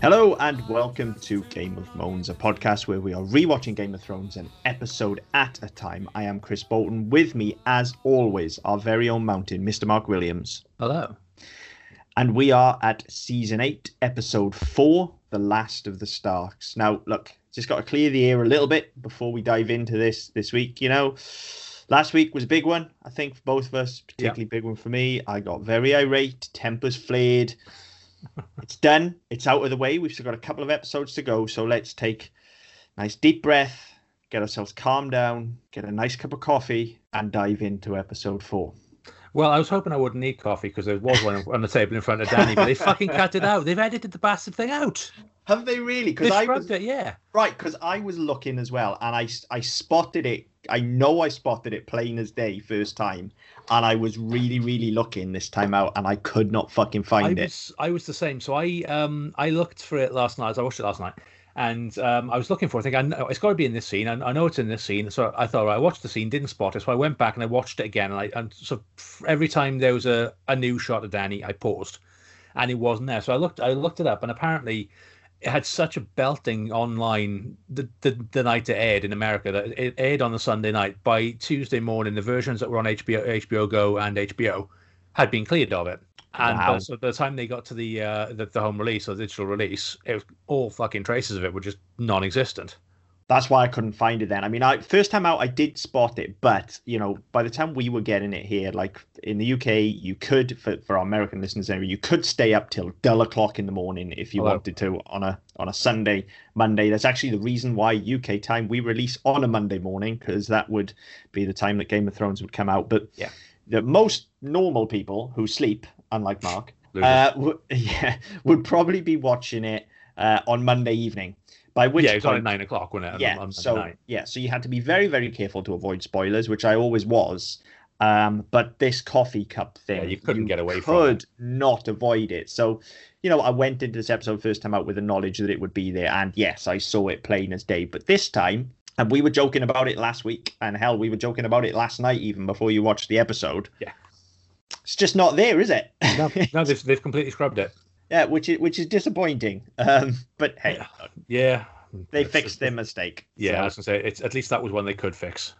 Hello and welcome to Game of Moans, a podcast where we are rewatching Game of Thrones an episode at a time. I am Chris Bolton. With me, as always, our very own mountain, Mr. Mark Williams. Hello. And we are at season 8, episode 4, The Last of the Starks. Now, look, just got to clear the air a little bit before we dive into this this week. You know, last week was a big one, I think, for both of us, particularly big one for me. I got very irate, tempers flared. it's done. It's out of the way. We've still got a couple of episodes to go. So let's take a nice deep breath, get ourselves calmed down, get a nice cup of coffee, and dive into episode four. Well, I was hoping I wouldn't need coffee because there was one on the table in front of Danny, but they fucking cut it out. They've edited the bastard thing out. Have they really? Because I was it, yeah. right. Because I was looking as well, and I I spotted it. I know I spotted it plain as day first time, and I was really really looking this time out, and I could not fucking I find it. was I was the same. So I um I looked for it last night. I watched it last night, and um I was looking for. it. I think I know, it's got to be in this scene. I, I know it's in this scene. So I thought right, I watched the scene, didn't spot it. So I went back and I watched it again. And I and so every time there was a a new shot of Danny, I paused, and it wasn't there. So I looked I looked it up, and apparently. It had such a belting online the, the the night it aired in America that it aired on the Sunday night. By Tuesday morning, the versions that were on HBO, HBO Go, and HBO had been cleared of it. And Wow. uh, so by the time they got to the, uh, the the home release or digital release, it was all fucking traces of it were just non-existent. That's why I couldn't find it then. I mean, I first time out I did spot it, but you know, by the time we were getting it here, like in the UK, you could for, for our American listeners anyway, you could stay up till dull o'clock in the morning if you Hello. wanted to on a on a Sunday, Monday. That's actually the reason why UK time we release on a Monday morning because that would be the time that Game of Thrones would come out. But Yeah. the most normal people who sleep, unlike Mark, uh, w- yeah, would probably be watching it uh, on Monday evening. By which yeah, it was on at nine o'clock, wasn't it? yeah on so night? yeah so you had to be very very careful to avoid spoilers which i always was um but this coffee cup thing Yeah, you couldn't get away from could not avoid it so you know i went into this episode first time out with the knowledge that it would be there and yes i saw it plain as day but this time and we were joking about it last week and hell we were joking about it last night even before you watched the episode Yeah. It's just not there is it? No, no, they've, they've completely scrubbed it. yeah which is which is disappointing. Um but hey. Yeah, they fixed their mistake Yeah, so- I was gonna say it's at least that was one they could fix.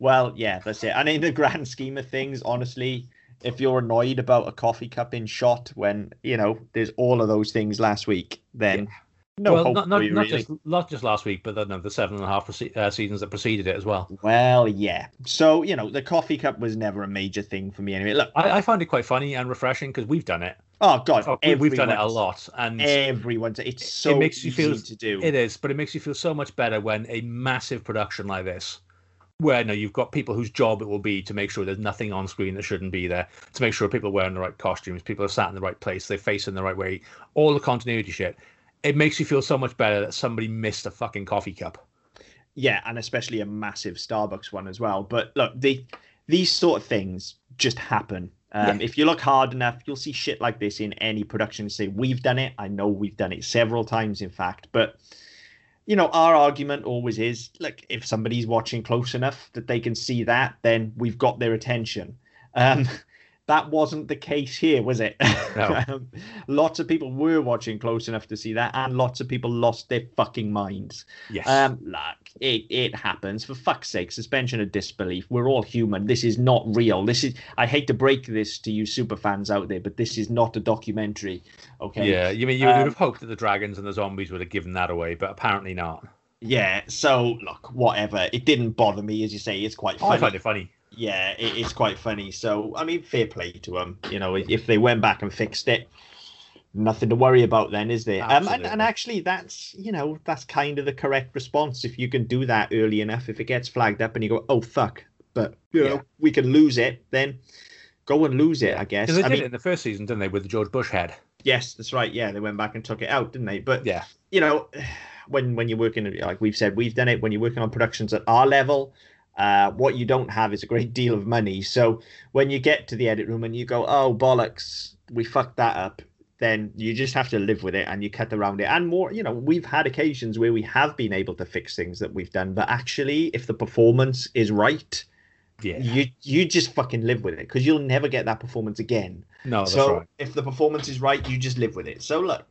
Well, yeah, that's it. And in the grand scheme of things, honestly, if you're annoyed about a coffee cup in shot when, you know, there's all of those things last week, then no well, not not, you, not really. just not just last week, but the, no, the seven and a half uh, seasons that preceded it as well. Well, yeah. So, you know, the coffee cup was never a major thing for me anyway. Look, I, I find it quite funny and refreshing because we've done it. oh, God, Oh, we- we've done it a lot, and Everyone's, it's so it makes you easy feel to do. It is, but it makes you feel so much better when a massive production like this, where no, you've got people whose job it will be to make sure there's nothing on screen that shouldn't be there, to make sure people are wearing the right costumes, people are sat in the right place, they're facing the right way, all the continuity shit. It makes you feel so much better that somebody missed a fucking coffee cup. Yeah, and especially a massive Starbucks one as well. But look, the these sort of things just happen. Um, If you look hard enough, you'll see shit like this in any production. And say we've done it. I know we've done it several times, in fact. But you know, our argument always is: like, if somebody's watching close enough that they can see that, then we've got their attention. Um, that wasn't the case here, was it? No. um, lots of people were watching close enough to see that, and lots of people lost their fucking minds. Yes. Um, look, it it happens. For fuck's sake, suspension of disbelief. We're all human. This is not real. This is. I hate to break this to you super fans out there, but this is not a documentary. Okay. yeah, you mean you Um, would have hoped that the dragons and the zombies would have given that away, but apparently not. Yeah. So look, whatever. It didn't bother me, as you say. It's quite Oh, funny. I find it funny. Yeah, it, it's quite funny. So I mean, fair play to them. You know, if they went back and fixed it, nothing to worry about then, is there? Um, and, and actually, that's you know that's kind of the correct response if you can do that early enough. If it gets flagged up and you go, oh fuck, but you know Yeah. we can lose it, then go and lose it. I guess. Because they I did mean, it in the first season, didn't they, with the George Bush head? yes, that's right. Yeah, they went back and took it out, didn't they? But Yeah. you know, when when you're working like we've said, we've done it. When you're working on productions at our level, uh, what you don't have is a great deal of money. So when you get to the edit room and you go, "Oh bollocks, we fucked that up," then you just have to live with it and you cut around it. And more, you know, we've had occasions where we have been able to fix things that we've done, but actually, if the performance is right, Yeah. you you just fucking live with it because you'll never get that performance again. No, that's so right. if the performance is right, you just live with it. So look,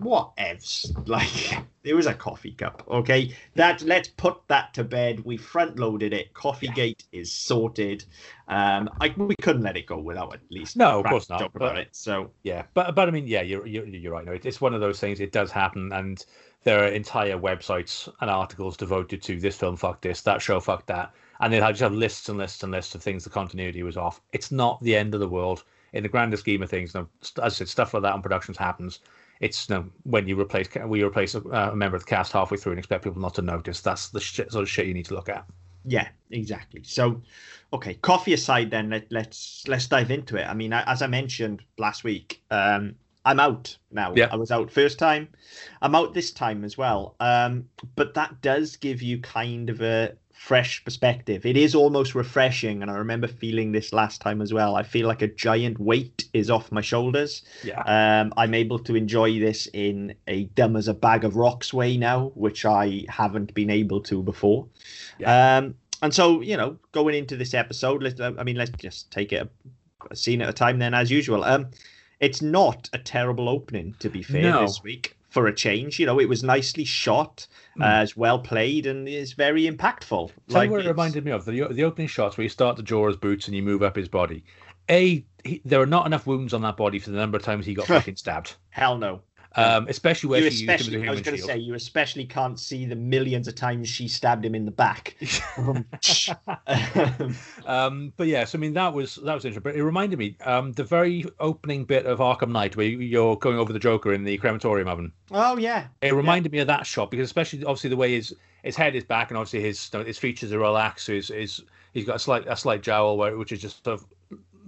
what evs? Like it was a coffee cup, okay? That let's put that to bed. We front loaded it. coffee Coffeegate is sorted. Um, I we couldn't let it go without at least No, of course not, Talk about but- it. So Yeah, but but I mean, yeah, you're you're, you're right. No, it- it's one of those things. It does happen, and there are entire websites and articles devoted to this film. Fuck this, that show. Fuck that, and they just have lists and lists and lists of things. The continuity was off. It's not the end of the world in the grander scheme of things. As I said, stuff like that on productions happens. It's no when you replace we replace a, a member of the cast halfway through and expect people not to notice. That's the shit, sort of shit you need to look at. Yeah, exactly. So, okay, coffee aside, then let, let's let's dive into it. I mean, I- as I mentioned last week, um, I'm out now. Yeah. I was out first time. I'm out this time as well. Um, but that does give you kind of a fresh perspective. It is almost refreshing, and I remember feeling this last time as well. I feel like a giant weight is off my shoulders. Yeah, Um, I'm able to enjoy this in a dumb as a bag of rocks way now, which I haven't been able to before. Yeah. Um, and so, you know, going into this episode, let's, I mean, let's just take it a, a scene at a time then, as usual. Um, it's not a terrible opening, to be fair, No. this week for a change. You know, it was nicely shot, Hmm. uh, it's well played, and is very impactful. Tell you what it reminded me of the the opening shots where you start to draw his boots and you move up his body. A, he, there are not enough wounds on that body for the number of times he got fucking stabbed. Hell no. Um, especially where You she used him especially, I was going to say, you especially can't see the millions of times she stabbed him in the back. um, but yes, I mean that was that was interesting. But it reminded me um, the very opening bit of Arkham Knight where you- you're going over the Joker in the crematorium oven. oh yeah, It reminded me of that shot because especially obviously the way his his head is back and obviously his his features are relaxed. So his, his he's got a slight a slight jowl where which is just sort of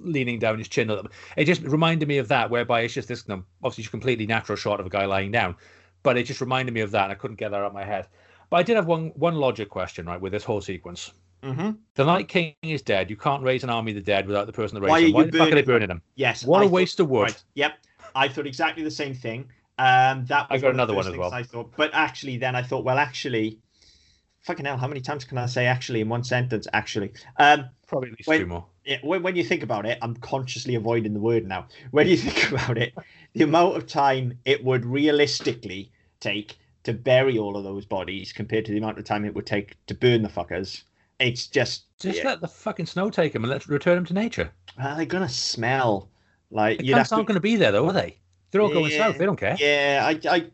leaning down his chin a little. It just reminded me of that whereby it's just this you know, obviously just completely natural shot of a guy lying down, but it just reminded me of that and I couldn't get that out of my head. But I did have one one logic question right with this whole sequence. hmm The Night King is dead. You can't raise an army of the dead without the person that raised Why them. Why the fuck are they burning them? yes. What I a thought- waste of wood. Right. Yep. I thought exactly the same thing. Um, that I got one another one as well. I thought, but actually, then I thought, well, actually, fucking hell, how many times can I say actually in one sentence? Actually, um, Probably at least Wait. two more. yeah, when, when you think about it, I'm consciously avoiding the word now. When you think about it, the amount of time it would realistically take to bury all of those bodies compared to the amount of time it would take to burn the fuckers, it's just Just yeah, let the fucking snow take them and let's return them to nature. well, they're gonna smell like The you'd cunts aren't to. going to be there though, are they? They're all going south. They don't care. Yeah, I, I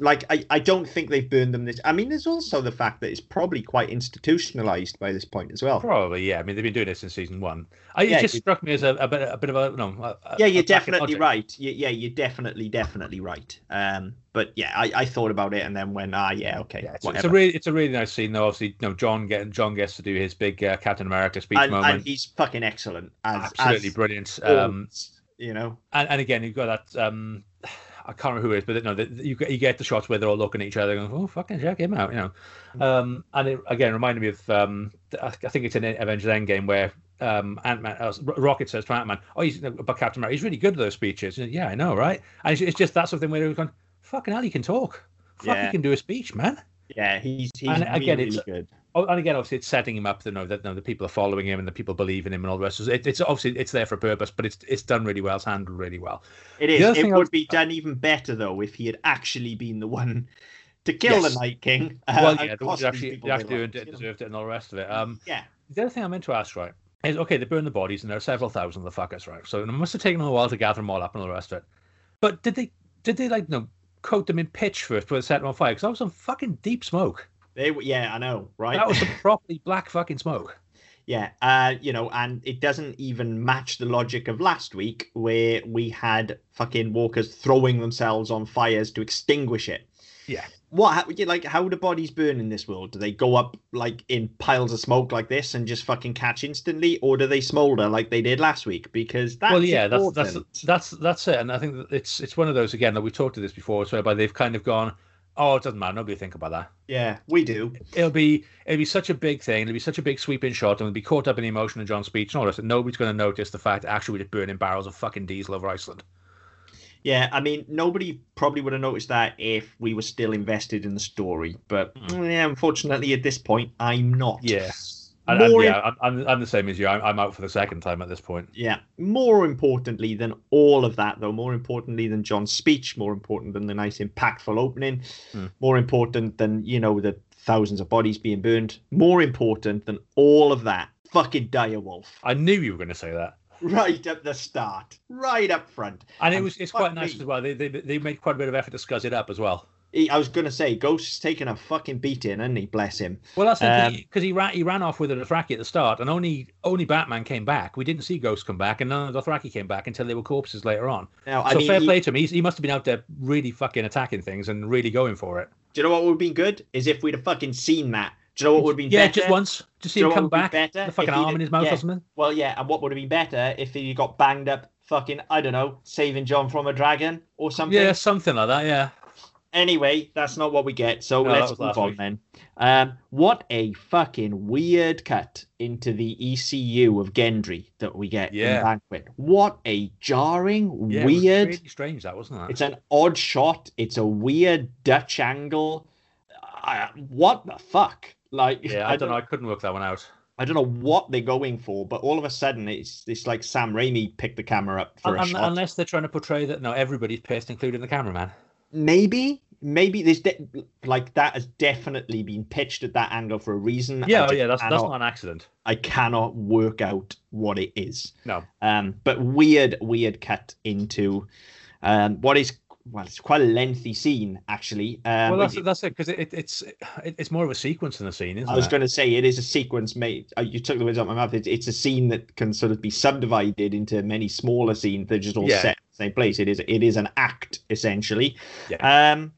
like I, I don't think they've burned them this. I mean, there's also the fact that it's probably quite institutionalized by this point as well. Probably, yeah. I mean, they've been doing this since season one. I, Yeah, it just struck me as a, a bit, a bit of a no. A, Yeah, you're definitely right. Yeah, yeah, you're definitely, definitely right. Um, but yeah, I, I thought about it and then went, ah, yeah, okay, Yeah, it's, it's a really, it's a really nice scene though. Obviously, you know, Jon get Jon gets to do his big uh, Captain America speech and, moment. and he's fucking excellent. As, Absolutely as brilliant. always, Um, you know, and, and again, you've got that. Um, I can't remember who it is, but no, the, you get you get the shots where they're all looking at each other, going, "Oh, fucking check him out," you know. Mm. Um, and it again reminded me of um, I think it's in Avengers Endgame where um, Ant Man, uh, Rocket says to Ant Man, "Oh, he's about Captain America. He's really good at those speeches." And, yeah, I know, right? And it's, it's just that sort of thing where they're going, "Fucking hell, he can talk. Fuck, Yeah. he can do a speech, man." yeah, he's he's And really, again, really it's- good. Oh, and again, obviously, it's setting him up to know that you know, the people are following him and the people believe in him and all the rest. So it, it's obviously it's there for a purpose, but it's it's done really well. It's handled really well. It the is. It I would was- be done even better though if he had actually been the one to kill Yes. the Night King. uh, well, yeah, they these actually, people they their actually earned it, deserved it, and all the rest of it. Um, Yeah, the other thing I meant to ask, right, is okay, they burn the bodies and there are several thousand of the fuckers, right? So it must have taken a while to gather them all up and all the rest of it. But did they did they like you know coat them in pitch first before they set them on fire? Because that was some fucking deep smoke. They. were- Yeah, I know, right? That was some properly black fucking smoke. Yeah, uh, you know, and it doesn't even match the logic of last week where we had fucking walkers throwing themselves on fires to extinguish it. Yeah. What, how, like, how do bodies burn in this world? Do they go up, like, in piles of smoke like this and just fucking catch instantly? Or do they smolder like they did last week? Because that's well, yeah, that's that's that's that's it. And I think it's it's one of those again that we talked to this before, whereby they've kind of gone, oh, it doesn't matter, nobody think about that. Yeah, we do. It'll be it'll be such a big thing, it'll be such a big sweeping shot, and we'll be caught up in the emotion of Jon's speech and all this, that nobody's going to notice the fact that actually we're just burning barrels of fucking diesel over Iceland. Yeah, I mean, nobody probably would have noticed that if we were still invested in the story. But Hmm. yeah, unfortunately, at this point, I'm not. Yeah. And, and yeah, I'm, I'm, I'm the same as you. I'm, I'm out for the second time at this point. Yeah. More importantly than all of that, though, more importantly than Jon's speech, more important than the nice, impactful opening, Hmm. more important than, you know, the thousands of bodies being burned, more important than all of that, fucking Direwolf. I knew you were going to say that. Right at the start, right up front. And it was it's quite nice me. as well. They, they they made quite a bit of effort to scuzz it up as well. He, I was going to say, Ghost's taking a fucking beating, and he bless him. Well, that's Um, because he ran he ran off with a Dothraki at the start, and only only Batman came back. We didn't see Ghost come back, and none of the Dothraki came back until they were corpses later on. Now, I so mean, fair he- play to him. He's, he must have been out there really fucking attacking things and really going for it. do you know what would have been good? Is if we'd have fucking seen that. Do you know what would have been yeah, better? just once, just see him come would be back, better? the fucking arm in his mouth yeah. or something. Well, yeah, and what would have been better if he got banged up fucking, I don't know, saving Jon from a dragon or something? Yeah, something like that. Yeah. Anyway, that's not what we get, so No, let's move on week. then. Um, what a fucking weird cut into the ECU of Gendry that we get Yeah. in Banquet. What a jarring, yeah weird. really strange that wasn't it? It's an odd shot. It's a weird Dutch angle. Uh, what the fuck? Like, yeah, I, don't know. I couldn't work that one out. I don't know what they're going for, but all of a sudden it's it's like Sam Raimi picked the camera up for Un- a shot. unless they're trying to portray that no, everybody's pissed, including the cameraman. Maybe, maybe there's de- like that has definitely been pitched at that angle for a reason. Yeah, oh, yeah, that's that's not an accident. I cannot work out what it is. No. Um, but weird, weird cut into um what is well, it's quite a lengthy scene actually. Um, well, that's it- that's it because it, it, it's it, it's more of a sequence than a scene, isn't it? I was going to say it is a sequence made. uh, You took the words out of my mouth. It's, it's a scene that can sort of be subdivided into many smaller scenes. They're just all Yeah. set same place. It is it is an act essentially. Yeah. Um,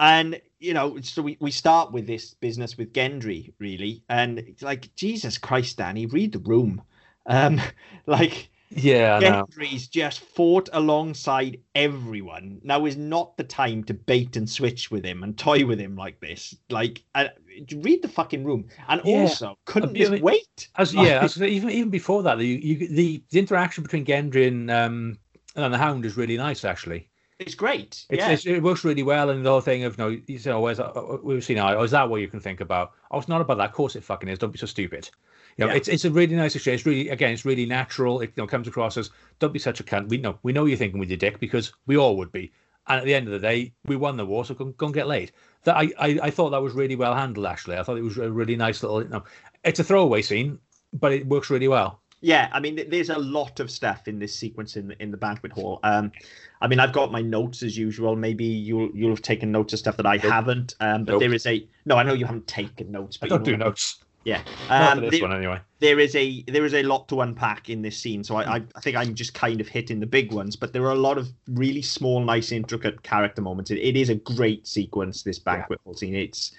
and you know, so we, we start with this business with Gendry really, and it's like Jesus Christ, Danny, read the room. Um, like Yeah, I. Gendry's just fought alongside everyone. Now is not the time to bait and switch with him and toy with him like this. Like, uh, read the fucking room. And Yeah, also, couldn't of wait? As Like- yeah, as, even even before that, the you, the the interaction between Gendry and um and the Hound is really nice actually. It's great. It's, yeah. it's, it works really well, and the whole thing of no, you know, where's uh, we've seen, oh, is that what you can think about? Oh, it's not about that. Of course, it fucking is. Don't be so stupid. You know, Yeah. it's it's a really nice exchange. It's really, again, it's really natural. It you know, comes across as don't be such a cunt. We know we know you're thinking with your dick because we all would be. And at the end of the day, we won the war, so go, go and get laid. That I, I I thought that was really well handled. Actually, I thought it was a really nice little. You know, it's a throwaway scene, but it works really well. Yeah, I mean, there's a lot of stuff in this sequence in the, in the banquet hall. Um, I mean, I've got my notes as usual. Maybe you'll you'll have taken notes of stuff that I Nope. haven't. Um, but Nope. there is a no. I know you haven't taken notes, I but don't you do notes. Yeah, um, this there- one anyway. there is a there is a lot to unpack in this scene so I, I i think i'm just kind of hitting the big ones but there are a lot of really small nice intricate character moments it, it is a great sequence this banquet hall scene it's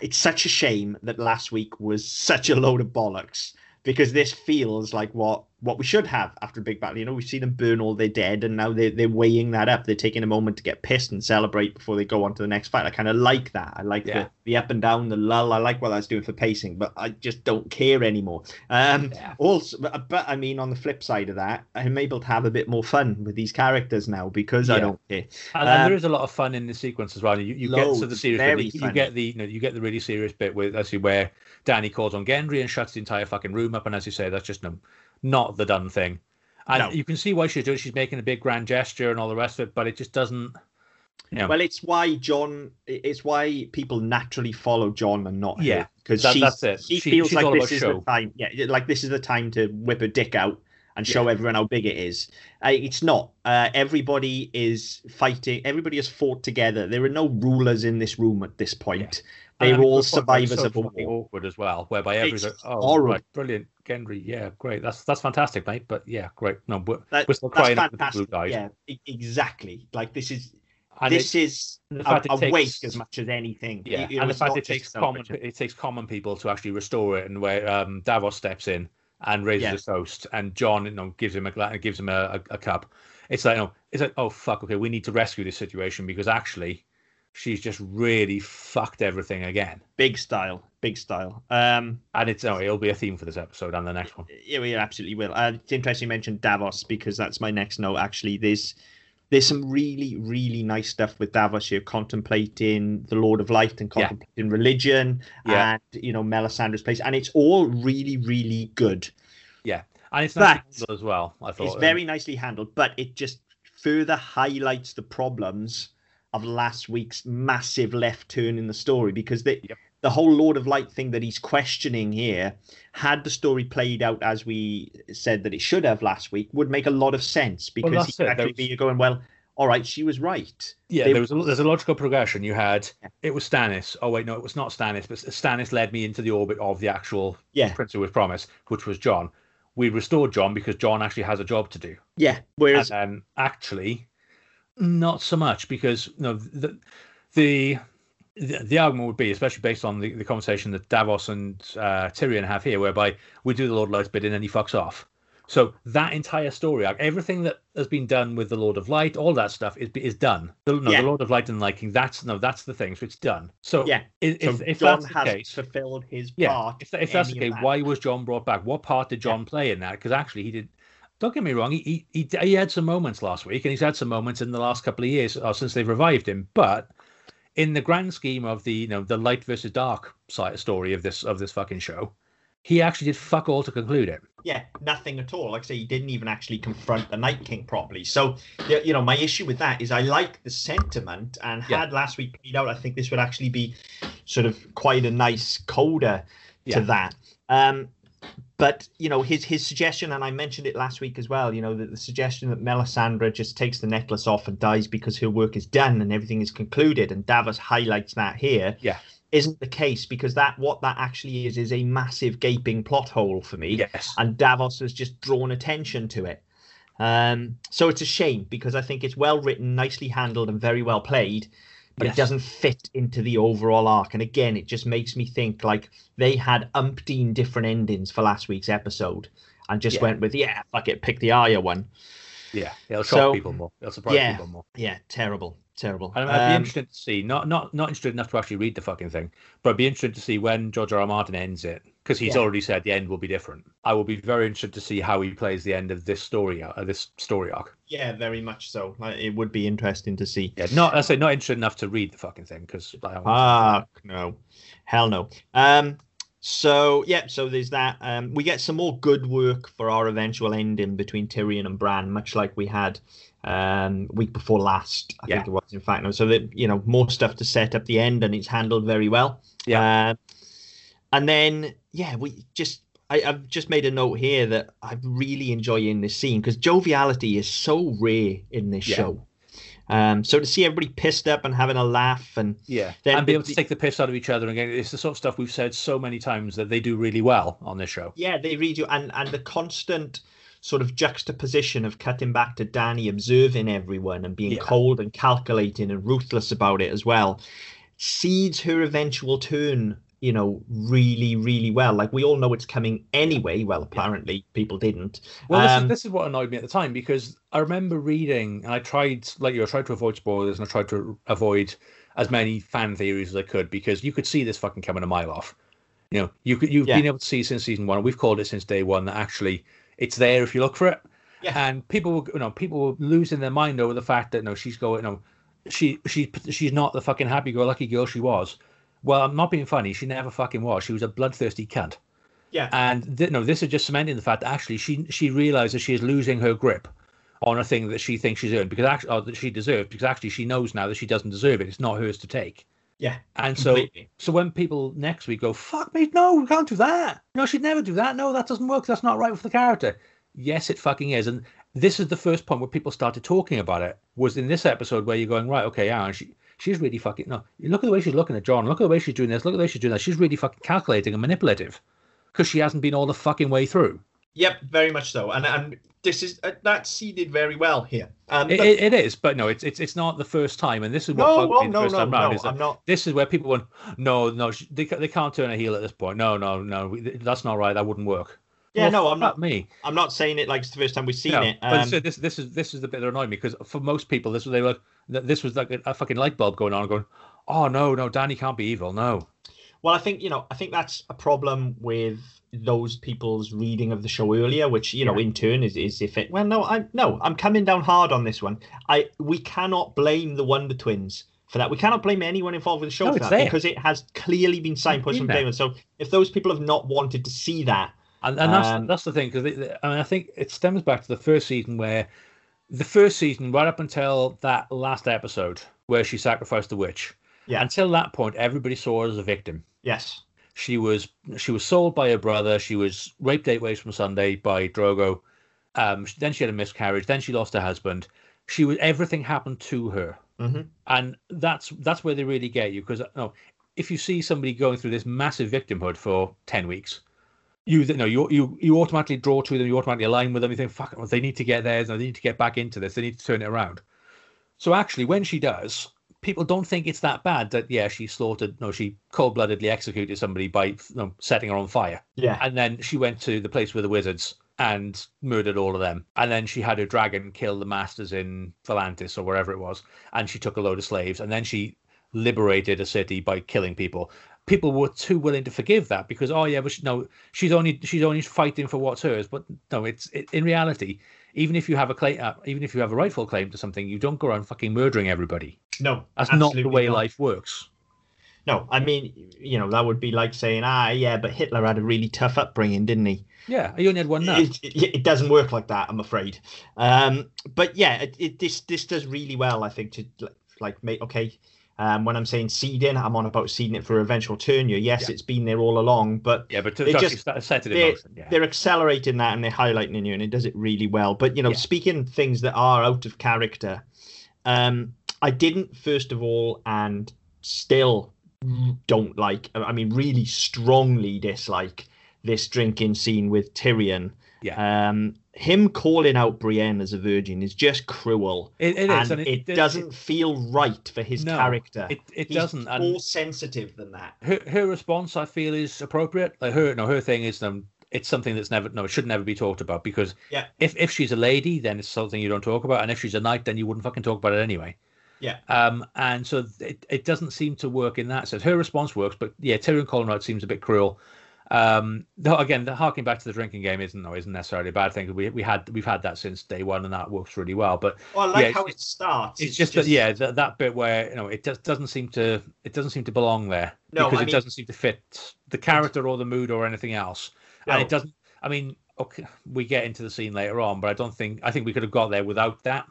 it's such a shame that last week was such a load of bollocks because this feels like what what we should have after a big battle you know we've seen them burn all their dead and now they're, they're weighing that up they're taking a moment to get pissed and celebrate before they go on to the next fight i kind of like that i like Yeah. the, the up and down the lull i like what that's doing for pacing but i just don't care anymore um Yeah. also but, but i mean on the flip side of that i'm able to have a bit more fun with these characters now because i don't care And, and Um, there is a lot of fun in the sequence as well. You, you get to the serious bit. You, you get the you know you get the really serious bit with actually where Danny calls on Gendry and shuts the entire fucking room up. And as you say, that's just no, not the done thing. And No. you can see why she's doing. She's making a big grand gesture and all the rest of it, but it just doesn't. You know, well it's why jon it's why people naturally follow jon and not Yeah, because that- she, that's it. she She- feels like this is show. the time yeah like this is the time to whip a dick out and show everyone how big it is uh, it's not uh, everybody is fighting everybody has fought together there are no rulers in this room at this point they were all survivors of a war awkward as well, whereby everyone's like, "Oh, horrible. right, brilliant, Gendry, yeah, great, that's that's fantastic, mate." But yeah, great. No, we're, That- we're still crying out the fantastic died. yeah exactly like this is And this it- is the a, fact it a takes- wake as much as anything Yeah, You know, and the fact it takes common it takes common people to actually restore it, and where um, Davos steps in and raises Yeah. his toast, and Jon you know gives him a gives him a, a, a cup. It's like, you know, it's like, oh fuck, okay, we need to rescue this situation because actually, she's just really fucked everything again. big style big style um And it's oh, it'll be a theme for this episode and the next one. Yeah, we absolutely will. Uh, it's interesting you mentioned Davos because that's my next note. Actually, there's there's some really, really nice stuff with Davos here, contemplating the Lord of Light and Yeah. contemplating religion Yeah. and you know Melisandre's place, and it's all really, really good. Yeah. And it's nice to as well. I thought It's very nicely handled, but it just further highlights the problems of last week's massive left turn in the story because the Yep. the whole Lord of Light thing that he's questioning here, had the story played out as we said that it should have last week, would make a lot of sense because that's he actually there be going, well, all right, she was right. Yeah, They- there was a, there's a logical progression. You had Yeah. it was Stannis. Oh wait, no, it was not Stannis, but Stannis led me into the orbit of the actual Yeah, prince who was promised, which was Jon. We restored Jon because Jon actually has a job to do, yeah. and Whereas, then actually, not so much because you know the the the, argument would be, especially based on the, the conversation that Davos and uh, Tyrion have here, whereby we do the Lord of Light's bidding and he fucks off. So that entire story arc, everything that has been done with the Lord of Light, all that stuff is is done. The, no, Yeah. the Lord of Light and liking that's no, that's the thing. So it's done. So Yeah. if so if, if Jon that's the has case, fulfilled his yeah, part. if, if that's the case, that. why was Jon brought back? What part did Jon play in that? Because actually, he did. Don't get me wrong. He, he he had some moments last week, and he's had some moments in the last couple of years uh, since they've revived him. But in the grand scheme of the you know the light versus dark side story of this of this fucking show, he actually did fuck all to conclude it. yeah, nothing at all. Like I say, he didn't even actually confront the Night King properly. So, yeah, you know, my issue with that is I like the sentiment, and Yeah. had last week played out, I think this would actually be sort of quite a nice coda Yeah. to that. Um, but you know, his his suggestion, and I mentioned it last week as well. You know, the, the suggestion that Melisandre just takes the necklace off and dies because her work is done and everything is concluded, and Davos highlights that here. Yeah. Isn't the case because that what that actually is is a massive gaping plot hole for me Yes. and Davos has just drawn attention to it. Um, so it's a shame because I think it's well written, nicely handled, and very well played, but Yes. it doesn't fit into the overall arc. And again, it just makes me think like they had umpteen different endings for last week's episode and just Yeah. went with, yeah, fuck it, pick the Arya one. Yeah. It'll shock So- people more. It'll surprise Yeah. people more. Yeah, terrible, terrible. And I'd be Um, interested to see, not not not interested enough to actually read the fucking thing, but I'd be interested to see when George R. R. Martin ends it, because he's Yeah. already said the end will be different. I will be very interested to see how he plays the end of this story, uh, this story arc. yeah, very much so. Like, It would be interesting to see. Yeah, not I say not interested enough to read the fucking thing because Ah, no, hell no. Um, so yeah, so there's that. Um, we get some more good work for our eventual ending between Tyrion and Bran, much like we had um week before last. I Yeah. think it was, in fact. No, so that you know more stuff to set up the end, and it's handled very well. Yeah. Uh, and then yeah, we just. I, I've just made a note here that I'm really enjoying this scene because joviality is so rare in this Yeah. show. Um, so to see everybody pissed up and having a laugh and yeah, Then and be able to take the piss out of each other again. It's the sort of stuff we've said so many times that they do really well on this show. Yeah, they read you, and and the constant sort of juxtaposition of cutting back to Danny observing everyone and being Yeah. cold and calculating and ruthless about it as well, seeds her eventual turn. You know, really, really well. Like we all know it's coming anyway. Well, apparently people didn't. Well, this, Um, is, this is what annoyed me at the time because I remember reading, and I tried, like you, I tried to avoid spoilers and I tried to avoid as many fan theories as I could because you could see this fucking coming a mile off. You know, you could, you've Yeah. been able to see since season one. We've called it since day one that actually it's there if you look for it. Yeah. And people, were, you know, people were losing their mind over the fact that no, she's going, no, she, she, she's not the fucking happy-go-lucky girl she was. Well, I'm not being funny. She never fucking was. She was a bloodthirsty cunt Yeah, and th- no, this is just cementing the fact that actually she she realizes she is losing her grip on a thing that she thinks she's earned because actually or that she deserves because actually she knows now that she doesn't deserve it. It's not hers to take. yeah, And so completely. so when people next week go, "Fuck me, no, we can't do that. No, she'd never do that. No, that doesn't work. That's not right for the character." Yes, it fucking is. And this is the first point where people started talking about it. Was in this episode where you're going, right? Okay, yeah, she she's really fucking no. Look at the way she's looking at Jon. Look at the way she's doing this. Look at the way she's doing that. She's really fucking calculating and manipulative because she hasn't been all the fucking way through. Yep, very much so. And and this is uh, that's seeded very well here. Um, It, it, it is, but no, it's it's it's not the first time, and this is what no, bugged well, me the no, first no, time round. no. is I'm not. this is where people went, no, no, they, they can't turn a heel at this point. No, no, no, we- that's not right. That wouldn't work. Yeah, Well, no, I'm not. me. I'm not saying it like it's the first time we've seen No, it. but Um, so this this is this is the bit that annoyed me because for most people, this was they were this was like a, fucking light bulb going on, going, oh no, no, Danny can't be evil. No, Well, I think you know, I think that's a problem with those people's reading of the show earlier, which you know, in turn is is if it. Well, no, I no, I'm coming down hard on this one. I we cannot blame the Wonder Twins for that. We cannot blame anyone involved with the show No, for that there. because it has clearly been signposted from day one. So if those people have not wanted to see that, And, and that's Um, that's the thing because I mean I think it stems back to the first season where the first season right up until that last episode where she sacrificed the witch. Yeah. Until that point, everybody saw her as a victim. yes, She was she was sold by her brother. She was raped eight ways from Sunday by Drogo. Um, then she had a miscarriage. Then she lost her husband. She was everything happened to her, hmm and that's that's where they really get you because no, if you see somebody going through this massive victimhood for ten weeks, you know you you you automatically draw to them. You automatically align with them. You think, fuck, it, they need to get there. They need to get back into this. They need to turn it around. So actually, when she does, people don't think it's that bad. That yeah, she slaughtered. No, she cold-bloodedly executed somebody by you know, setting her on fire, yeah, and then she went to the place with the wizards and murdered all of them. And then she had her dragon kill the masters in Volantis or wherever it was, and she took a load of slaves, and then she liberated a city by killing people. People were too willing to forgive that because oh yeah, but she, no, she's only she's only fighting for what's hers. But no, it's it, in reality, even if you have a claim, uh, even if you have a rightful claim to something, you don't go around fucking murdering everybody. no, That's not the way not. life works. No, I mean, you know, that would be like saying, ah, yeah, but Hitler had a really tough upbringing, didn't he? Yeah, you only had one nut. It, it, it doesn't work like that, I'm afraid. Um, but yeah, it, it this this does really well, I think, to like, like make okay. Um, when I'm saying seeding, I'm on about seeding it for eventual tenure. Yes, Yeah. it's been there all along, but Yeah, but to They just- set it in they- motion. Yeah. they're accelerating that and they're highlighting it, and it does it really well. But you know, Yeah. speaking things that are out of character, um, I didn't first of all, and still don't like. I mean, really strongly dislike this drinking scene with Tyrion. Yeah. Um, him calling out Brienne as a virgin is just cruel, It, it is, and, it, doesn't feel right for his No, character. It, it He's doesn't. And more sensitive than that. her her response I feel is appropriate. Like her no her thing is um it's something that's never no it should never be talked about because Yeah. if if she's a lady then it's something you don't talk about and if she's a knight then you wouldn't fucking talk about it anyway. Yeah. Um and so it, it doesn't seem to work in that sense. Her response works, but yeah, Tyrion out seems a bit cruel. Um, though again, the harking back to the drinking game isn't no, isn't necessarily a bad thing. We we had we've had that since day one, and that works really well. But Well, I like Yeah, how it starts. it's just, that yeah, that, that bit where you know it just doesn't seem to it doesn't seem to belong there No, because I it mean- doesn't seem to fit the character or the mood or anything else, and it doesn't. I mean, okay, we get into the scene later on, but I don't think I think we could have got there without that.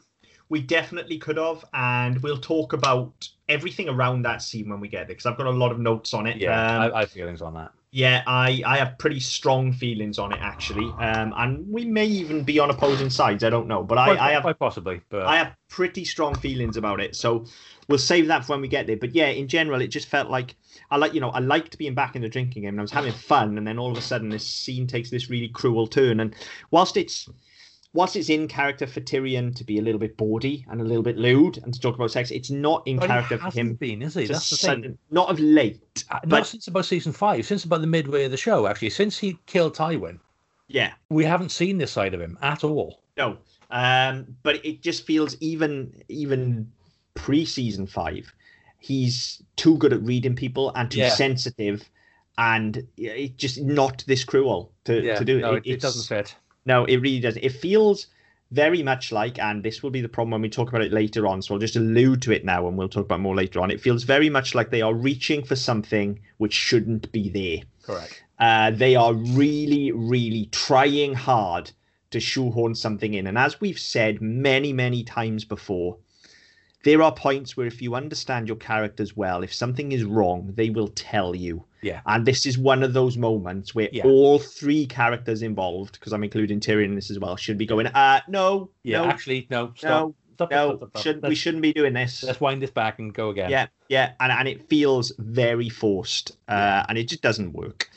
We definitely could have, and we'll talk about everything around that scene when we get there because I've got a lot of notes on it. Yeah, Um, I, I have feelings on that. Yeah, I, I have pretty strong feelings on it actually, um, and we may even be on opposing sides. I don't know, but I, I have quite possibly, but I have pretty strong feelings about it. So we'll save that for when we get there. But yeah, in general, it just felt like I like you know I liked being back in the drinking game and I was having fun, and then all of a sudden this scene takes this really cruel turn. And whilst it's whilst it's in character for Tyrion to be a little bit bawdy and a little bit lewd and to talk about sex, it's not in but character for hasn't him. been, is he? That's the sudden- Not of late, Uh, but Not since about season five, since about the midway of the show. Actually, since he killed Tywin, yeah, we haven't seen this side of him at all. No, um, but it just feels even even pre season five, he's too good at reading people and too Yeah. sensitive, and it just not this cruel to, Yeah, to do no, it, it doesn't fit. No, it really doesn't. It feels very much like, and this will be the problem when we talk about it later on. So I'll just allude to it now, and we'll talk about more later on. It feels very much like they are reaching for something which shouldn't be there. Correct. Uh, they are really, really trying hard to shoehorn something in. And as we've said many, many times before, there are points where if you understand your characters well, if something is wrong, they will tell you. Yeah. And this is one of those moments where Yeah. all three characters involved, because I'm including Tyrion in this as well, should be going, uh, no, Yeah, no, actually, no. Stop. no, stop, no, stop, stop, shouldn't, we shouldn't be doing this. Let's wind this back and go again. Yeah, yeah, and, and it feels very forced, uh, and it just doesn't work.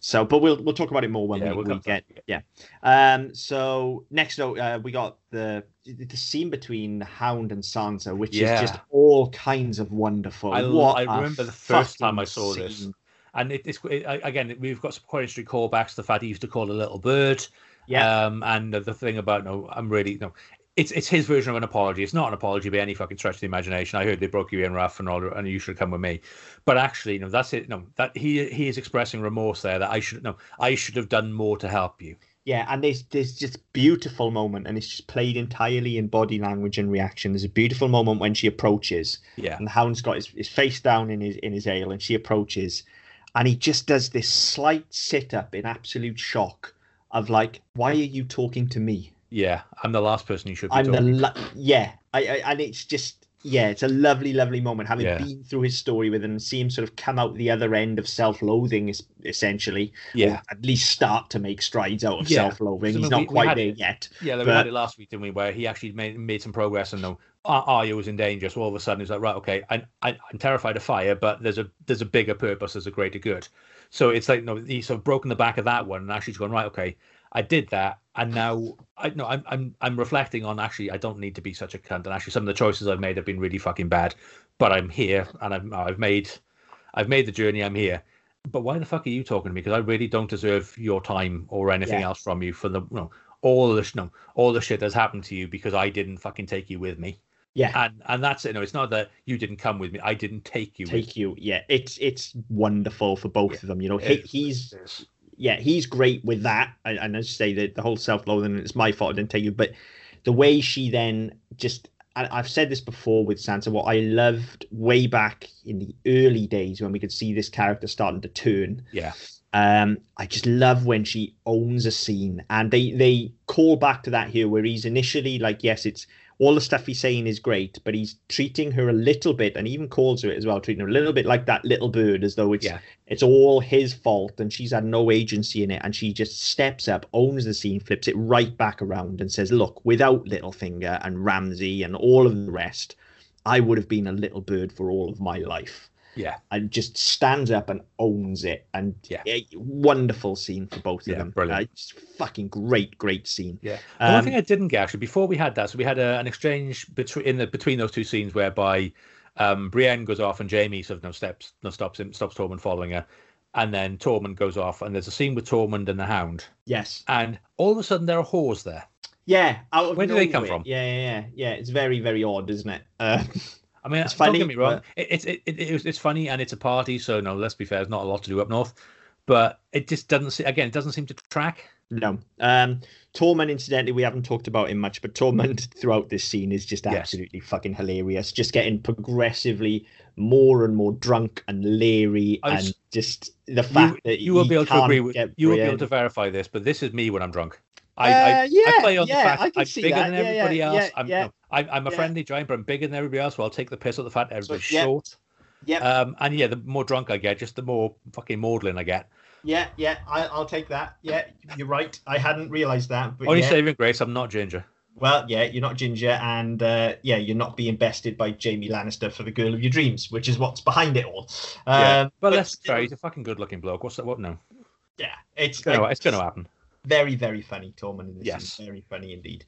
So, but we'll we'll talk about it more when Yeah, we, we'll we get that. yeah. Um, so next note, uh, we got the the scene between Hound and Sansa, which Yeah. is just all kinds of wonderful. I, what I remember the first time I saw this, and it, it's it, again we've got some interesting callbacks the fact he used to call a little bird. Yeah. Um, and the thing about no, I'm really no. It's it's his version of an apology. It's not an apology by any fucking stretch of the imagination. I heard they broke you in rough and all, and you should come with me. But actually, you know, that's it. No, that he he is expressing remorse there. That I should no, I should have done more to help you. Yeah, and there's there's just beautiful moment, and it's just played entirely in body language and reaction. There's a beautiful moment when she approaches, Yeah, and the hound's got his, his face down in his in his ale, and she approaches, and he just does this slight sit up in absolute shock of like, why are you talking to me? Yeah. I'm the last person you should be I'm the lo- yeah, I, I and it's just yeah, it's a lovely, lovely moment having Yeah. been through his story with him and see him sort of come out the other end of self-loathing, es- essentially. yeah, at least start to make strides out of Yeah. self-loathing. So, He's not we- we quite had there yet. yeah. Like we had it last week, didn't we? Where he actually made made some progress, and no, Ar- Arya was in danger. So all of a sudden, he's like, right, okay, I, I, I'm terrified of fire, but there's a there's a bigger purpose, there's a greater good. So it's like, no, he's sort of broken the back of that one, and actually he's gone right, okay, I did that, and now I know I'm I'm I'm reflecting on actually I don't need to be such a cunt, and actually some of the choices I've made have been really fucking bad, but I'm here, and I've I've made I've made the journey, I'm here. But why the fuck are you talking to me? Because I really don't deserve your time or anything Yeah. else from you for the you know, all the no all the shit that's happened to you because I didn't fucking take you with me. Yeah, And and that's it. No, it's not that you didn't come with me. I didn't take you. take you. Yeah, it's it's wonderful for both Yeah. of them. You know, he, he's yeah, he's great with that. And, and as I say, the, the whole self-loathing, it's my fault I didn't take you. But the way she then just, I've said this before with Sansa, what I loved way back in the early days when we could see this character starting to turn. Yeah. Um, I just love when she owns a scene, and they they call back to that here, where he's initially like, yes, it's all the stuff he's saying is great, but he's treating her a little bit, and even calls her it as well, treating her a little bit like that little bird, as though it's Yeah. it's all his fault and she's had no agency in it and she just steps up owns the scene flips it right back around and says look without littlefinger and Ramsay and all of the rest i would have been a little bird for all of my life Yeah. and just stands up and owns it and Yeah. a wonderful scene for both Yeah, of them brilliant. Uh, just fucking great great scene Yeah. The one Um, thing I didn't get actually before we had that, so we had a, an exchange between in the between those two scenes whereby um, Brienne goes off and Jaime sort of no steps no stops him stops Tormund following her, and then Tormund goes off and there's a scene with Tormund and the Hound, yes and all of a sudden there are whores there. yeah Where do they come from? yeah yeah yeah yeah it's very very odd isn't it uh, I mean, It's don't funny, get me wrong. but- It, it's it, it, it's it's funny and it's a party, so no, let's be fair. There's not a lot to do up north, but it just doesn't. se- Again, it doesn't seem to track. No. Um Tormund, incidentally, we haven't talked about him much, but Tormund throughout this scene is just Yes. absolutely fucking hilarious. Just getting progressively more and more drunk and leery, was- and just the fact that You will be able to agree with. You will be able to verify this, but this is me when I'm drunk. I, Uh, I, yeah, I play on yeah, the fact I see bigger that. than Yeah, yeah, everybody else. yeah, I'm, yeah. no, I'm, I'm a friendly giant, but I'm bigger than everybody else. So I'll take the piss at the fact everybody's yeah. short. Yeah. Um, and yeah, the more drunk I get, just the more fucking maudlin I get. Yeah, yeah, I, I'll take that. Yeah, you're right. I hadn't realised that, but Only yeah. saving grace, I'm not ginger. Well, yeah, you're not Ginger, and uh, yeah, you're not being bested by Jaime Lannister for the girl of your dreams, which is what's behind it all. Yeah, Um, but let's fair. He's a fucking good-looking bloke. What's that? What? now? yeah, it's it's gonna, like, it's gonna happen. Very, very funny. Tormund in this Yes. scene. very funny indeed.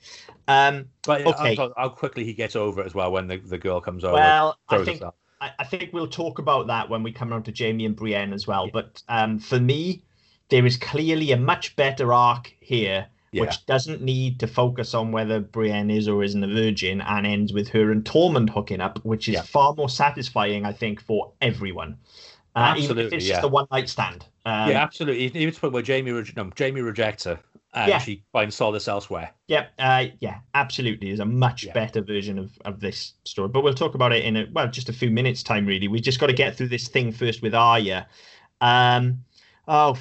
Um, But Okay. how, how quickly he gets over it as well when the, the girl comes over. well, I think. I, I think we'll talk about that when we come on to Jaime and Brienne as well. Yeah. But um, for me, there is clearly a much better arc here, Yeah. which doesn't need to focus on whether Brienne is or isn't a virgin, and ends with her and Tormund hooking up, which is Yeah. far more satisfying, I think, for everyone. Uh, even if it's just a one night stand. Um, yeah, absolutely. Even to the point where Jaime, no, Jaime rejects her and Yeah. she finds solace elsewhere. Yeah, uh, yeah, absolutely. There's a much Yeah. better version of, of this story, but we'll talk about it in a well, just a few minutes time. Really, we just got to get through this thing first with Arya. Um, oh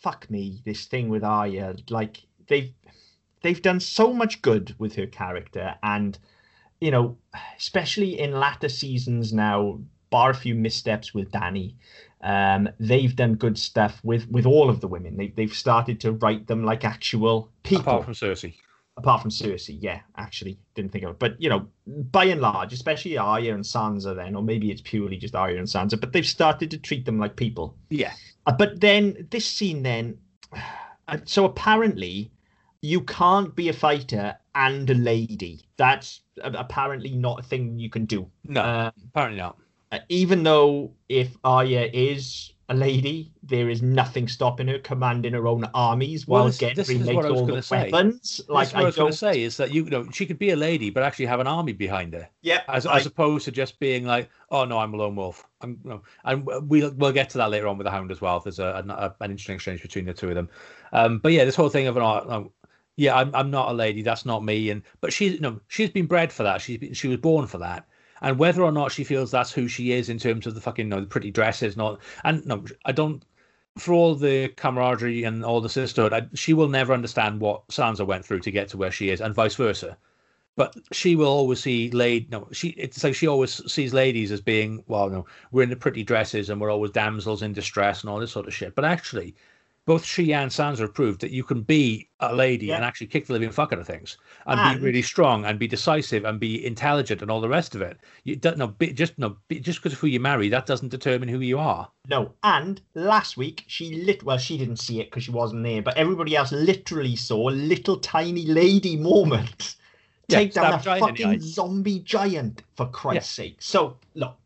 fuck me, this thing with Arya. Like they've they've done so much good with her character, and you know, especially in latter seasons now, bar a few missteps with Danny. Um, they've done good stuff with with all of the women. They, they've started to write them like actual people Apart from Cersei. apart from Cersei, yeah, actually didn't think of it. But you know, by and large, especially Arya and Sansa, then, or maybe it's purely just Arya and Sansa, but they've started to treat them like people. Yeah. Uh, but then this scene, then, uh, so apparently, you can't be a fighter and a lady. That's uh, apparently not a thing you can do. No, Uh, apparently not. Uh, even though if Arya is a lady, there is nothing stopping her commanding her own armies while Well, this- Gendry makes what I was all the say. weapons. Like That's what I I was going to say is that you know she could be a lady, but actually have an army behind her, Yeah, as I- as opposed to just being like, oh no, I'm a lone wolf. I'm no, and we'll we'll get to that later on with the Hound as well. There's a, a an interesting exchange between the two of them. Um, but yeah, this whole thing of an art. No, yeah, I'm I'm not a lady. That's not me. And but she's you no, she's been bred for that. She's been, she was born for that. And whether or not she feels that's who she is in terms of the fucking no, the pretty dresses, not and no, I don't. For all the camaraderie and all the sisterhood, I, she will never understand what Sansa went through to get to where she is, and vice versa. But she will always see lady. No, she. It's like she always sees ladies as being well. No, we're in the pretty dresses and we're always damsels in distress and all this sort of shit. But actually, both she and Sansa have proved that you can be a lady Yeah. and actually kick the living fuck out of things and, And- be really strong and be decisive and be intelligent and all the rest of it. You don't know. Just no. Just because of who you marry, that doesn't determine who you are. No, and last week she lit. Well, she didn't see it because she wasn't there, but everybody else literally saw a little tiny lady moment Yeah, take down a stab a giant in the fucking zombie giant for Christ's sake. So look,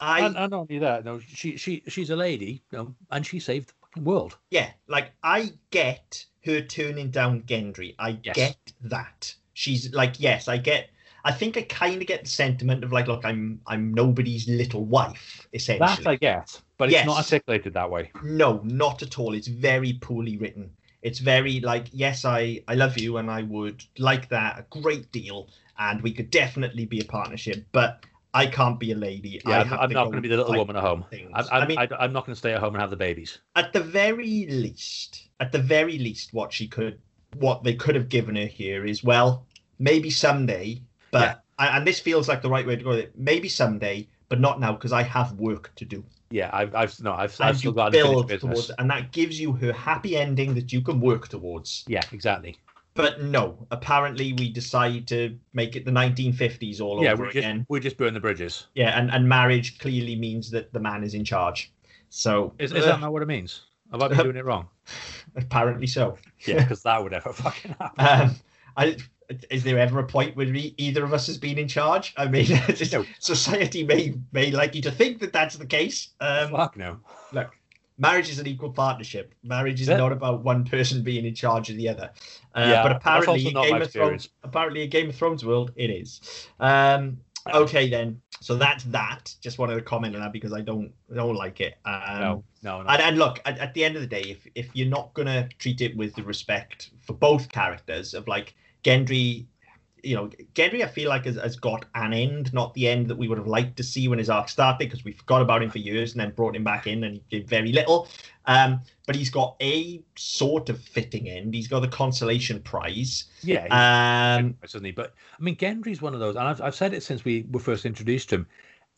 I and, and not only that, no, she she she's a lady, you know, and she saved world. yeah, like I get her turning down Gendry. I Yes. get that. She's like, yes, I get. I think I kind of get the sentiment of like, look, I'm I'm nobody's little wife, essentially. That I get, but it's not articulated that way. No, not at all. It's very poorly written. It's very like, yes, I I love you, and I would like that a great deal, and we could definitely be a partnership, but I can't be a lady. I Yeah, I'm to not going to be the little woman at home. I'm, I I'm, mean- I, I'm not going to stay at home and have the babies. At the very least, at the very least, what she could, what they could have given her here is well, maybe someday, but Yeah. and this feels like the right way to go. with it. Maybe someday, but not now because I have work to do. Yeah, I've, I've no, I've, I've still got unfinished build business. towards, and that gives you her happy ending that you can work towards. Yeah, exactly. But no, apparently we decide to make it the 1950s all Yeah, over we just again. we just burn the bridges. Yeah, and, and marriage clearly means that the man is in charge. So Is, is uh, that not what it means? Have I been doing it wrong? apparently so. Yeah, because that would ever fucking happen. Um, I, is there ever a point where we, either of us has been in charge? I mean, No. society may may like you to think that that's the case. Um, Fuck no. look, marriage is an equal partnership. Marriage is Yeah. not about one person being in charge of the other. Uh, Yeah, but apparently, also in not Game of Thrones, apparently, in Game of Thrones world, it is. Um, okay, then. So that's that. Just wanted to comment on that because I don't I don't like it. Um, No, no, no. and, and look, at, at the end of the day, if if you're not gonna treat it with the respect for both characters of like Gendry, you know, Gendry, I feel like has, has got an end, not the end that we would have liked to see when his arc started, because we forgot about him for years and then brought him back in and he did very little. Um, but he's got a sort of fitting end. He's got the consolation prize. yeah, Um, isn't he? But I mean, Gendry's one of those, and I've, I've said it since we were first introduced to him.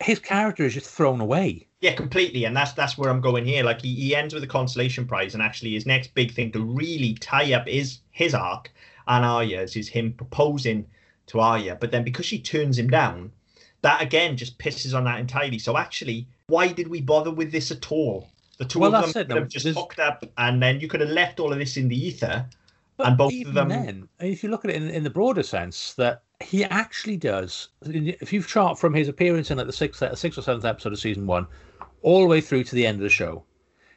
His character is just thrown away. Yeah, completely, and that's that's where I'm going here. Like he, he ends with a consolation prize, and actually his next big thing to really tie up is his arc and Arya's is him proposing to Arya, but then because she turns him down, that again just pisses on that entirely. So actually, why did we bother with this at all? The two Well, of them could have just There's- hooked up, and then you could have left all of this in the ether. But And both of even them- then, if you look at it in, in the broader sense, that he actually does. If you chart from his appearance in like the sixth, uh, sixth or seventh episode of season one, all the way through to the end of the show,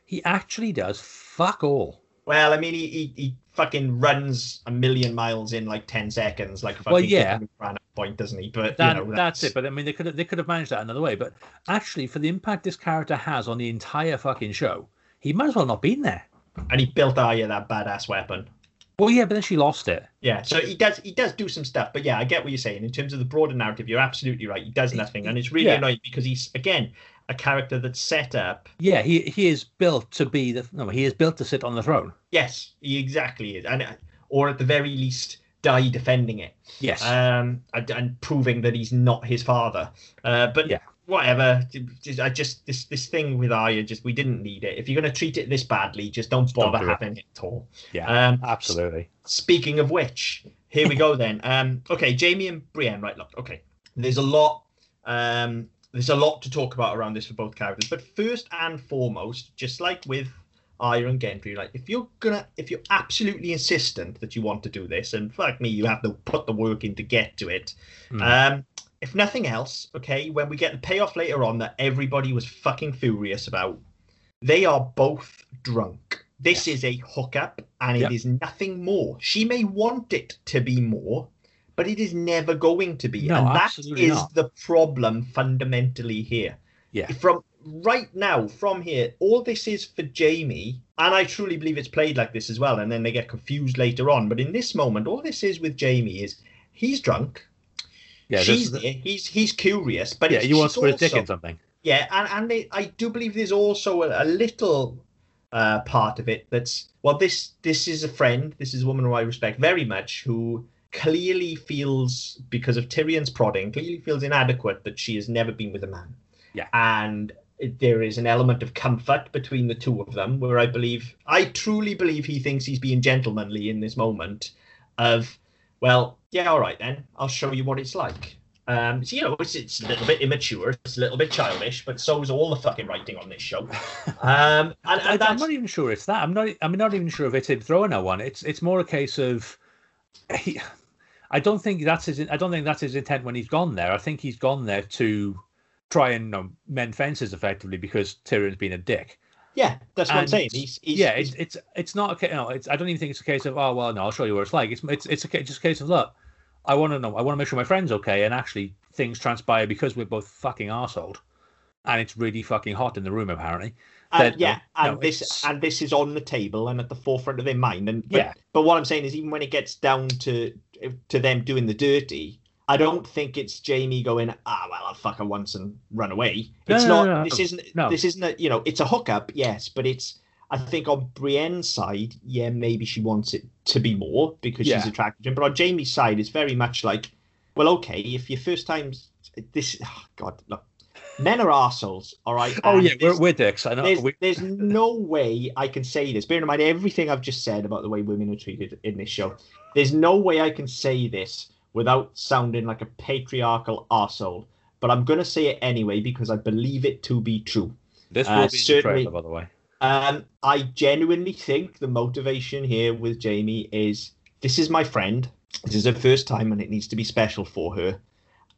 he actually does fuck all. Well, I mean, he, he, he fucking runs a million miles in like ten seconds, like fucking Well, yeah. Kevin Durant at point, doesn't he? But That, you know, that's it. But I mean, they could have, they could have managed that another way. But actually, for the impact this character has on the entire fucking show, he might as well not been there. and he built Arya that badass weapon. Well, yeah, but then she lost it. Yeah, so he does he does do some stuff, but yeah, I get what you're saying. In terms of the broader narrative, you're absolutely right. He does nothing, and it's really Yeah. annoying because he's again a character that's set up. Yeah, he he is built to be the no, he is built to sit on the throne. Yes, he exactly is, and or at the very least die defending it, Yes. um, and, and proving that he's not his father. Uh, but Yeah. whatever. Just- I just this this thing with Arya, just we didn't need it. If you're going to treat it this badly, just don't don't bother do it. having it at all. yeah. Um, absolutely. Speaking of which, here we go then. Um, okay, Jaime and Brienne. Right, look. Okay, there's a lot. Um, there's a lot to talk about around this for both characters. But first and foremost, just like with Arya and Gendry, like if you're gonna, if you're absolutely insistent that you want to do this, and fuck me, you have to put the work in to get to it. Hmm. Um, if nothing else, okay, when we get the payoff later on that everybody was fucking furious about, They are both drunk. This is a hookup, and it Yep. is nothing more. She may want it to be more, but it is never going to be. No, and that is not. the problem fundamentally here. Yeah. From right now, from here, all this is for Jaime, and I truly believe it's played like this as well, and then they get confused later on. But in this moment, all this is with Jaime is he's drunk. Yeah, she's the- there. He's he's curious, but yeah, you want to put his dick also- in something. yeah, and and they, I do believe there's also a, a little uh, part of it that's well, this this is a friend, this is a woman who I respect very much, who clearly feels because of Tyrion's prodding, clearly feels inadequate that she has never been with a man. Yeah. and there is an element of comfort between the two of them, where I believe, I truly believe he thinks he's being gentlemanly in this moment. Of, well, yeah, all right then, I'll show you what it's like. Um, so, you know, it's, it's a little bit immature, it's a little bit childish, but so is all the fucking writing on this show. Um, and, I, and I'm not even sure it's that. I'm not. I'm not even sure if it's him throwing her one. It's it's more a case of he. I don't think that's his. I don't think that's his intent when he's gone there. I think he's gone there to try and you know, mend fences effectively because Tyrion's been a dick. yeah, that's what I'm saying. He's, he's, yeah, he's- it's it's it's not okay. case. No, it's. I don't even think it's a case of oh well, no, I'll show you what it's like. It's it's it's a, just a case of look. I want to know. I want to make sure my friend's okay, and actually things transpire because we're both fucking arseholed, and it's really fucking hot in the room apparently. and, that- yeah, no, and this it's- and this is on the table and at the forefront of their mind. And but, Yeah. but what I'm saying is, even when it gets down to to them doing the dirty, I don't think it's Jaime going, ah, well, I'll fuck her once and run away. No, It's no, not. no, this isn't. no. This isn't. A, you know, it's a hookup, yes, but it's. I think on Brienne's side, yeah, maybe she wants it to be more because she's attracted to him. But on Jaime's side, it's very much like, well, okay, if your first time's this, oh, God, look, men are arseholes, all right. Oh yeah, we're, we're dicks. I know. there's, We, there's no way I can say this. Bear in mind everything I've just said about the way women are treated in this show. There's no way I can say this without sounding like a patriarchal arsehole. But I'm going to say it anyway because I believe it to be true. this uh, will be in the certainly- trailer, by the way. Um, I genuinely think the motivation here with Jaime is this is my friend. This is her first time, and it needs to be special for her.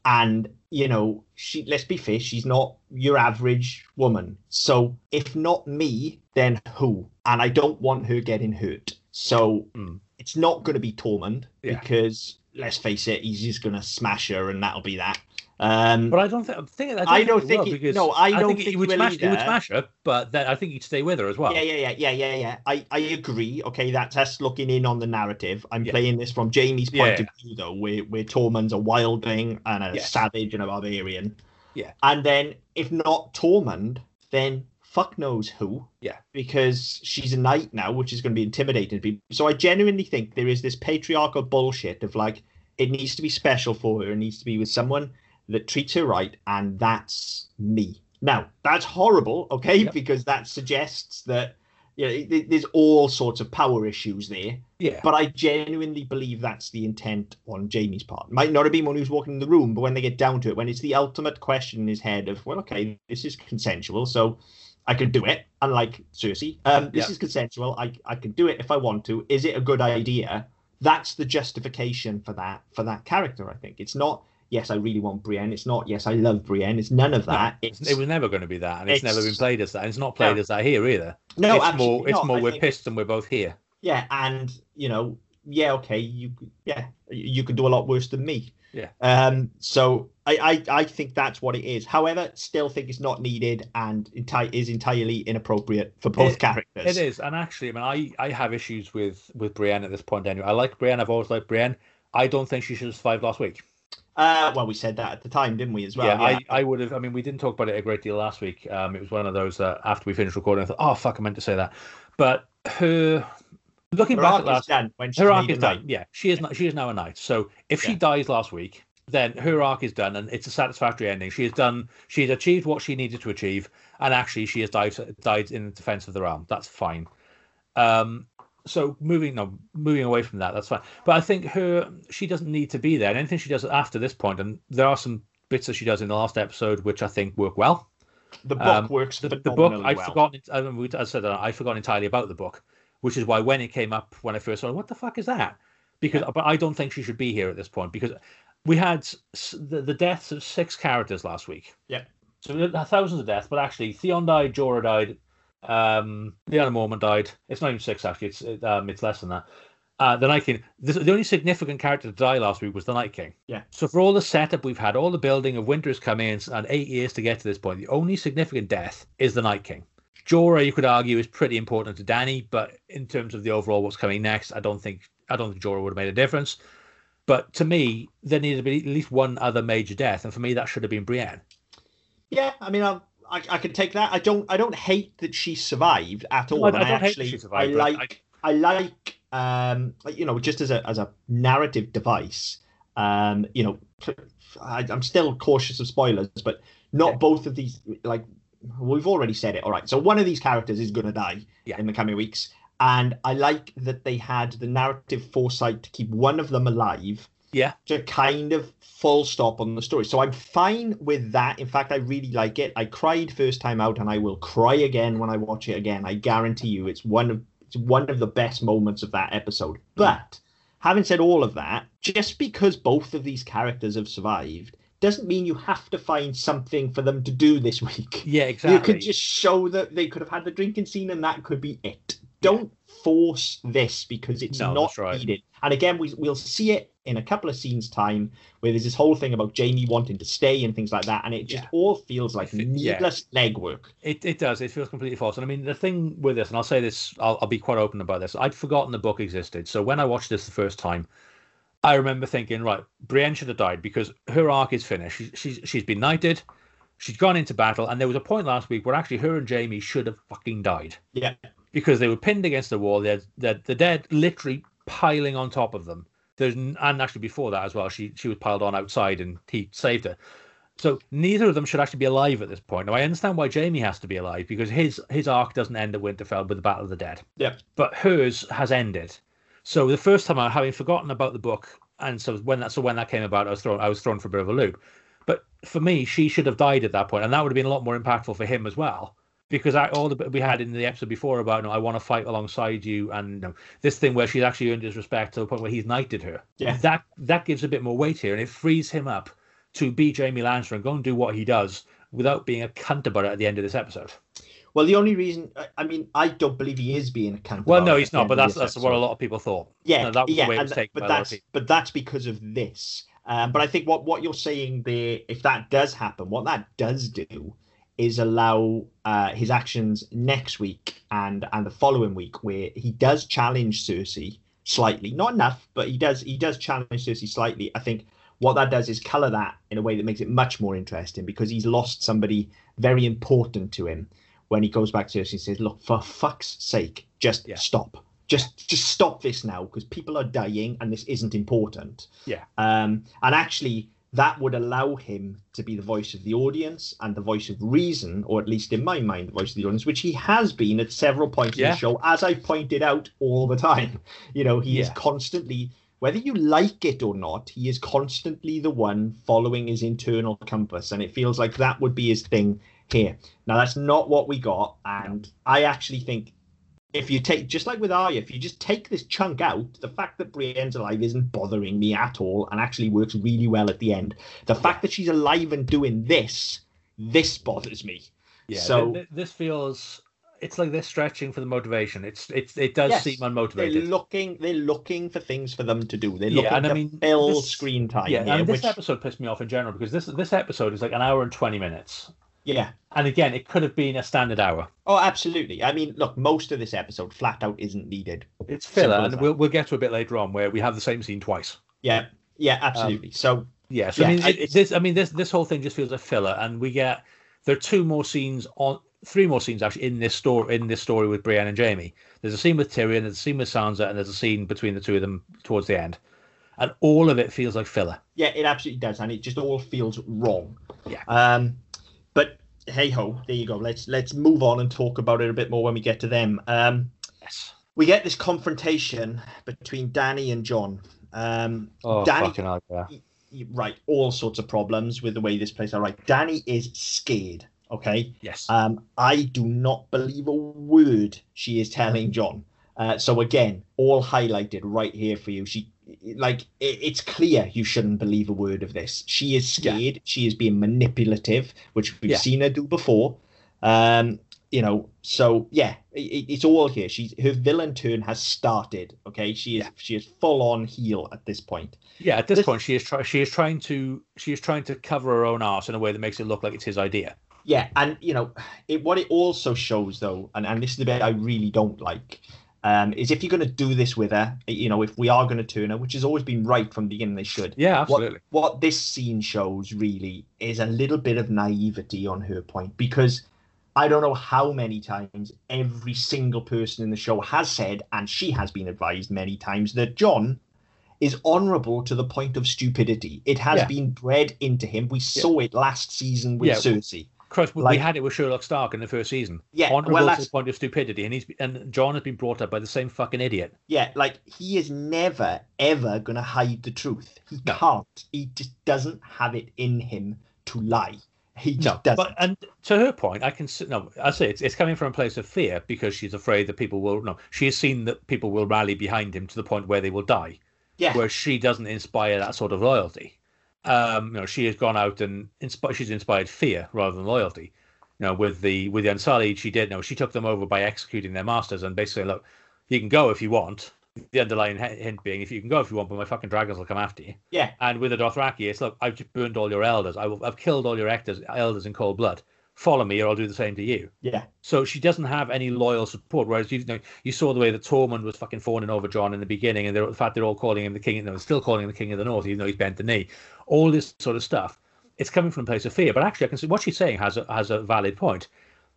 And you know, she let's be fair, she's not your average woman. So if not me, then who? And I don't want her getting hurt. So Hmm. It's not going to be Tormund Yeah. because let's face it, he's just going to smash her, and that'll be that. Um, But I don't think. I, think, I don't I think, think he- no, I don't think would he will smash. He would smash her, but then I think he'd stay with her as well. Yeah, yeah, yeah, yeah, yeah, yeah. I, I agree. Okay, that's us looking in on the narrative. I'm Yeah. playing this from Jaime's point Yeah. of view, though, where, where Tormund's a wildling and a Yes. savage and a barbarian. Yeah. And then, if not Tormund, then fuck knows who. Yeah. Because she's a knight now, which is going to be intimidating to people. So I genuinely think there is this patriarchal bullshit of like, it needs to be special for her. It needs to be with someone that treats her right, and that's me. Now, that's horrible, okay? Yep. Because that suggests that you know, th- there's all sorts of power issues there. Yeah. But I genuinely believe that's the intent on Jaime's part. Might not have been when he was walking in the room, but when they get down to it, when it's the ultimate question in his head of, well, okay, this is consensual, so I could do it. Unlike Cersei, um, this Yeah. is consensual. I I can do it if I want to. Is it a good idea? That's the justification for that for that character. I think it's not. Yes, I really want Brienne. It's not. Yes, I love Brienne. It's none of that. it's- it's it was never going to be that, and it's, never been played as that. And it's not played No. as that here either. no. it's more. It's not. more. I We're pissed and we're both here. Yeah, and you know, yeah, okay, you yeah, you could do a lot worse than me. Yeah. Um. So I I, I think that's what it is. However, still think it's not needed and enti- is entirely inappropriate for both It- characters. It is, and actually, I mean, I, I have issues with with Brienne at this point. Anyway, I like Brienne. I've always liked Brienne. I don't think she should have survived last week. Uh. Well, we said that at the time, didn't we? As well. yeah, I, I would have. I mean, we didn't talk about it a great deal last week. Um, it was one of those uh, after we finished recording. I thought, oh fuck, I meant to say that. But her looking back at last, done when arc is done. knight. Yeah, she is. Not, she is now a knight. So if she Yeah. dies last week, then her arc is done, and it's a satisfactory ending. She has done. She has achieved what she needed to achieve, and actually, she has died died in defense of the realm. That's fine. Um, so moving no moving away from that, that's fine. But I think her she doesn't need to be there. And anything she does after this point, and there are some bits that she does in the last episode which I think work well. The book Um, works The, the book I'd well. forgotten. I, mean, we- I said that I forgot entirely about the book, which is why when it came up when I first saw it, what the fuck is that? Because but I don't think she should be here at this point because we had the, the deaths of six characters last week. Yeah. So thousands of deaths, but actually Theon died, Jorah died, Um, Lyanna Mormont died. It's not even six actually. It's it, um, it's less than that. Uh, the Night King. This, the only significant character to die last week was the Night King. Yeah. So for all the setup we've had, all the building of Winter's coming in, and eight years to get to this point, the only significant death is the Night King. Jorah, you could argue, is pretty important to Dany, but in terms of the overall what's coming next, I don't think I don't think Jorah would have made a difference. But to me, there needed to be at least one other major death, and for me, that should have been Brienne. Yeah, I mean, I, I, I can take that. I don't, I don't hate that she survived at all. I, I actually, survived. I like, I like, um, you know, just as a as a narrative device. Um, you know, I, I'm still cautious of spoilers, but not Yeah. both of these. Like we've already said it. All right, so one of these characters is going to die Yeah. in the coming weeks, and I like that they had the narrative foresight to keep one of them alive yeah, to kind of full stop on the story. So I'm fine with that. In fact, I really like it. I cried first time out, and I will cry again when I watch it again. I guarantee you, it's one of it's one of the best moments of that episode. Mm. But having said all of that, just because both of these characters have survived doesn't mean you have to find something for them to do this week. yeah, exactly. You could just show that they could have had the drinking scene, and that could be it. Don't force this because it's No, not right. needed. And again, we, we'll see it in a couple of scenes time where there's this whole thing about Jaime wanting to stay and things like that, and it just Yeah. all feels like it- yeah. needless legwork. It, it does. It feels completely false. And I mean, the thing with this, and I'll say this, I'll, I'll be quite open about this. I'd forgotten the book existed. So when I watched this the first time, I remember thinking, right, Brienne should have died because her arc is finished. She's, she's, she's been knighted. She's gone into battle. And there was a point last week where actually her and Jaime should have fucking died Yeah, because they were pinned against the wall. They're, they're, the dead literally piling on top of them. There's and actually before that as well, she she was piled on outside and he saved her. So neither of them should actually be alive at this point. Now I understand why Jaime has to be alive because his his arc doesn't end at Winterfell with the Battle of the Dead. yeah, But hers has ended. So the first time I having forgotten about the book, and so when that so when that came about, I was thrown I was thrown for a bit of a loop. But for me, she should have died at that point, and that would have been a lot more impactful for him as well. Because I, all the we had in the episode before about, you know, I want to fight alongside you, and you know, this thing where she's actually earned his respect to the point where he's knighted her. Yeah. That that gives a bit more weight here, and it frees him up to be Jaime Lannister and go and do what he does without being a cunt about it at the end of this episode. Well, the only reason, I- mean, I don't believe he is being accountable. Well, no, he's not, but that's that's what a lot. of people thought. Yeah, No, that was yeah, the way it was taken but by a lot of that's but that's because of this. Um, but I think what what you're saying there, if that does happen, what that does do is allow uh, his actions next week and and the following week, where he does challenge Cersei slightly, not enough, but he does he does challenge Cersei slightly. I think what that does is color that in a way that makes it much more interesting because he's lost somebody very important to him when he goes back to Cersei and says, "Look, for fuck's sake, just Yeah. stop." Just, just stop this now because people are dying and this isn't important. Yeah. Um, and actually, that would allow him to be the voice of the audience and the voice of reason, or at least in my mind, the voice of the audience, which he has been at several points in the show, as I pointed out all the time. You know, he is constantly, whether you like it or not, he is constantly the one following his internal compass, and it feels like that would be his thing here. Now, that's not what we got, and I actually think if you take just like with Arya, if you just take this chunk out, the fact that Brienne's alive isn't bothering me at all, and actually works really well at the end. The fact that she's alive and doing this, this bothers me. Yeah. So- th- th- this feels it's like they're stretching for the motivation. It's it's it does Yes, seem unmotivated. They're looking, they're looking for things for them to do. They're Yeah, looking and I mean, fill this- screen time. yeah, here, and this which, episode pissed me off in general because this this episode is like an hour and twenty minutes, yeah. and again, it could have been a standard hour. Oh, absolutely. I mean, look, most of this episode flat out isn't needed. It's filler, and we'll we'll get to a bit later on where we have the same scene twice. Yeah, yeah, absolutely. so Yeah, so I mean, I- it, this I mean this this whole thing just feels a filler, and we get there are two more scenes on three more scenes actually in this story in this story with Brienne and Jaime. There's a scene with Tyrion, there's a scene with Sansa, and there's a scene between the two of them towards the end, and all of it feels like filler. yeah, it absolutely does, and it just all feels wrong. Yeah. Um, but hey ho, there you go. Let's let's move on and talk about it a bit more when we get to them. Um, Yes. we get this confrontation between Dany and Jon. Um, Oh Dany- fucking hell, yeah. right, all sorts of problems with the way this plays out. Right, Dany is scared. Okay, Yes. um, I do not believe a word she is telling Jon. Uh, so again, all highlighted right here for you. She, like, it, it's clear you shouldn't believe a word of this. She is Yeah. scared. She is being manipulative, which we've Yeah. seen her do before. Um, you know, so yeah, it, it's all here. She's her villain turn has started. Okay, she is Yeah. she is full on heel at this point. Yeah, at this, This- point, she is try- she is trying to she is trying to cover her own arse in a way that makes it look like it's his idea. Yeah, and you know, it what it also shows though, and, and this is the bit I really don't like, um, is if you're going to do this with her, you know, if we are going to turn her, which has always been right from the beginning, they should. Yeah, What, absolutely. what this scene shows really is a little bit of naivety on her point because I don't know how many times every single person in the show has said, and she has been advised many times, that Jon is honorable to the point of stupidity. It has Yeah. been bred into him. We saw it last season with Yeah. Cersei. Chris, we- we had it with Sherlock Stark in the first season. Yeah, honorable well, to the point of stupidity, and he's and Jon has been brought up by the same fucking idiot. Yeah, like he is never ever gonna hide the truth. He No. can't. He just doesn't have it in him to lie. He just No, doesn't. but and to her point, I can no. I say it's, it's coming from a place of fear because she's afraid that people will no. She has seen that people will rally behind him to the point where they will die. yeah, Whereas she doesn't inspire that sort of loyalty. Um, you know, she has gone out and inspi- she's inspired fear rather than loyalty. You know, with the with the Unsullied, she did. No, she took them over by executing their masters and basically, look, you can go if you want. The underlying hint being, if you can go if you want, but my fucking dragons will come after you. yeah, And with the Dothraki, it's look, I've just burned all your elders. I will, I've killed all your elders, elders in cold blood. Follow me, or I'll do the same to you. yeah, So she doesn't have any loyal support. Whereas you, know, you saw the way that Tormund was fucking fawning over Jon in the beginning, and they're, the fact they're all calling him the king, and they're still calling him the king of the north, even though he's bent the knee. All this sort of stuff. It's coming from a place of fear. But actually, I can see what she's saying has a, has a valid point.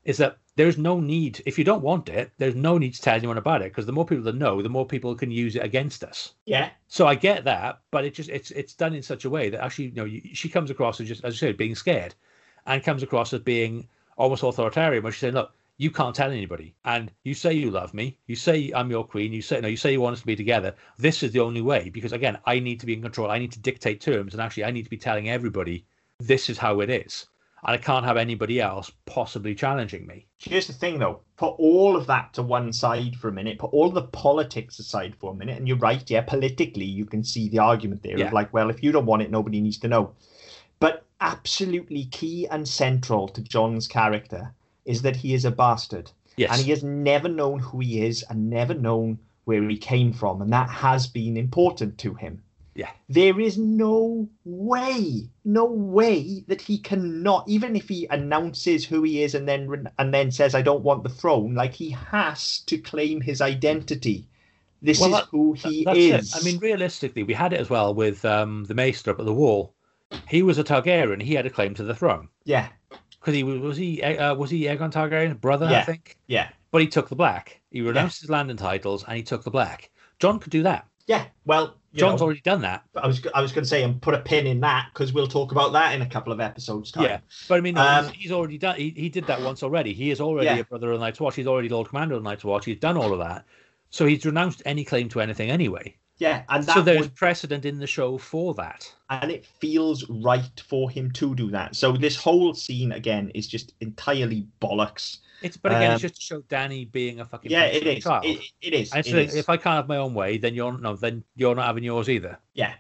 Is that there's no need if you don't want it, there's no need to tell anyone about it because the more people that know, the more people can use it against us. yeah, So I get that, but it just it's it's done in such a way that actually you know you, she comes across as just as you said being scared, and comes across as being almost authoritarian. Where she's saying, "Look, you can't tell anybody, and you say you love me, you say I'm your queen, you say no, you say you want us to be together. This is the only way because again, I need to be in control. I need to dictate terms, and actually, I need to be telling everybody this is how it is, and I can't have anybody else possibly challenging me. Here's the thing, though. Put all of that to one side for a minute. Put all the politics aside for a minute, and you're right. Yeah, politically, you can see the argument there Yeah. of like, well, if you don't want it, nobody needs to know. Absolutely key and central to Jon's character is that he is a bastard, Yes, and he has never known who he is and never known where he came from, and that has been important to him. yeah, There is no way, no way that he cannot, even if he announces who he is and then and then says, "I don't want the throne," like he has to claim his identity. This Well, is that- who he is. it. I mean, realistically, we had it as well with um, the Maester up at the wall. He was a Targaryen. He had a claim to the throne yeah, because he was was he uh, was he Aegon Targaryen brother, I think. yeah, But he took the black. He renounced his land and titles, and he took the black. Jon could do that. yeah. Well, Jon's know, already done that. I was I was going to say and put a pin in that because we'll talk about that in a couple of episodes time. Yeah, but I mean, Um, he's, he's already done. He, he did that once already. He is already Yeah. a brother of the Night's Watch. He's already Lord Commander of the Night's Watch. He's done all of that. So he's renounced any claim to anything anyway. Yeah, and that So there's would precedent in the show for that. and it feels right for him to do that. So this whole scene again is just entirely bollocks. It's but again, Um, it's just to show Dany being a fucking Yeah, it is. child. It, it is. It is. if I can't have my own way, then you're no, then you're not having yours either. Yeah.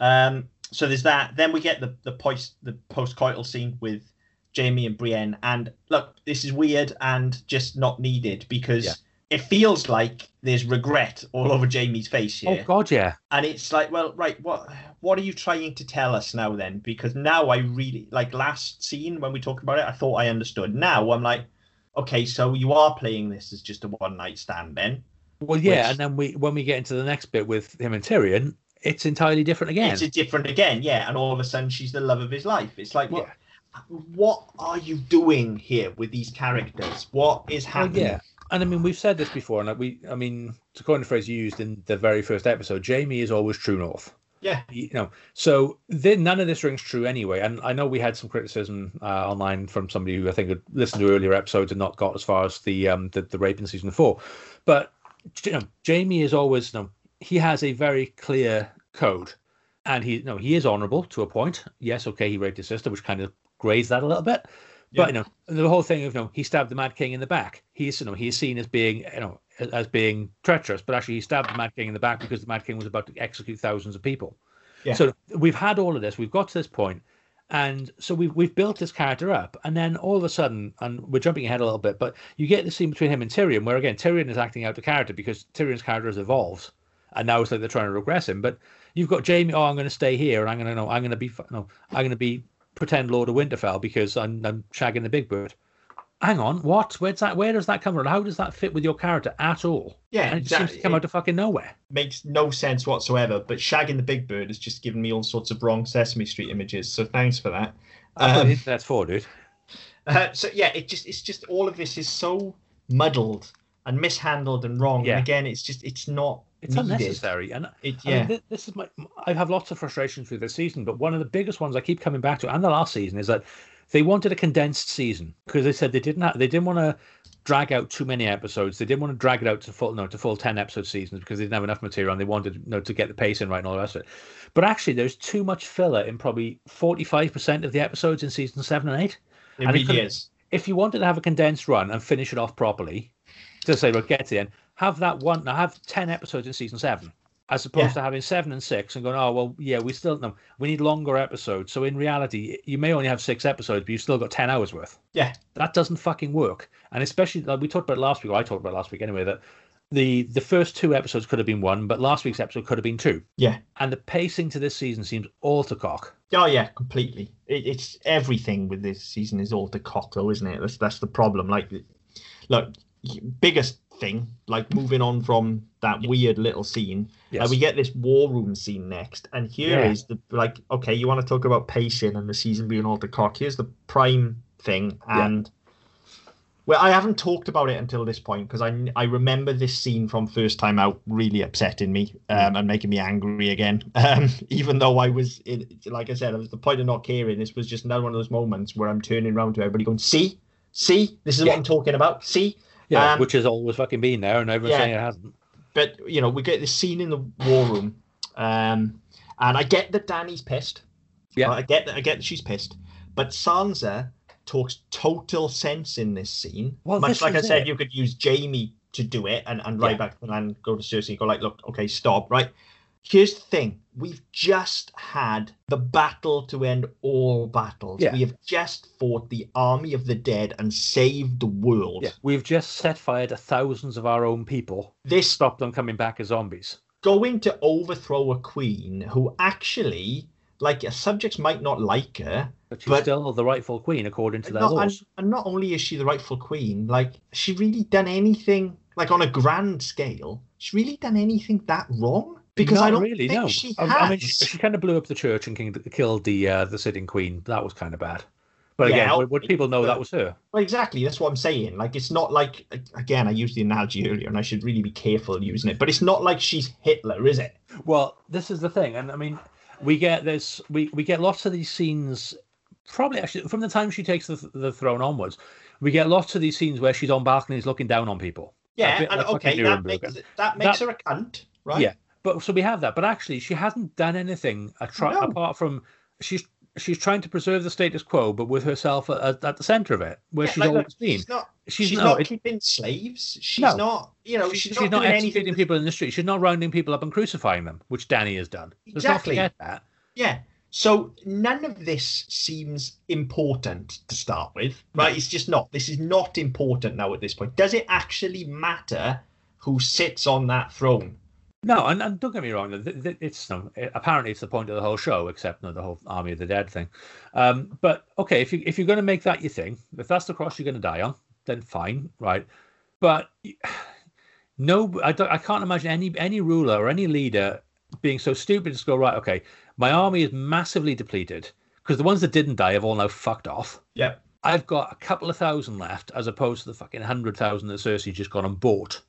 Um, so there's that. Then we get the the post the post-coital scene with Jaime and Brienne. And look, this is weird and just not needed because Yeah. It feels like there's regret all over Jaime's face oh, here. Oh God, yeah. And it's like, well, right, what what are you trying to tell us now then? Because now I really like last scene when we talked about it, I thought I understood. Now I'm like, okay, so you are playing this as just a one night stand then. Well, yeah, Which- and then we when we get into the next bit with him and Tyrion, it's entirely different again. It's different again, yeah. And all of a sudden she's the love of his life. It's like, what Yeah. what are you doing here with these characters? What is Well, happening? yeah, and I mean we've said this before, and we, I mean, to coin a phrase used in the very first episode, Jaime is always true north. Yeah. You know, so then none of this rings true anyway. And I know we had some criticism uh, online from somebody who I think had listened to earlier episodes and not got as far as the um the, the rape in season four, but you know, Jaime is always you know, he has a very clear code, and he you know he is honourable to a point. Yes, okay, he raped his sister, which kind of grazed that a little bit. Yeah. But you know, the whole thing of you know, he stabbed the Mad King in the back. He's you know he's seen as being you know as being treacherous, but actually he stabbed the Mad King in the back because the Mad King was about to execute thousands of people. Yeah. So we've had all of this. We've got to this point, And so we've we've built this character up, and then all of a sudden, and we're jumping ahead a little bit, but you get the scene between him and Tyrion, where again Tyrion is acting out the character because Tyrion's character has evolved, and now it's like they're trying to regress him. But you've got Jaime. Oh, I'm going to stay here, and I'm going to know I'm going to be no, I'm going to be pretend Lord of Winterfell because I'm, I'm shagging the Big Bird. Hang on, what? Where's that? Where does that come from? How does that fit with your character at all? Yeah, and it just seems to exactly. come out of fucking nowhere. makes no sense whatsoever. But shagging the big bird has just given me all sorts of wrong Sesame Street images. So thanks for that. That's Um, internet's for, dude. Uh, so yeah, it just it's just all of this is so muddled and mishandled and wrong. Yeah. And again, it's just it's not It's needed. unnecessary, and It, I mean, thi- this is my. I have lots of frustrations with this season, but one of the biggest ones I keep coming back to, and the last season, is that they wanted a condensed season because they said they didn't. Have, they didn't want to drag out too many episodes. They didn't want to drag it out to full no to full ten episode seasons because they didn't have enough material and they wanted you know, to get the pace in right and all the rest of it. But actually, there's too much filler in probably forty five percent of the episodes in season seven and eight. it and really could- is. If you wanted to have a condensed run and finish it off properly, to say, look, get to the end, have that one. Now have ten episodes in season seven as opposed Yeah. to having seven and six and going, oh well, yeah, we still no, we need longer episodes. So in reality, you may only have six episodes, but you've still got ten hours worth. Yeah, That doesn't fucking work. And especially like we talked about last week, or I talked about last week anyway, that the the first two episodes could have been one, but last week's episode could have been two. yeah. And the pacing to this season seems all to cock. Oh yeah, completely. It, it's everything with this season is all to cock, though, isn't it? That's that's the problem. Like, look, biggest thing, like moving on from that weird little scene, Yes. uh, we get this war room scene next, and here is Yeah. the like, okay, you want to talk about pacing and the season being all the cock? Here's the prime thing, Yeah. and. Well, I haven't talked about it until this point because I I remember this scene from first time out really upsetting me um, and making me angry again. Um, even though I was, in, like I said, was the point of not caring. This was just another one of those moments where I'm turning around to everybody going, "See, see, this is Yeah. what I'm talking about. See." Yeah, um, which has always fucking been there, and everyone's yeah. saying it hasn't. But you know, we get this scene in the war room, um, and I get that Dany's pissed. Yeah. I get that. I get that she's pissed. But Sansa talks total sense in this scene. Well, Much this like I said, it. you could use Jaime to do it and, and right Yeah. back to the land, go to Cersei, and go like, look, okay, stop, right? Here's the thing. We've just had the battle to end all battles. Yeah. We have just fought the army of the dead and saved the world. Yeah, we've just set fire to thousands of our own people. This stopped them coming back as zombies. going to overthrow a queen who actually, like, her subjects might not like her. But she's But- still the rightful queen according to And their not, and, laws. and not only is she the rightful queen, like, she really done anything, like, on a grand scale? She really done anything that wrong? Because Not I don't really, think no. she I, has. I mean, she, she kind of blew up the church and killed the uh, the sitting queen. That was kind of bad. But again, Yeah, would, would people know but- that was her? Well, exactly. That's what I'm saying. Like, it's not like again. I used the analogy earlier, and I should really be careful using it. But it's not like she's Hitler, is it? Well, this is the thing, and I mean, we get this. We we get lots of these scenes. Probably actually from the time she takes the, the throne onwards, we get lots of these scenes where she's on balconies looking down on people. Yeah, and okay, that makes that makes That- her a cunt, right? Yeah, but so we have that. But actually, she hasn't done anything atro- No. apart from she's she's trying to preserve the status quo, but with herself at, at the center of it, where Yeah, she's like, always look, been. She's not. She's, She's, no, not it- keeping slaves. She's No. not. You know, she's, she's, she's not, not executing people in the street. She's not rounding people up and crucifying them, which Dany has done. Let's Exactly. not forget that. Yeah. So none of this seems important to start with, right? It's just not. This is not important now at this point. Does it actually matter who sits on that throne? No, and, and don't get me wrong. It's no, apparently it's the point of the whole show, except the whole Army of the Dead thing. Um, but okay, if you if you're going to make that your thing, if that's the cross you're going to die on, then fine, right? But no, I don't. I can't imagine any any ruler or any leader being so stupid as to go right. Okay, my army is massively depleted because the ones that didn't die have all now fucked off. Yep. I've got a couple of thousand left, as opposed to the fucking hundred thousand that Cersei just got and bought.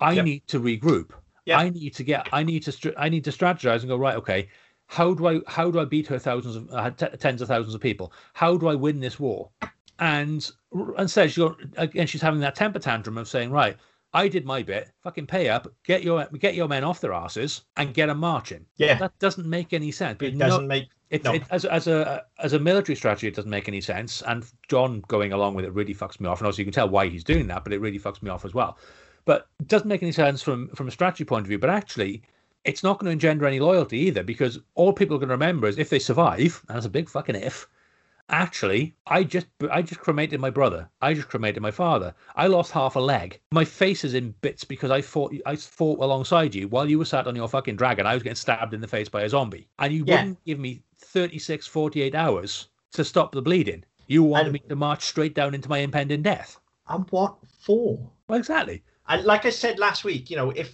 I Yep. need to regroup. Yep. I need to get. I need to. I need to strategize and go right. Okay, how do I? How do I beat her thousands of uh, t- tens of thousands of people? How do I win this war? And instead, she go again. She's having that temper tantrum of saying, right. I did my bit. Fucking pay up. Get your get your men off their asses and get them marching. Yeah. That doesn't make any sense. It no- doesn't make. it, No. it, as as a as a military strategy, it doesn't make any sense. And Jon going along with it really fucks me off. And also, you can tell why he's doing that, but it really fucks me off as well. But it doesn't make any sense from from a strategy point of view. But actually, it's not going to engender any loyalty either, because all people are going to remember is if they survive, and that's a big fucking if, Actually, I just I just cremated my brother. I just cremated my father. I lost half a leg. My face is in bits because I fought I fought alongside you while you were sat on your fucking dragon. I was getting stabbed in the face by a zombie, and you Yeah. wouldn't give me 36, 48 hours to stop the bleeding. You wanted And- me to march straight down into my impending death. And what for? Well, exactly. And like I said last week, you know, if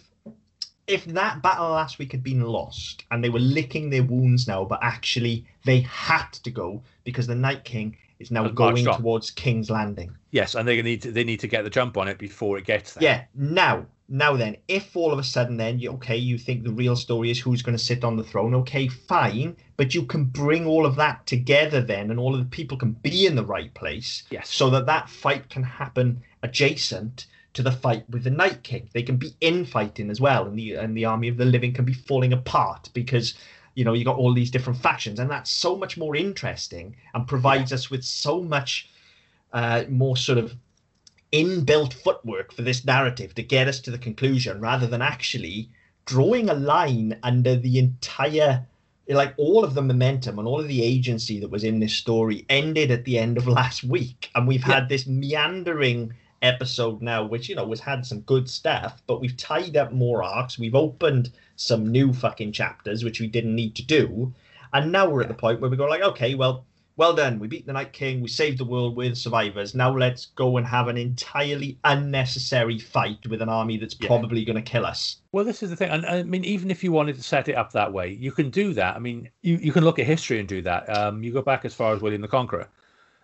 if that battle last week had been lost and they were licking their wounds now, but actually they had to go because the Night King is now going towards King's Landing. Yes, and they need to they need to get the jump on it before it gets there. Yeah. Now, now then, if all of a sudden then you okay, you think the real story is who's going to sit on the throne, okay, fine, but you can bring all of that together then, and all of the people can be in the right place, Yes. so that that fight can happen adjacent to the fight with the Night King. They can be infighting as well, and the and the army of the living can be falling apart because. You know, you got all these different factions, and that's so much more interesting and provides us with so much uh, more sort of inbuilt footwork for this narrative to get us to the conclusion rather than actually drawing a line under the entire like all of the momentum and all of the agency that was in this story ended at the end of last week and we've had this meandering episode now which you know has had some good stuff but we've tied up more arcs we've opened some new fucking chapters which we didn't need to do and now we're at the point where we go like okay well well done. We beat the Night King. We saved the world with survivors. Now let's go and have an entirely unnecessary fight with an army that's Yeah. probably going to kill us. Well, this is the thing. And I mean, even if you wanted to set it up that way, you can do that. I mean, you, you can look at history and do that. Um, you go back as far as William the Conqueror,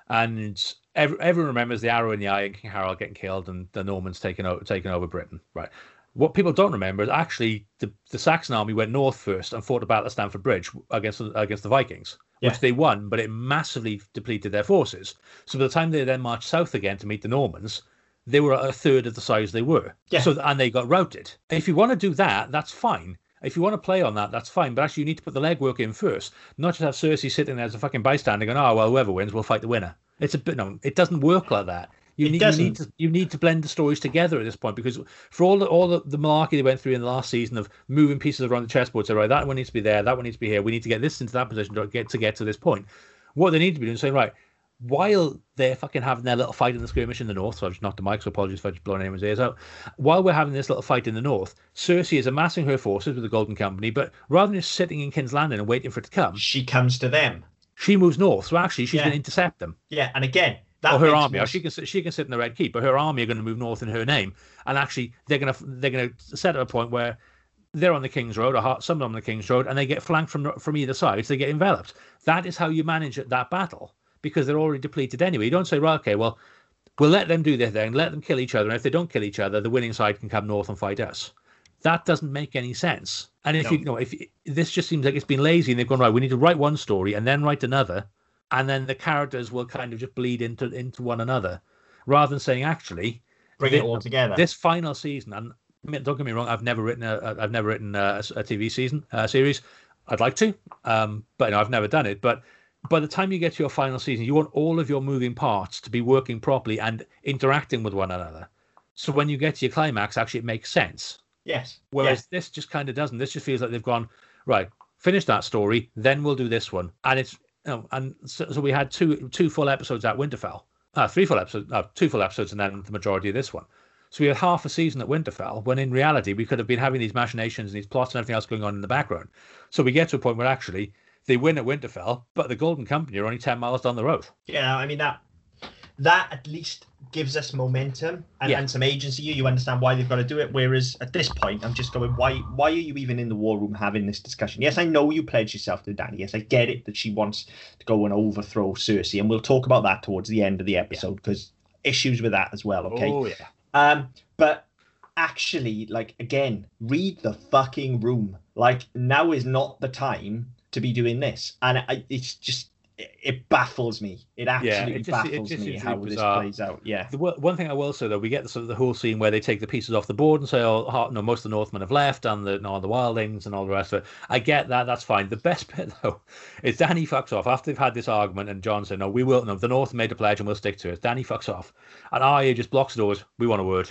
and every, everyone remembers the arrow in the eye and King Harold getting killed and the Normans taking over, taking over Britain, right? What people don't remember is actually the, the Saxon army went north first and fought a battle at Stamford Bridge against against the Vikings, Yeah. which they won, but it massively depleted their forces. So by the time they then marched south again to meet the Normans, they were a third of the size they were. Yeah. So and they got routed. If you want to do that, that's fine. If you want to play on that, that's fine. But actually, you need to put the legwork in first, not just have Cersei sitting there as a fucking bystander going, "Oh well, whoever wins, we'll fight the winner." It's a bit no, it doesn't work like that. You need, you need to you need to blend the stories together at this point because for all the all the, the malarkey they went through in the last season of moving pieces around the chessboard, so right, that one needs to be there, that one needs to be here. We need to get this into that position to get to get to this point. What they need to be doing is saying, right, while they're fucking having their little fight in the skirmish in the north, so I've just knocked the mic, so apologies if I just blown anyone's ears out. While we're having this little fight in the north, Cersei is amassing her forces with the Golden Company, but rather than just sitting in King's Landing and waiting for it to come, She comes to them. She moves north. So actually, she's Yeah. going to intercept them Yeah, and again, that or her army. more Or she can sit- she can sit in the Red Keep, but her army are going to move north in her name, and actually they're going to they're going to set at a point where they're on the King's Road, or some of them on the King's Road, and they get flanked from from either side, so they get enveloped. That is how you manage that battle because they're already depleted anyway. You don't say, right, okay, well, we'll let them do their thing, let them kill each other, and if they don't kill each other, the winning side can come north and fight us. That doesn't make any sense. And if No. you, you know, if this just seems like it's been lazy, and they've gone right, we need to write one story and then write another, and then the characters will kind of just bleed into into one another, rather than saying actually bring thi- it all together. this final season. And I mean, don't get me wrong, I've never written a I've never written a, a TV season uh, series. I'd like to, um, but no, I've never done it. But by the time you get to your final season, you want all of your moving parts to be working properly and interacting with one another. So when you get to your climax, actually it makes sense. Yes. Whereas this just kind of doesn't. This just feels like they've gone right. Finish that story, then we'll do this one. And it's you know, and so, so we had two two full episodes at Winterfell, uh, three full episodes, uh, two full episodes, and then the majority of this one. So we had half a season at Winterfell, when in reality we could have been having these machinations and these plots and everything else going on in the background. So we get to a point where actually they win at Winterfell, but the Golden Company are only ten miles down the road. Yeah, I mean that that at least gives us momentum and, Yeah. and some agency. You understand why they've got to do it. Whereas at this point, I'm just going, why why are you even in the war room having this discussion? Yes, I know you pledged yourself to Dany. Yes, I get it that she wants to go and overthrow Cersei, and we'll talk about that towards the end of the episode because issues with that as well. Okay. Oh yeah. Um, but actually, like again, read the fucking room. Like now is not the time to be doing this, and I, it's just it, it baffles me. It absolutely it just- it baffles just me how really this plays out. Yeah, The one thing I will say though, we get the sort of the whole scene where they take the pieces off the board and say, "Oh, no, most of the Northmen have left, and the no, the Wildlings and all the rest of it." I get that, that's fine. The best bit though is Dany fucks off after they've had this argument, and Jon said, "No, we will. No, the North made a pledge, and we'll stick to it." Dany fucks off, and Arya just blocks the doors. We want a word.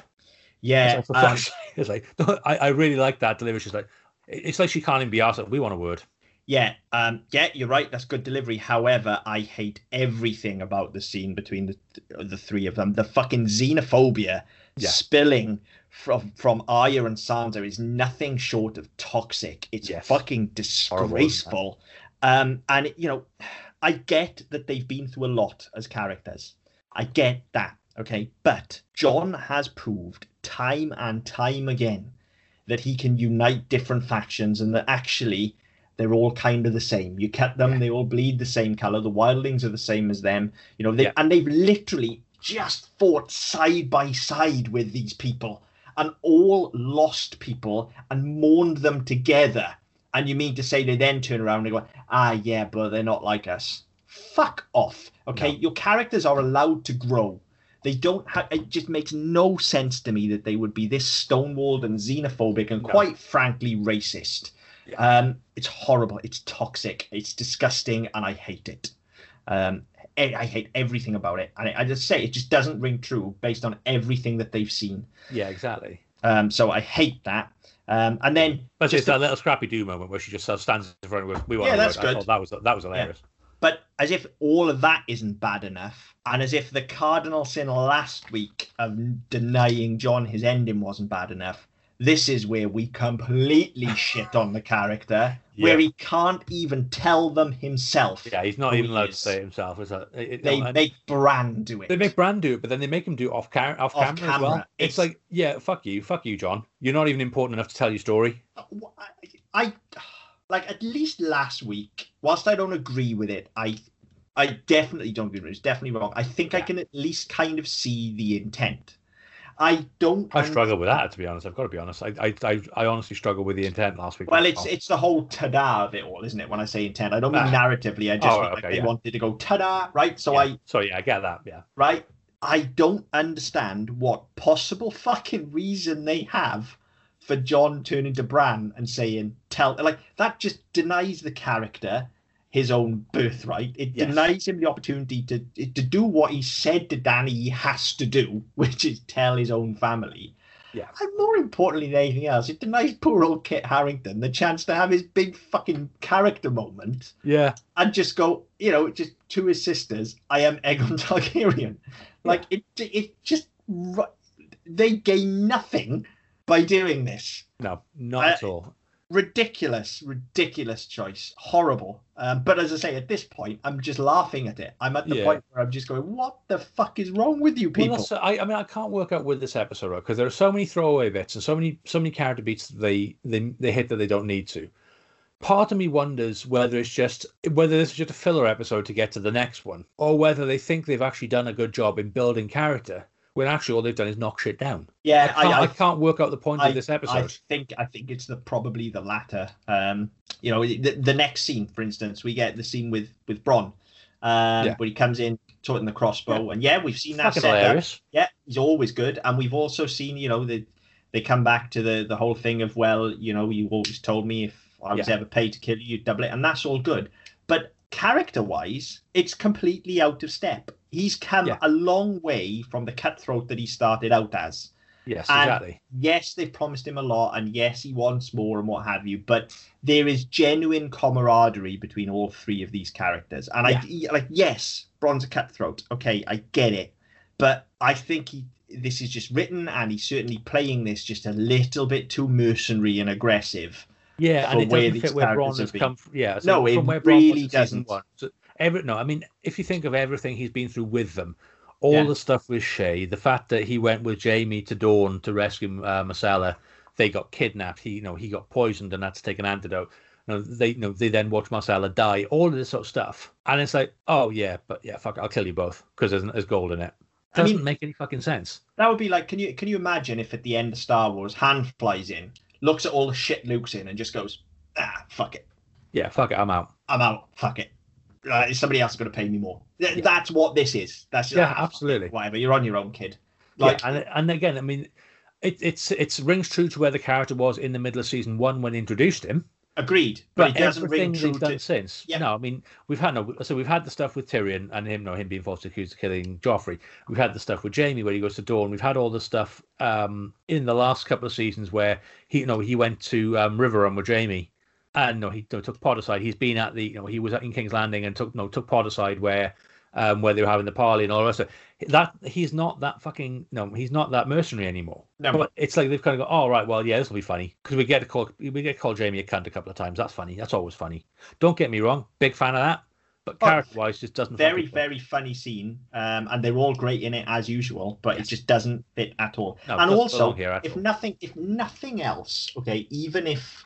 yeah. It's like, um. It's like I, I really like that delivery. She's like, it's like she can't even be asked. We want a word. Yeah, um, yeah, you're right. That's good delivery. However, I hate everything about the scene between the the three of them. The fucking xenophobia Yeah. spilling from from Arya and Sansa is nothing short of toxic. It's Yes. fucking Horrible, isn't it? disgraceful. Um, and you know, I get that they've been through a lot as characters. I get that. Okay, but Jon has proved time and time again that he can unite different factions and that actually they're all kind of the same. You cut them, Yeah. they all bleed the same color. The wildlings are the same as them. You know, they Yeah. and they've literally just fought side by side with these people and all lost people and mourned them together. And you mean to say they then turn around and go, ah, yeah, but they're not like us. Fuck off. Okay, No. your characters are allowed to grow. They don't have. It just makes no sense to me that they would be this stonewalled and xenophobic and No. quite frankly racist. Yeah. Um, it's horrible. It's toxic. It's disgusting, and I hate it. Um, I hate everything about it, and I, I just say it just doesn't ring true based on everything that they've seen. Yeah, exactly. Um, so I hate that. Um, and then But just it's that little Scrappy-Doo moment where she just sort of stands in front of us. We want Yeah, that's. Good. That was that was hilarious. But as if all of that isn't bad enough, and as if the cardinal sin last week of denying Jon his ending wasn't bad enough, this is where we completely shit on the character, where he can't even tell them himself. Yeah, he's not even allowed to say it himself. It's a, it, They no, make Bran do it. they make Bran do it, but then they make him do it off, car- off, Off camera, as well. It's, It's- like, yeah, fuck you, fuck you, Jon. You're not even important enough to tell your story. I, I like at least last week. Whilst I don't agree with it, I I definitely don't agree with it. It's definitely wrong. I think I can at least kind of see the intent. I don't. I struggle with that, to be honest. I've got to be honest. I, I, I, I honestly struggle with the intent last week. Well, it's it's the whole ta-da of it all, isn't it? When I say intent, I don't mean Ah. narratively. I just Oh, right, like okay, they yeah. wanted to go ta-da, right? So yeah. I so yeah, I get that. Yeah, right? I don't understand what possible fucking reason they have for Jon turning to Bran and saying, tell, like, that just denies the character his own birthright. It Yes. denies him the opportunity to to do what he said to Dany he has to do, which is tell his own family. Yeah. And more importantly than anything else, it denies poor old Kit Harington the chance to have his big fucking character moment yeah, and just go, you know, just to his sisters, I am Aegon Targaryen. Like it, it just they gain nothing by doing this. no, not I- at all. Ridiculous, ridiculous choice, horrible. Um, but as I say, at this point, I'm just laughing at it. I'm at the Yeah. point where I'm just going, "What the fuck is wrong with you people?" that's, I, I mean, I can't work out with this episode because there are so many throwaway bits and so many, so many character beats that they, they, they hit that they don't need to. Part of me wonders whether it's just whether this is just a filler episode to get to the next one, or whether they think they've actually done a good job in building character when actually all they've done is knock shit down. I yeah, can't, I, I, I, can't work out the point I, of this episode. I think I think it's the probably the latter. Um, you know, the, the next scene, for instance, we get the scene with with Bronn, um, Yeah. where he comes in toting the crossbow, and yeah, we've seen that set. Yeah, he's always good, and we've also seen, you know, the they come back to the the whole thing of well, you know, you always told me if I was Yeah. ever paid to kill you, you'd double it, and that's all good. But character wise, it's completely out of step. He's come Yeah. a long way from the cutthroat that he started out as Yes, And- exactly. yes, they've promised him a lot, and yes, he wants more and what have you. But there is genuine camaraderie between all three of these characters, and I like yes, Bronn's a cutthroat. Okay, I get it, but I think he this is just written, and he's certainly playing this just a little bit too mercenary and aggressive. Yeah, and it doesn't fit where Bronn has come. From, yeah, No, it really doesn't. One. So every no, I mean, if you think of everything he's been through with them, all Yeah. the stuff with Shae, the fact that he went with Jaime to Dorne to rescue uh, Myrcella, they got kidnapped. He, you know, he got poisoned and had to take an antidote. You know, they, you know, they then watch Myrcella die. All of this sort of stuff, and it's like, oh yeah, but yeah, fuck, I'll kill you both because there's, there's gold in it. I Doesn't mean- make any fucking sense. That would be like, can you can you imagine if at the end of Star Wars, Han flies in, looks at all the shit Luke's in, and just goes, ah, fuck it. Yeah, fuck it, I'm out. I'm out. Fuck it. Uh, somebody else is going to pay me more. Th- Yeah. That's what this is. That's Yeah, ah, it, absolutely. Whatever. You're on your own, kid. Like, yeah, and and again, I mean, it it's it's rings true to where the character was in the middle of season one when introduced him. agreed. But, But it doesn't everything ring true they've done to. since, Yeah. no, I mean, we've had no. So we've had the stuff with Tyrion and him, no, him being falsely accused of killing Joffrey. We've had the stuff with Jaime where he goes to Dorne. We've had all the stuff um, in the last couple of seasons where he, you know, he went to um, Riverrun with Jaime and no, he no, took Pod aside. He's been at the, you know, he was in King's Landing and took no took Pod aside where, um, where they were having the parley and all the rest of it. That he's not that fucking no, he's not that mercenary anymore. No. But it's like they've kind of go, oh right, well yeah, this will be funny because we get to call we get to call Jaime a cunt a couple of times. That's funny. That's always funny. Don't get me wrong, big fan of that. But Oh, character wise, just doesn't very very funny scene um and they're all great in it as usual but it just doesn't fit at all No, and also here if all. nothing if nothing else okay even if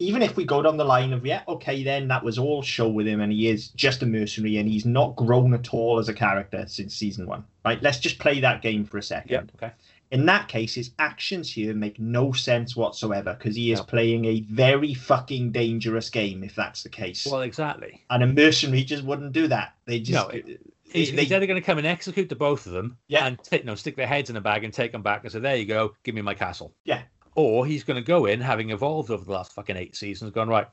even if we go down the line of yeah okay then that was all show with him and he is just a mercenary and he's not grown at all as a character since season one right let's just play that game for a second Yeah. Okay. in that case, his actions here make no sense whatsoever because he is No. playing a very fucking dangerous game if that's the case. Well, exactly. and a mercenary just wouldn't do that. They just No, uh, He's, they- he's either going to come and execute the both of them, Yeah. and take, no, stick their heads in a bag and take them back and say, "There you go, give me my castle." Yeah. Or he's going to go in, having evolved over the last fucking eight seasons, going right.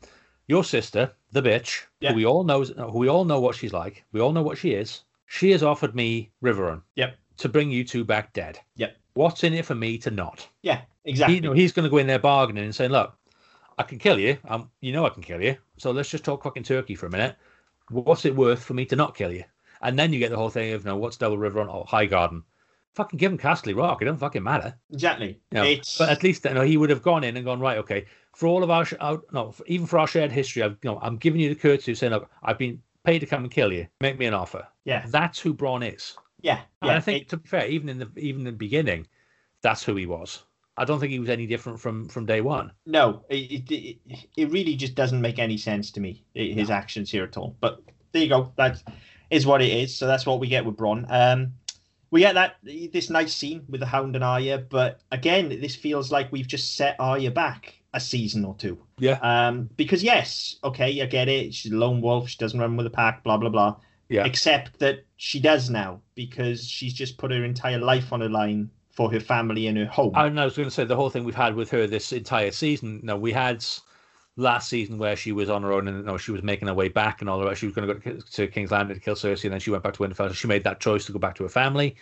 Your sister, the bitch, Yeah. who we all know, who we all know what she's like. We all know what she is. She has offered me Riverrun. Yep. To bring you two back dead. Yep. What's in it for me to not? yeah, exactly. He, you know, he's going to go in there bargaining and saying, "Look, I can kill you. Um, you know I can kill you. So let's just talk fucking turkey for a minute. What's it worth for me to not kill you?" And then you get the whole thing of, "No, what's Double Riverrun? Oh, Highgarden. Fucking give him Castle Rock. It doesn't fucking matter." exactly. You know, It's But at least you know, he would have gone in and gone right. Okay, for all of our, sh- our no, for, even for our shared history, I've, you know, I'm giving you the courtesy of saying, "Look, I've been paid to come and kill you. Make me an offer." yeah, That's who Bronn is. yeah, And. I think, it- to be fair, even in the even in the beginning, that's who he was. I don't think he was any different from from day one. no, it, it it really just doesn't make any sense to me. His actions here at all. But there you go. That is what it is. So that's what we get with Bronn. Um, we get that this nice scene with the Hound and Arya, but again, this feels like we've just set Arya back a season or two. Yeah. Um, because yes, okay, I get it. She's a lone wolf. She doesn't run with a pack. Blah blah blah. Yeah. Except that she does now because she's just put her entire life on the line for her family and her home. I, I was going to say the whole thing we've had with her this entire season. No, we had last season where she was on her own and no, she was making her way back and all the rest. She was going to go to, King's Landing to kill Cersei, and then she went back to Winterfell. So she made that choice to go back to her family.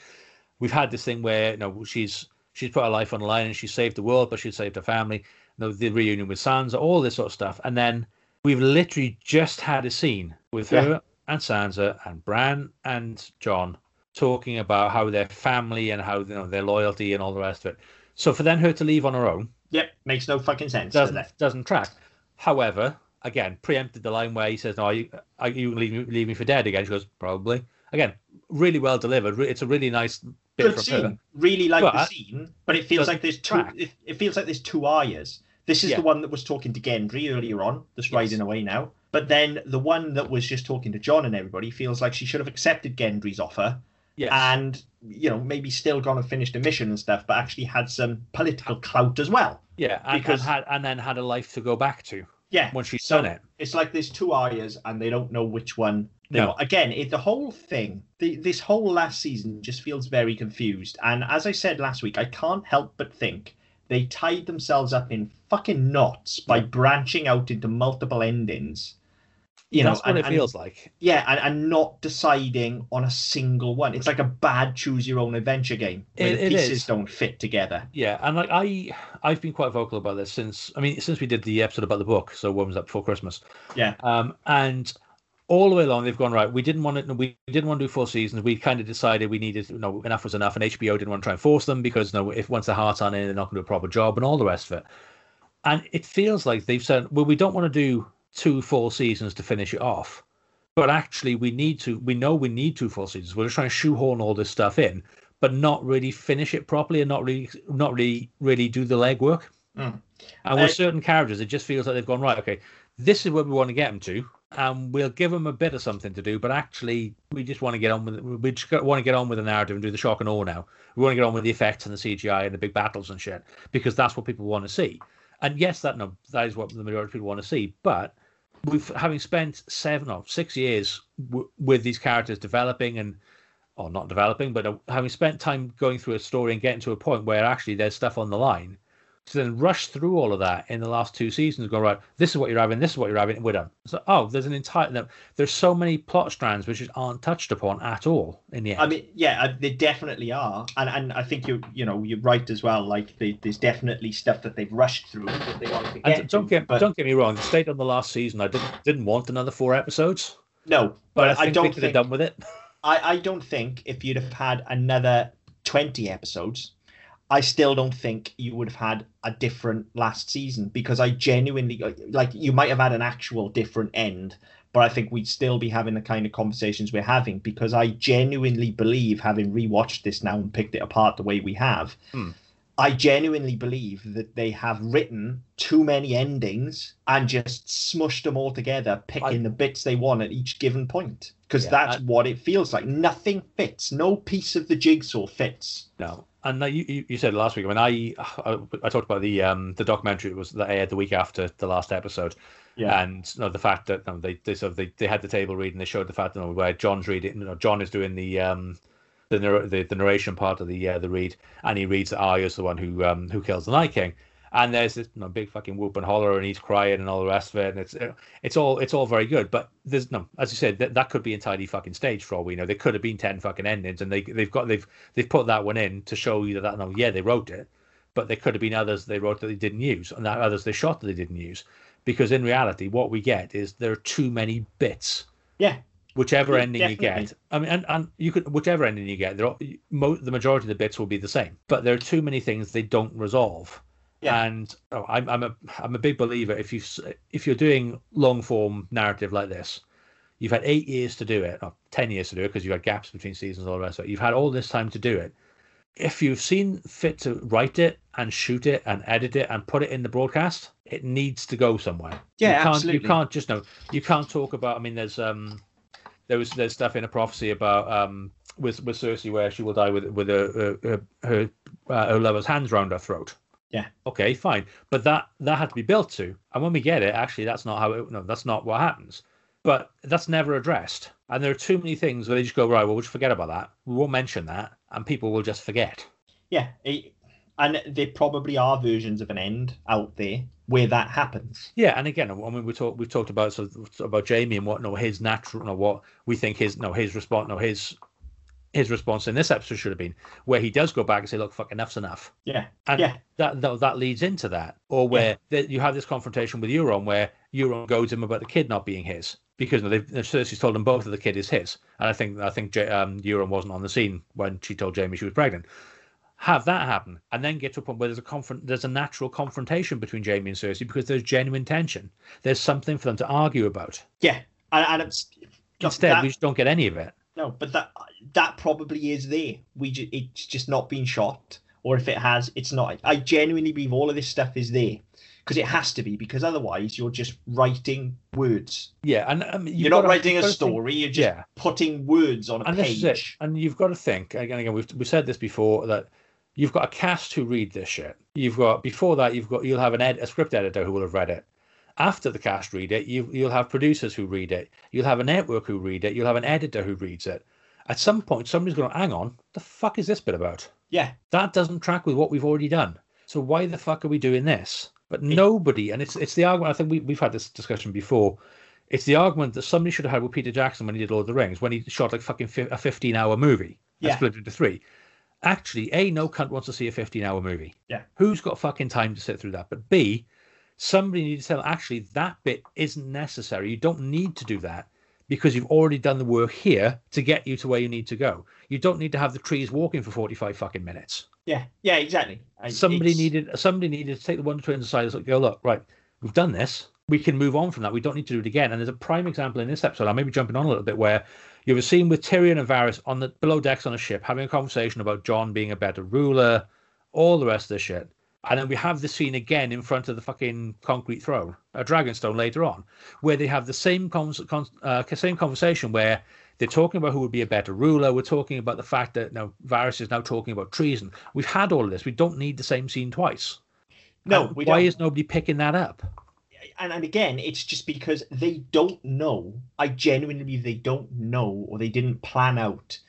We've had this thing where you know she's she's put her life on the line and she saved the world, but she saved her family. You know, the reunion with Sansa, all this sort of stuff, and then we've literally just had a scene with Yeah. her and Sansa and Bran and Jon talking about how their family and how you know their loyalty and all the rest of it. So for then her to leave on her own Yep, makes no fucking sense. does doesn't it? doesn't track. However, again, preempted the line where he says, "No, you, are you leave me, leave me for dead again?" She goes, "Probably." Again, really well delivered. It's a really nice bit Good from scene. her. Really like the scene, but it feels doesn't like there's two. track. It, it feels like there's two Aryas. This is Yeah. the one that was talking to Gendry earlier on, that's Yes. riding away now. But then the one that was just talking to Jon and everybody feels like she should have accepted Gendry's offer Yes. and you know maybe still gone and finished a mission and stuff, but actually had some political clout as well. Yeah, and, because- and had and then had a life to go back to Yeah, once she's So- done it. it's like there's two Aryas and they don't know which one. They No. want. Again, it, the whole thing, the, this whole last season just feels very confused. And as I said last week, I can't help but think they tied themselves up in fucking knots by branching out into multiple endings. You That's know, what and, it and- feels like. yeah, and, and not deciding on a single one. It's like a bad choose your own adventure game where It- the pieces is. don't fit together. Yeah, and like I, I've been quite vocal about this since. I mean, since we did the episode about the book. So when was that before Christmas? Yeah. Um, and all the way along, they've gone right. We didn't want to. We didn't want to do four seasons. We kind of decided we needed. You know, enough was enough, and HBO didn't want to try and force them because you know, if once their heart's on it, they're not going to do a proper job and all the rest of it. And it feels like they've said, well, we don't want to do two full seasons to finish it off, but actually we need to. We know we need two full seasons. We're just trying to shoehorn all this stuff in, but not really finish it properly and not really, not really, really do the legwork. Mm. And with Uh, certain characters, it just feels like they've gone right. Okay, this is where we want to get them to, and we'll give them a bit of something to do. But actually, we just want to get on with it. We just want to get on with the narrative and do the shock and awe now. We want to get on with the effects and the CGI and the big battles and shit because that's what people want to see. And yes, that no, that is what the majority of people want to see. But we've having spent seven or six years w- with these characters developing and or not developing, but uh, having spent time going through a story and getting to a point where actually there's stuff on the line, to then rush through all of that in the last two seasons, go right. This is what you're having. This is what you're having. We're done. So oh, there's an entire. No, there's so many plot strands which aren't touched upon at all in the end. I mean, yeah, uh, they definitely are, and and I think you you know you're right as well. Like they, there's definitely stuff that they've rushed through that they want to get. and don't to, get but don't get me wrong. The state on the last season, I didn't didn't want another four episodes, no, but, but, I, think I, don't think they could have done with it. I, I don't think if you'd have had another 20 episodes, I still don't think you would have had a different last season because I genuinely like you might have had an actual different end, but I think we'd still be having the kind of conversations we're having because I genuinely believe, having rewatched this now and picked it apart the way we have, Hmm. I genuinely believe that they have written too many endings and just smushed them all together, picking the bits they want at each given point. Because Yeah, that's I- what it feels like. Nothing fits. No piece of the jigsaw fits. No, and you, you said last week. I mean, I I, I talked about the um the documentary that was that aired the week after the last episode, Yeah. and you know, the fact that you know, they they sort of they, they had the table read and they showed the fact you know, where Jon's reading. You know, Jon is doing the um the the, the narration part of the uh, the read, and he reads that Arya's the one who um who kills the Night King. And there's this you know, big fucking whoop and holler, and he's crying and all the rest of it, and it's it's all it's all very good. But there's no, as you said, that, that could be entirely fucking staged for all we know. There could have been ten fucking endings, and they they've got they've they've put that one in to show you that, no, yeah, they wrote it, but there could have been others they wrote that they didn't use, and that others they shot that they didn't use, because in reality, what we get is there are too many bits. Yeah. Whichever ending you get, I mean, and, and you could whichever ending you get, there are, mo- the majority of the bits will be the same, but there are too many things they don't resolve. Yeah. And oh, I'm I'm a I'm a big believer if you if you're doing long form narrative like this, you've had eight years to do it, or ten years to do it because you've had gaps between seasons, all the rest of it. You've had all this time to do it. If you've seen fit to write it and shoot it and edit it and put it in the broadcast, it needs to go somewhere. Yeah, you can't, absolutely. You can't just know. You can't talk about. I mean, there's um, there was there's stuff in a prophecy about um with with Cersei where she will die with with her her her, uh, her lover's hands round her throat. Yeah. Okay, fine, but that that had to be built to, and when we get it, actually, that's not how it. No, that's not what happens. But that's never addressed, and there are too many things where they just go right. Well, we'll just forget about that. We won't mention that, and people will just forget. Yeah. It, and there probably are versions of an end out there where that happens. Yeah, and again, I mean, we talked we've talked about so about Jaime and what no his natural no what we think his no his response no his his response in this episode should have been where he does go back and say, "Look, fuck, enough's enough," Yeah. and Yeah. that, that that leads into that, or where that you have this confrontation with Euron where Euron goads him about the kid not being his because they've Cersei's told them both that the kid is his, and I think I think Ja- um, Euron wasn't on the scene when she told Jaime she was pregnant. Have that happen, and then get to a point where there's a confront, there's a natural confrontation between Jaime and Cersei because there's genuine tension. There's something for them to argue about. Yeah. And, and it's Instead, that- we just don't get any of it. No, but that that probably is there. We ju- it's just not been shot, or if it has, it's not. I genuinely believe all of this stuff is there because it has to be. Because otherwise, you're just writing words. Yeah, and um, you've You're not gotta- writing a gotta think- story. You're just yeah. putting words on a and this is it. page. And you've got to think again. Again, we've we've said this before that you've got a cast who read this shit. You've got before that you've got you'll have an ed, a script editor who will have read it. After the cast read it, you you'll have producers who read it. You'll have a network who read it. You'll have an editor who reads it. At some point, somebody's going, to "Hang on, the fuck is this bit about?" Yeah, that doesn't track with what we've already done. So why the fuck are we doing this? But nobody, and it's it's the argument. I think we we've had this discussion before. It's the argument that somebody should have had with Peter Jackson when he did Lord of the Rings, when he shot like fucking fi- a fifteen-hour movie and Yeah. split it into three. Actually, a no cunt wants to see a fifteen-hour movie. Yeah. Who's got fucking time to sit through that? But b, somebody needs to tell actually that bit isn't necessary. You don't need to do that because you've already done the work here to get you to where you need to go. You don't need to have the trees walking for forty-five fucking minutes yeah, yeah, exactly. I- somebody it's- needed somebody needed to take the Wonder Twins aside and go, look, right, we've done this. We can move on from that. We don't need to do it again. And there's a prime example in this episode. I may be jumping on a little bit where you have a scene with Tyrion and Varys on the below decks on a ship having a conversation about Jon being a better ruler, all the rest of the shit. And then we have the scene again in front of the fucking concrete throne, a Dragonstone later on, where they have the same con- con- uh, same conversation where they're talking about who would be a better ruler. We're talking about the fact that now Varys is now talking about treason. We've had all of this. We don't need the same scene twice. No, why don't. is nobody picking that up? and, and again, it's just because they don't know. I genuinely believe they don't know, or they didn't plan out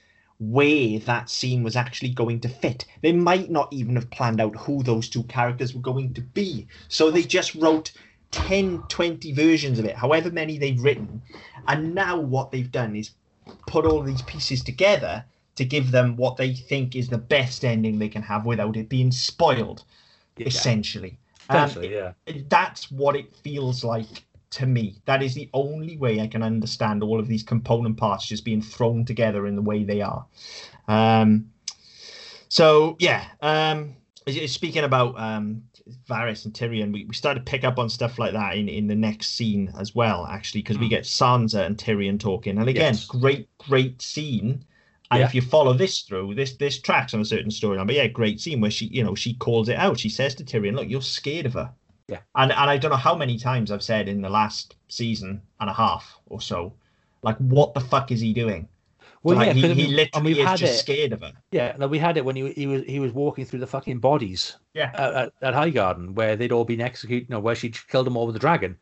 where that scene was actually going to fit. They might not even have planned out who those two characters were going to be. So they just wrote 10, 20 versions of it, however many they've written. And now what they've done is put all these pieces together to give them what they think is the best ending they can have without it being spoiled, Yeah. essentially. Um, yeah. that's what it feels like to me. That is the only way I can understand all of these component parts just being thrown together in the way they are. Um, so yeah, um, speaking about um, Varys and Tyrion, we, we started to pick up on stuff like that in, in the next scene as well, actually, because we Mm. get Sansa and Tyrion talking, and again, Yes. great, great scene. And Yeah. if you follow this through, this this tracks on a certain storyline. But yeah, great scene where she, you know, she calls it out. She says to Tyrion, "Look, you're scared of her." Yeah. And and I don't know how many times I've said in the last season and a half or so, like, what the fuck is he doing? Well, like, yeah, he, he literally is just it. scared of her. Yeah, no, we had it when he he was he was walking through the fucking bodies Yeah. at, at, at Highgarden where they'd all been executed, you know, where she killed them all with the dragon.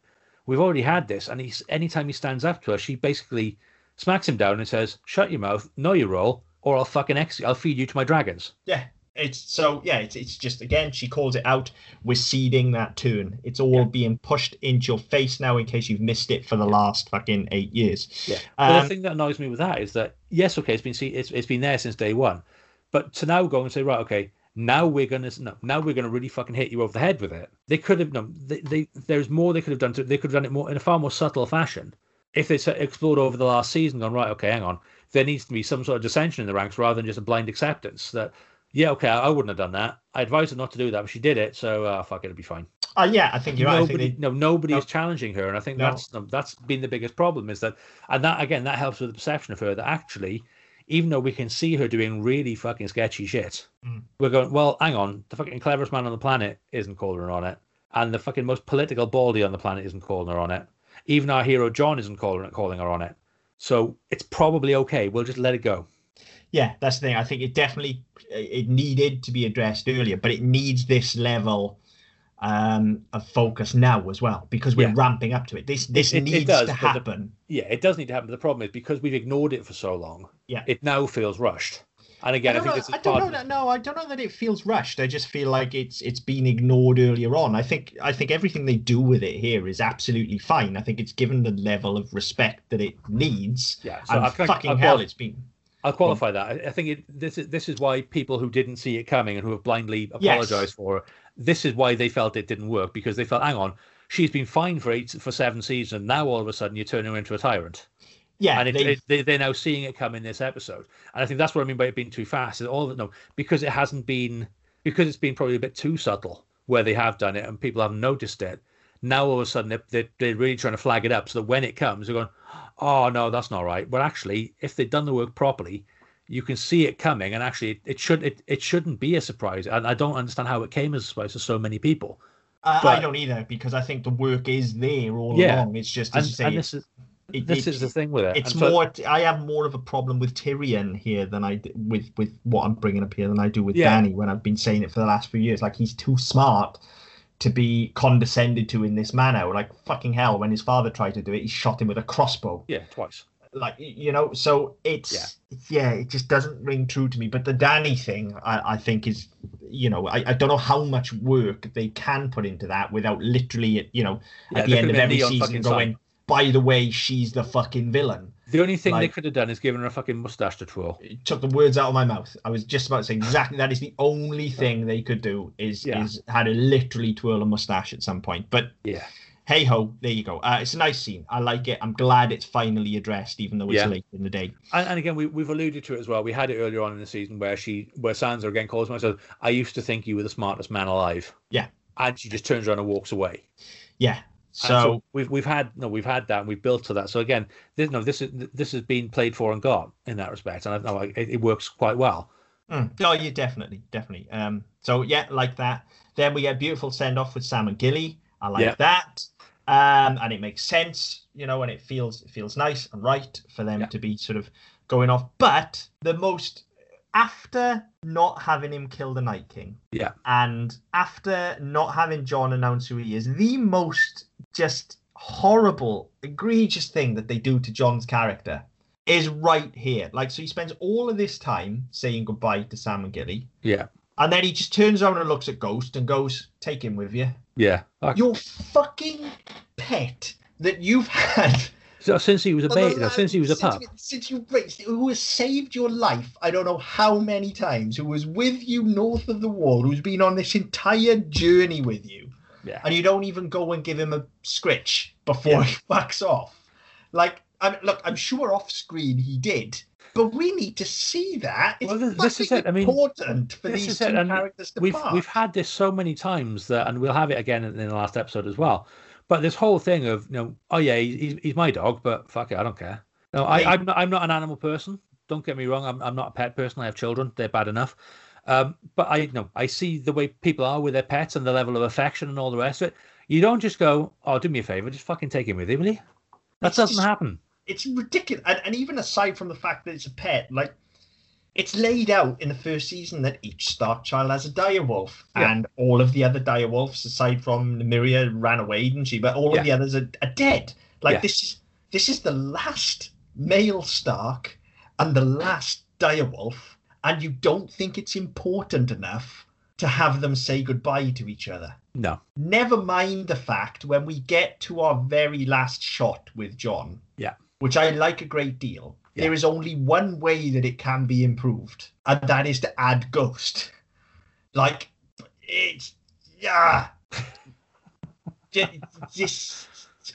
We've already had this, and he's anytime he stands up to her, she basically smacks him down and says, "Shut your mouth, know your role, or I'll fucking execute. I'll feed you to my dragons." Yeah. It's so yeah, it's it's just again she calls it out. We're seeding that turn. It's all Yeah. being pushed into your face now in case you've missed it for the last fucking eight years. Yeah. But Um, the thing that annoys me with that is that yes, okay, it's been see, it's it's been there since day one, but to now go and say right, okay, now we're gonna no, now we're gonna really fucking hit you over the head with it. They could have no, they, they there's more they could have done. To, they could have done it more in a far more subtle fashion. If they s- explored over the last season, gone right, okay, hang on, there needs to be some sort of dissension in the ranks rather than just a blind acceptance that. Yeah, okay, I wouldn't have done that. I advised her not to do that, but she did it, so uh, fuck it, it'll be fine Uh, yeah, I think you're right. Nobody, think they, no, nobody no. is challenging her, and I think No. that's that's been the biggest problem. Is that, and that again, that helps with the perception of her that actually, even though we can see her doing really fucking sketchy shit, Mm. we're going, well, hang on, the fucking cleverest man on the planet isn't calling her on it, and the fucking most political baldy on the planet isn't calling her on it. Even our hero Jon isn't calling calling her on it. So it's probably okay. We'll just let it go. Yeah, that's the thing. I think it definitely it needed to be addressed earlier, but it needs this level um, of focus now as well because we're Yeah. ramping up to it. This this it- it needs does, to but the- happen. Yeah, it does need to happen. The problem is because we've ignored it for so long. Yeah. it now feels rushed. And again, I, don't, think know, this is I don't know. No, I don't know that it feels rushed. I just feel like it's it's been ignored earlier on. I think I think everything they do with it here is absolutely fine. I think it's given the level of respect that it needs. Yeah, so and I fucking I'll hell, qual- it's been. I'll qualify that. I- I think it, this is this is why people who didn't see it coming and who have blindly Yes. apologized for it, this is why they felt it didn't work because they felt, hang on, she's been fine for eight for seven seasons. and Now all of a sudden you turn her into a tyrant, Yeah, and it, they- it, they, they're now seeing it come in this episode. And I think that's what I mean by it being too fast. Is all of it no because it hasn't been because it's been probably a bit too subtle where they have done it and people haven't noticed it. Now all of a sudden they're, they're really trying to flag it up so that when it comes, they're going, oh no, that's not right. But actually, if they'd done the work properly, you can see it coming, and actually, it, should it, it shouldn't be a surprise. And I don't understand how it came as a surprise to so many people. I, I don't either because I think the work is there all Yeah. along. It's just as And, you say, and this is it- this it- is the thing with it. it's so- more. I have more of a problem with Tyrion here than I with with what I'm bringing up here than I do with Yeah. Dany when I've been saying it for the last few years. Like he's too smart to be condescended to in this manner. Like fucking hell, when his father tried to do it, he shot him with a crossbow. yeah, twice. Like you know, so it's yeah, it just doesn't ring true to me. But the Dany thing, I, I think is, you know, I, I don't know how much work they can put into that without literally, you know, Yeah, at the end of every season going. sign. By the way, she's the fucking villain. The only thing they could have done is given her a fucking mustache to twirl. It took the words out of my mouth. I was just about to say exactly that is the only thing they could do is Yeah. is had to literally twirl a mustache at some point. But Yeah. hey ho, there you go. Uh, it's a nice scene. I like it. I'm glad it's finally addressed, even though it's Yeah. late in the day. And, and again, we, we've alluded to it as well. We had it earlier on in the season where she, where Sansa again calls myself, I used to think you were the smartest man alive. Yeah. And she just turns around and walks away. Yeah. And So, we've we've had no, we've had that, and we've built to that. So again, this no, this is this has been played for and got in that respect, and I know it, it works quite well. mm, oh, yeah, definitely, definitely. Um, so yeah, like that. Then we get a beautiful send off with Sam and Gilly. I like Yeah. that. Um, and it makes sense, you know, and it feels it feels nice and right for them Yeah. to be sort of going off. But the most after not having him kill the Night King, Yeah. and after not having Jon announce who he is, the most just horrible, egregious thing that they do to Jon's character is right here. Like, so he spends all of this time saying goodbye to Sam and Gilly, Yeah. and then he just turns around and looks at Ghost and goes, "Take him with you." Yeah. Like, Your fucking pet that you've had so since he was a baby, since he was a since- pup. since you raised, who has saved your life, I don't know how many times, who was with you north of the wall, who's been on this entire journey with you, Yeah. and you don't even go and give him a scritch before he fucks off. Like, I mean, look, I'm sure off screen he did, but we need to see that. It's Well, this- this is it. I mean, important for this these is two characters to we've part. we've had this so many times that, and we'll have it again in, in the last episode as well. But this whole thing of you know, oh yeah, he's, he's my dog, but fuck it, I don't care. No, I, I'm not. I'm not an animal person. Don't get me wrong. I'm, I'm not a pet person. I have children. They're bad enough. Um, but I you know I see the way people are with their pets and the level of affection and all the rest of it. You don't just go, oh, do me a favor, just fucking take him with you, will you? That It's doesn't just- happen. it's ridiculous. And, and even aside from the fact that it's a pet, like it's laid out in the first season that each Stark child has a direwolf, Yeah. and all of the other direwolves, aside from Nymeria, ran away, didn't she? But all Yeah. of the others are, are dead. Like Yeah. this is this is the last male Stark and the last direwolf, and you don't think it's important enough to have them say goodbye to each other. No. Never mind the fact when we get to our very last shot with Jon, Yeah. which I like a great deal. Yeah. There is only one way that it can be improved, and that is to add Ghost. Like it's yeah, just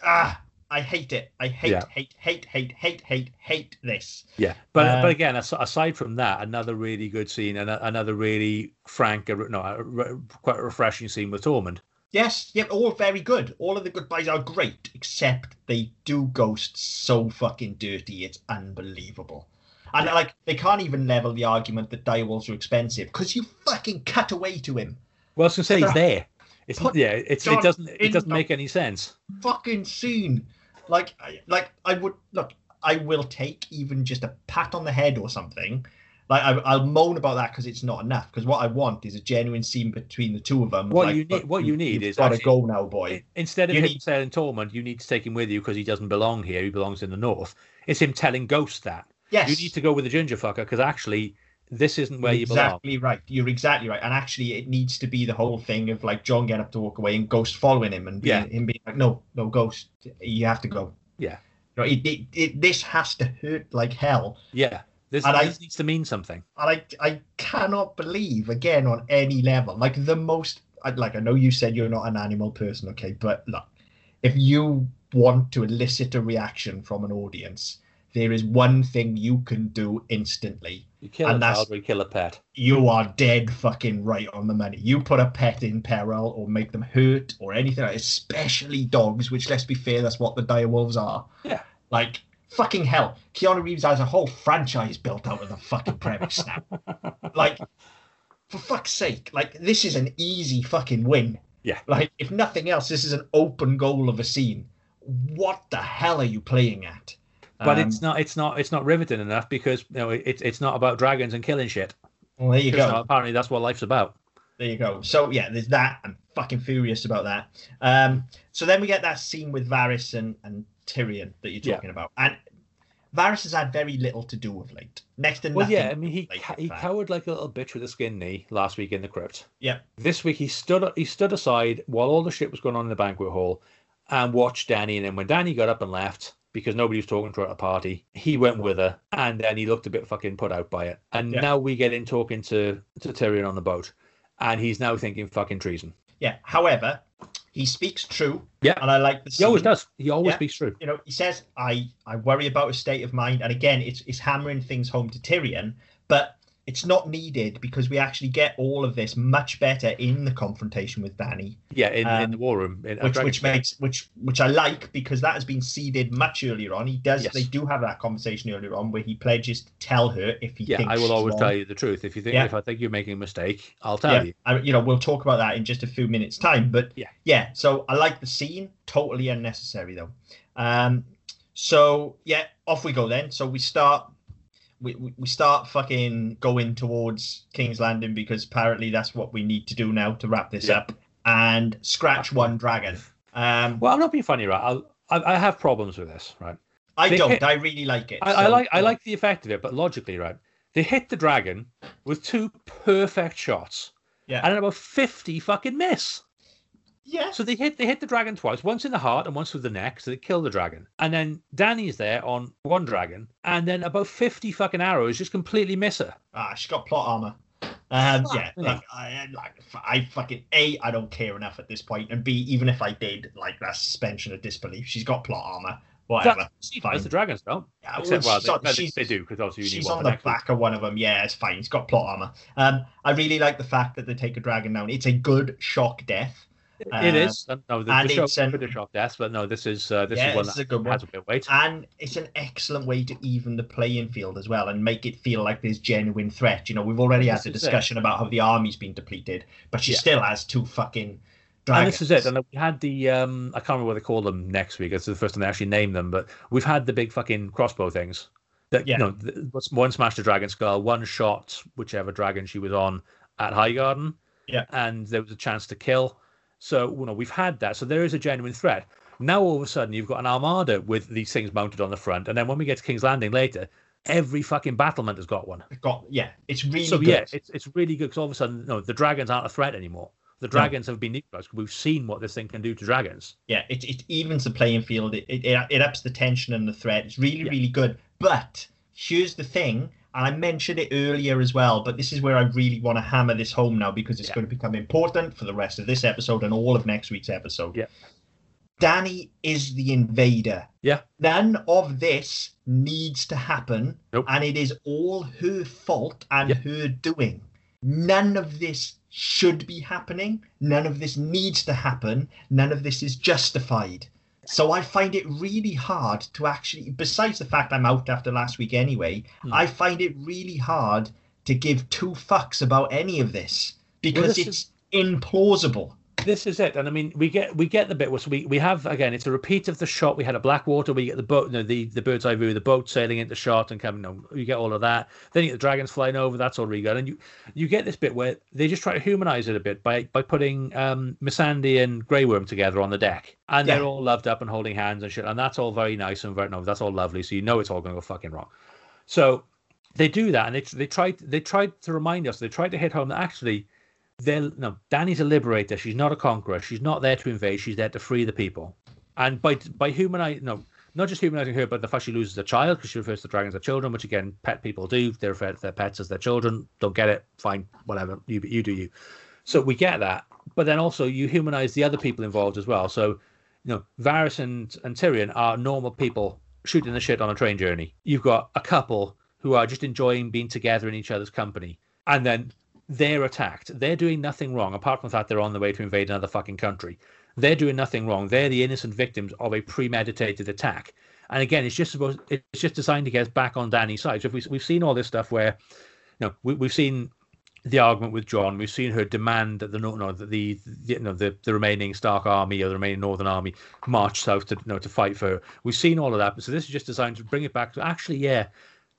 ah, I hate it. I hate, Yeah. hate, hate, hate, hate, hate, hate this. Yeah, but Um, but again, aside from that, another really good scene and another really frank, no, quite refreshing scene with Tormund. Yes, yeah, all very good. All of the goodbyes are great, except they do ghosts so fucking dirty, it's unbelievable. And like they can't even level the argument that direwolves are expensive because you fucking cut away to him. Well, I was gonna say he's there. It's Put yeah, it's Jon it doesn't it doesn't make any sense. Fucking scene. Like, like I would look. I will take even just a pat on the head or something. Like I, I'll moan about that because it's not enough. Because what I want is a genuine scene between the two of them. What like, you need- what you need you've is gotta actually- go now, boy. Instead of You him need- telling Tormund, you need to take him with you because he doesn't belong here. He belongs in the north. It's him telling Ghost that Yes, you need to go with the ginger fucker because actually this isn't where you belong. exactly right. You're exactly right. And actually, it needs to be the whole thing of like Jon getting up to walk away and Ghost following him and being, Yeah. him being like, "No, no, Ghost, you have to go." Yeah. You know, it, it, it, this has to hurt like hell. Yeah, this, And I- needs to mean something. And I, I cannot believe again on any level, like the most, like I know you said you're not an animal person, okay, but look, if you want to elicit a reaction from an audience, there is one thing you can do instantly. You kill And a child or kill a pet. You are dead fucking right on the money. You put a pet in peril or make them hurt or anything, especially dogs, which let's be fair, that's what the dire wolves are. Yeah. Like fucking hell, Keanu Reeves has a whole franchise built out of the fucking premise now. like, for fuck's sake, like this is an easy fucking win. Yeah. Like, if nothing else, this is an open goal of a scene. What the hell are you playing at? But Um, it's not it's not it's not riveting enough because you know it's it's not about dragons and killing shit. well, there you go. uh, apparently that's what life's about. There you go. So yeah, there's that. I'm fucking furious about that. Um, so then we get that scene with Varys and, and Tyrion that you're Yeah. talking about, and Varys has had very little to do of late. Next to Well, yeah, I mean he he fact. cowered like a little bitch with a skin knee last week in the crypt. Yeah. This week he stood he stood aside while all the shit was going on in the banquet hall, and watched Dany. And then when Dany got up and left because nobody was talking to her at a party, he went with her, and then he looked a bit fucking put out by it. And Yeah. now we get in talking to to Tyrion on the boat, and he's now thinking fucking treason. Yeah. However, he speaks true. Yeah. And I like the. He always does. He always Yeah. speaks true. You know, he says, "I I worry about his state of mind," and again, it's it's hammering things home to Tyrion, but it's not needed because we actually get all of this much better in the confrontation with Dany. Yeah, in, in Um, the war room. In, which which makes which which I like because that has been seeded much earlier on. He does Yes. they do have that conversation earlier on where he pledges to tell her if he Yeah, thinks I will always wrong. tell you the truth. If you think Yeah. if I think you're making a mistake, I'll tell Yeah, you. I, you know we'll talk about that in just a few minutes time. But Yeah. yeah. So I like the scene. Totally unnecessary though. Um, so yeah, off we go then. So we start. We, we start fucking going towards King's Landing because apparently that's what we need to do now to wrap this Yeah. up and scratch one dragon. Um, Well, I'm not being funny, right? I'll, I I have problems with this, right? I They don't. hit- I really like it. I, I so- like I like the effect of it, but logically, right? They hit the dragon with two perfect shots, Yeah. and about fifty fucking miss. Yeah. So they hit they hit the dragon twice, once in the heart and once through the neck, so they kill the dragon. And then Dany's there on one dragon, and then about fifty fucking arrows just completely miss her. Ah, she's got plot armor. Um, Fuck yeah, like I like I fucking a I don't care enough at this point, and b even if I did, like that's suspension of disbelief. She's got plot armor, whatever. That, she fine. does, the dragons don't. Yeah, Except, well, well, she's on- they, she's- they do because obviously you need She's one on the back of one of them. Yeah, it's fine. He's got plot armor. Um, I really like the fact that they take a dragon down. It's a good shock death. It Uh, is. No, the, and the show it's, um, British shock death, but no, this is uh, this yeah, is one this that is a good one. a bit of weight. and it's an excellent way to even the playing field as well and make it feel like there's genuine threat. You know, we've already had This the is it. discussion about how the army's been depleted, but she Yeah. still has two fucking Dragons. And this is it. And we had the um, I can't remember what they call them next week. It's the first time they actually name them, but we've had the big fucking crossbow things. That Yeah. you know, th- one smashed the dragon skull, one shot whichever dragon she was on at Highgarden. Yeah. And there was a chance to kill. So you know we've had that. So there is a genuine threat. Now all of a sudden you've got an armada with these things mounted on the front, and then when we get to King's Landing later, every fucking battlement has got one. got yeah, it's really so good. yeah, it's it's really good because all of a sudden, no, the dragons aren't a threat anymore. The dragons have been neutralized. We've seen what this thing can do to dragons. yeah, it, it evens the playing field. It, it it ups the tension and the threat. It's really Yeah. really good. But here's the thing, and I mentioned it earlier as well. But this is where I really want to hammer this home now because it's Yeah. going to become important for the rest of this episode and all of next week's episode. Yeah. Dany is the invader. Yeah. None of this needs to happen, Nope. and it is all her fault and Yeah. her doing. None of this should be happening. None of this needs to happen. None of this is justified. So I find it really hard to actually, besides the fact I'm out after last week anyway, Hmm. I find it really hard to give two fucks about any of this because this it's implausible. This is it, and I mean, we get we get the bit where so we we have again. It's a repeat of the shot we had at Blackwater. We get the boat, you know, the the bird's eye view, the boat sailing into shot and coming. You, know, you get all of that. Then you get the dragons flying over. That's all good, and you you get this bit where they just try to humanize it a bit by by putting um Missandei and Grey Worm together on the deck, and they're all loved up and holding hands and shit, and that's all very nice and very no, that's all lovely. So you know it's all going to go fucking wrong. So they do that, and they they tried they tried to remind us. They tried to hit home that actually they're no Dany's a liberator. She's not a conqueror. She's not there to invade. She's there to free the people. And by by humanizing no, not just humanizing her, but the fact she loses a child because she refers to dragons as children, which again pet people do. They refer to their pets as their children. Don't get it? Fine, whatever. You you do you. So we get that, but then also you humanize the other people involved as well. So you know Varys and and Tyrion are normal people shooting the shit on a train journey. You've got a couple who are just enjoying being together in each other's company, and then they're attacked. They're doing nothing wrong, apart from the fact they're on the way to invade another fucking country. They're doing nothing wrong. They're the innocent victims of a premeditated attack. And again, it's just supposed it's just designed to get us back on Dany's side. So if we, we've seen all this stuff where, you know, we, we've seen the argument with Jon. We've seen her demand that the no, no the, the you know the, the remaining Stark army or the remaining Northern army march south to you know to fight for her. We've seen all of that. So this is just designed to bring it back to actually, yeah,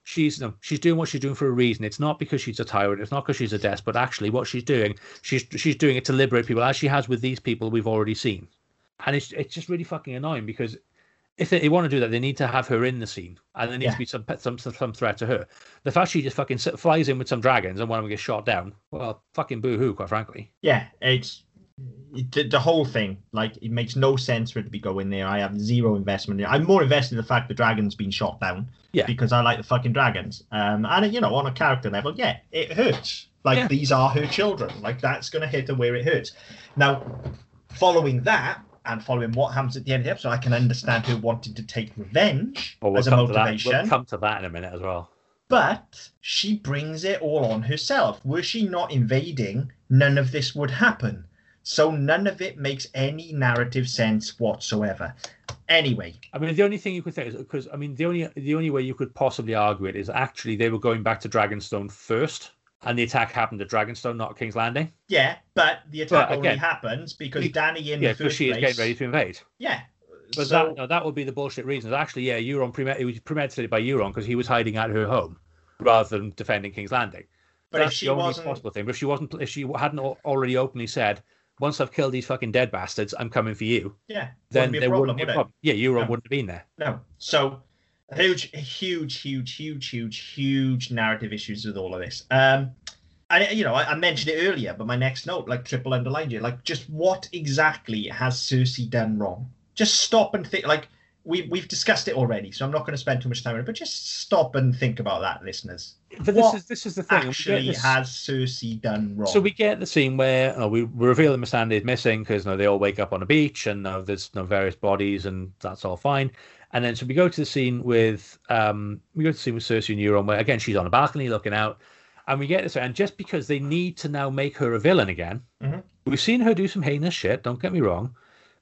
she's no, she's doing what she's doing for a reason. It's not because she's a tyrant. It's not because she's a despot. But actually, what she's doing, she's she's doing it to liberate people, as she has with these people we've already seen. And it's it's just really fucking annoying because if they, want to do that, they need to have her in the scene, and there needs Yeah. to be some some some some threat to her. The fact she just fucking flies in with some dragons and one of them gets shot down, well, fucking boo hoo, quite frankly. Yeah, it's it, the, whole thing. Like, it makes no sense for it to be going there. I have zero investment. I'm more invested in the fact the dragon's been shot down. Yeah. Because I like the fucking dragons. Um, and you know, on a character level, yeah, it hurts. Like Yeah. these are her children. Like that's gonna hit her where it hurts. Now, following that. And following what happens at the end of the episode, I can understand her wanting to take revenge Well, we'll as a come to that. motivation. We'll come to that in a minute as well. But she brings it all on herself. Were she not invading, none of this would happen. So none of it makes any narrative sense whatsoever. Anyway, I mean, the only thing you could say is because I mean, the only the only way you could possibly argue it is actually they were going back to Dragonstone first, and the attack happened at Dragonstone, not King's Landing. yeah, but the attack Well, only happens because we- Dany in yeah, the because first she is getting ready to invade. Yeah. But so, that no, that would be the bullshit reasons. Actually, yeah, Euron premed- it was premeditated by Euron because he was hiding at her home rather than defending King's Landing. but if she the only wasn't, possible thing. But if she wasn't, if she hadn't already openly said, "Once I've killed these fucking dead bastards, I'm coming for you," yeah, then wouldn't be a there problem, wouldn't be a problem. Yeah, Euron No. wouldn't have been there. No. So huge, huge, huge, huge, huge, huge narrative issues with all of this. Um, and you know, I, I mentioned it earlier, but my next note, like triple underlined here, like just what exactly has Cersei done wrong? Just stop and think. Like we we've discussed it already, so I'm not going to spend too much time on it. But just stop and think about that, listeners. But What this is this is the thing. we Actually, this- has Cersei done wrong? So we get the scene where uh, we, we reveal that Missandei is missing because you know, they all wake up on a beach and uh, there's you know, various bodies and that's all fine. And then so we go to the scene with um we go to the scene with Cersei and Euron where again she's on a balcony looking out, and we get this and just because they need to now make her a villain again, Mhm. we've seen her do some heinous shit. Don't get me wrong,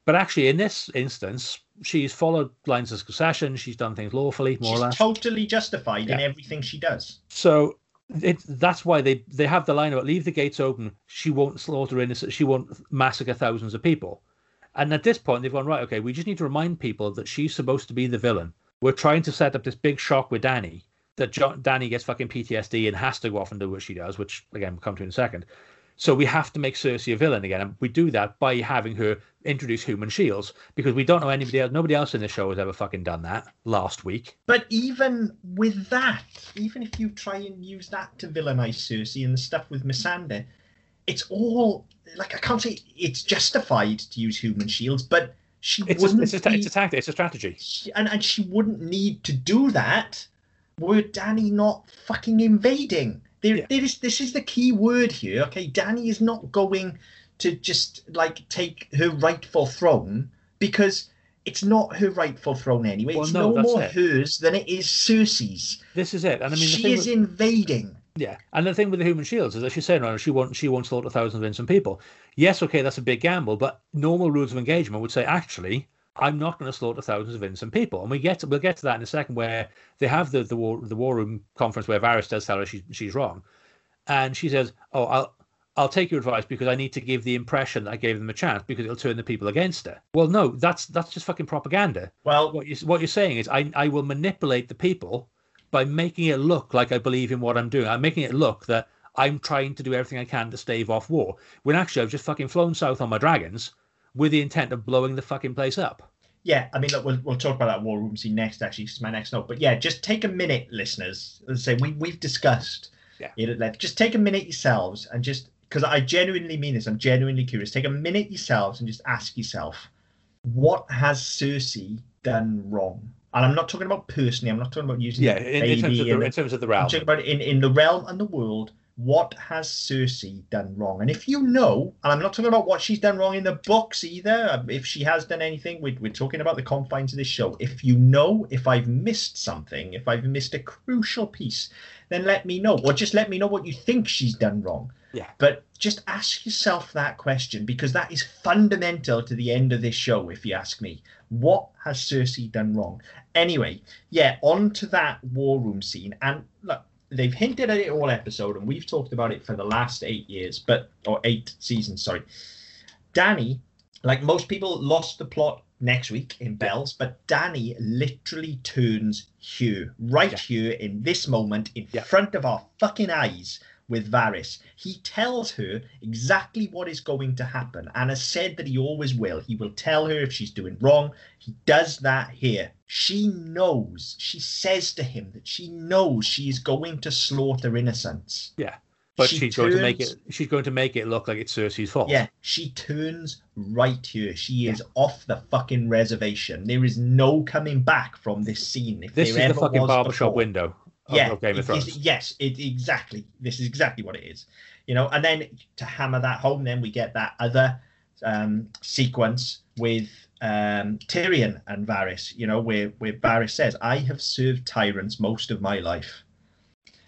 but actually in this instance she's followed lines of succession. She's done things lawfully, more She's or less. totally justified in everything she does. So it, that's why they they have the line about leave the gates open. She won't slaughter innocent. She won't massacre thousands of people. And at this point, they've gone right. Okay, we just need to remind people that she's supposed to be the villain. We're trying to set up this big shock with Dany that jo- Dany gets fucking PTSD and has to go off and do what she does, which again we'll come to in a second. So we have to make Cersei a villain again, and we do that by having her introduce human shields because we don't know anybody else. Nobody else in the show has ever fucking done that. Last week, But even with that, even if you try and use that to villainize Cersei and the stuff with Missandei, it's all like I can't say it's justified to use human shields, but she it's a, wouldn't it's a, it's a tactic. It's a strategy. she- and, and she wouldn't need to do that were Dany not fucking invading. There, Yeah. there is this is the key word here. Okay, Dany is not going to just like take her rightful throne because it's not her rightful throne anyway. Well, it's no, no, more it. hers than it is Cersei's. This is it. And I mean, the she thing is with- invading. Yeah, and the thing with the human shields is that she's saying, right, she won't, she won't slaughter thousands of innocent people. Yes, okay, that's a big gamble, but normal rules of engagement would say, actually, I'm not going to slaughter thousands of innocent people. And we get to, we'll get to that in a second, where they have the the war the war room conference where Varys does tell her she's she's wrong, and she says, oh, I'll. I'll take your advice because I need to give the impression that I gave them a chance because it'll turn the people against her. Well, no, that's that's just fucking propaganda. Well, What you what you're saying is I I will manipulate the people by making it look like I believe in what I'm doing. I'm making it look that I'm trying to do everything I can to stave off war. When actually I've just fucking flown south on my dragons with the intent of blowing the fucking place up. yeah, I mean, look, we'll, we'll talk about that war room scene next. Actually, it's my next note. But yeah, just take a minute, listeners. Let's say we we've discussed Yeah. it at length. Just take a minute yourselves and just because I genuinely mean this. I'm genuinely curious. Take a minute yourselves and just ask yourself, what has Cersei done wrong? And I'm not talking about personally. I'm not talking about using Yeah, the in, in terms of the and in terms of the realm. I'm talking about in, in the realm and the world. What has Cersei done wrong? And if you know, and I'm not talking about what she's done wrong in the books either, um, if she has done anything, we're, we're talking about the confines of this show. If you know, if I've missed something, if I've missed a crucial piece, then let me know. Or just let me know what you think she's done wrong. Yeah. But just ask yourself that question because that is fundamental to the end of this show, if you ask me. What has Cersei done wrong? Anyway, yeah, on to that war room scene. And look, they've hinted at it all episode, and we've talked about it for the last eight years, but or eight seasons, sorry. Dany, like most people, lost the plot next week in Bells, but Dany literally turns here, right Yeah. here in this moment, in Yeah. front of our fucking eyes with Varys. He tells her exactly what is going to happen and has said that he always will. He will tell her if she's doing wrong. He does that here. She knows, she says to him that she knows she is going to slaughter innocents. Yeah. But she she's going to make it she's going to make it look like it's Cersei's fault. Yeah, she turns right here. She is off the fucking reservation. There is no coming back from this scene. If This is the fucking barbershop before. window yeah, of Game of Thrones. is- yes, it exactly. This is exactly what it is. You know, and then to hammer that home, then we get that other um, sequence with um, Tyrion and Varys. You know, where where Varys says, "I have served tyrants most of my life."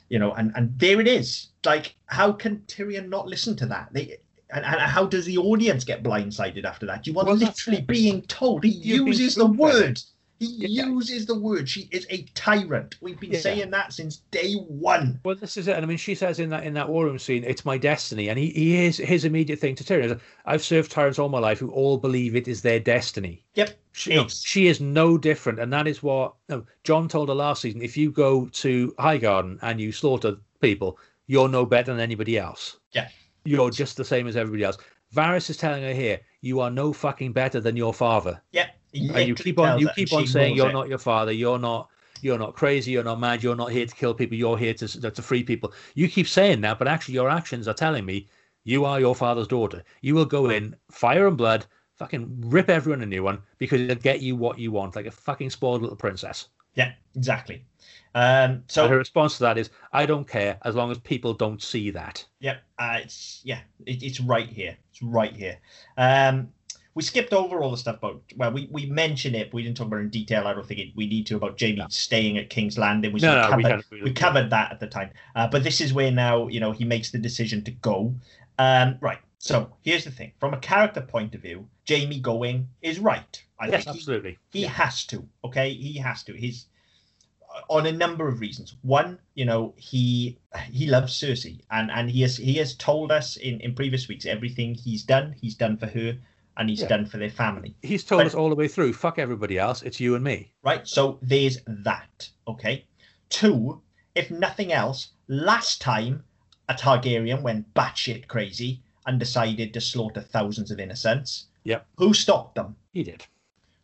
You know, and and there it is. Like, how can Tyrion not listen to that? They. And, and how does the audience get blindsided after that? You are Well, literally being told. He uses the spoon-fed word. He Yeah. uses the word. She is a tyrant. We've been Yeah. saying that since day one. Well, this is it. And I mean, she says in that in that war room scene, "It's my destiny," and he, he is his immediate thing to Tyrion. is, I've served tyrants all my life who all believe it is their destiny. Yep. She, no, she is no different, and that is what no, Jon told her last season. If you go to Highgarden and you slaughter people, you're no better than anybody else. Yeah. you're just the same as everybody else. Varys is telling her here, "You are no fucking better than your father." Yep. You keep on you keep on saying you're it. not your father you're not You're not crazy. You're not mad. You're not here to kill people. You're here to to free people. You keep saying that, but actually, your actions are telling me you are your father's daughter. You will go in, fire and blood, fucking rip everyone a new one because it'll get you what you want, like a fucking spoiled little princess. Yeah, exactly. Um, so and her response to that is, "I don't care as long as people don't see that." Yeah, uh, it's yeah, it, it's right here. It's right here. Um, we skipped over all the stuff about well, we we mentioned it, but we didn't talk about it in detail. I don't think it, we need to about Jaime No. staying at King's Landing. We, No, no, we covered, we covered that at the time. Uh, but this is where now you know he makes the decision to go. Um, right. So here's the thing: from a character point of view, Jaime going is right. I yes, think he- absolutely. he Yeah. has to okay he has to he's on a number of reasons one you know he he loves cersei and and he has he has told us in in previous weeks everything he's done he's done for her and he's Yeah. done for their family He's told but- us all the way through. Fuck everybody else. It's you and me. right so there's that okay two if nothing else last time a targaryen went batshit crazy and decided to slaughter thousands of innocents Yep. who stopped them He did.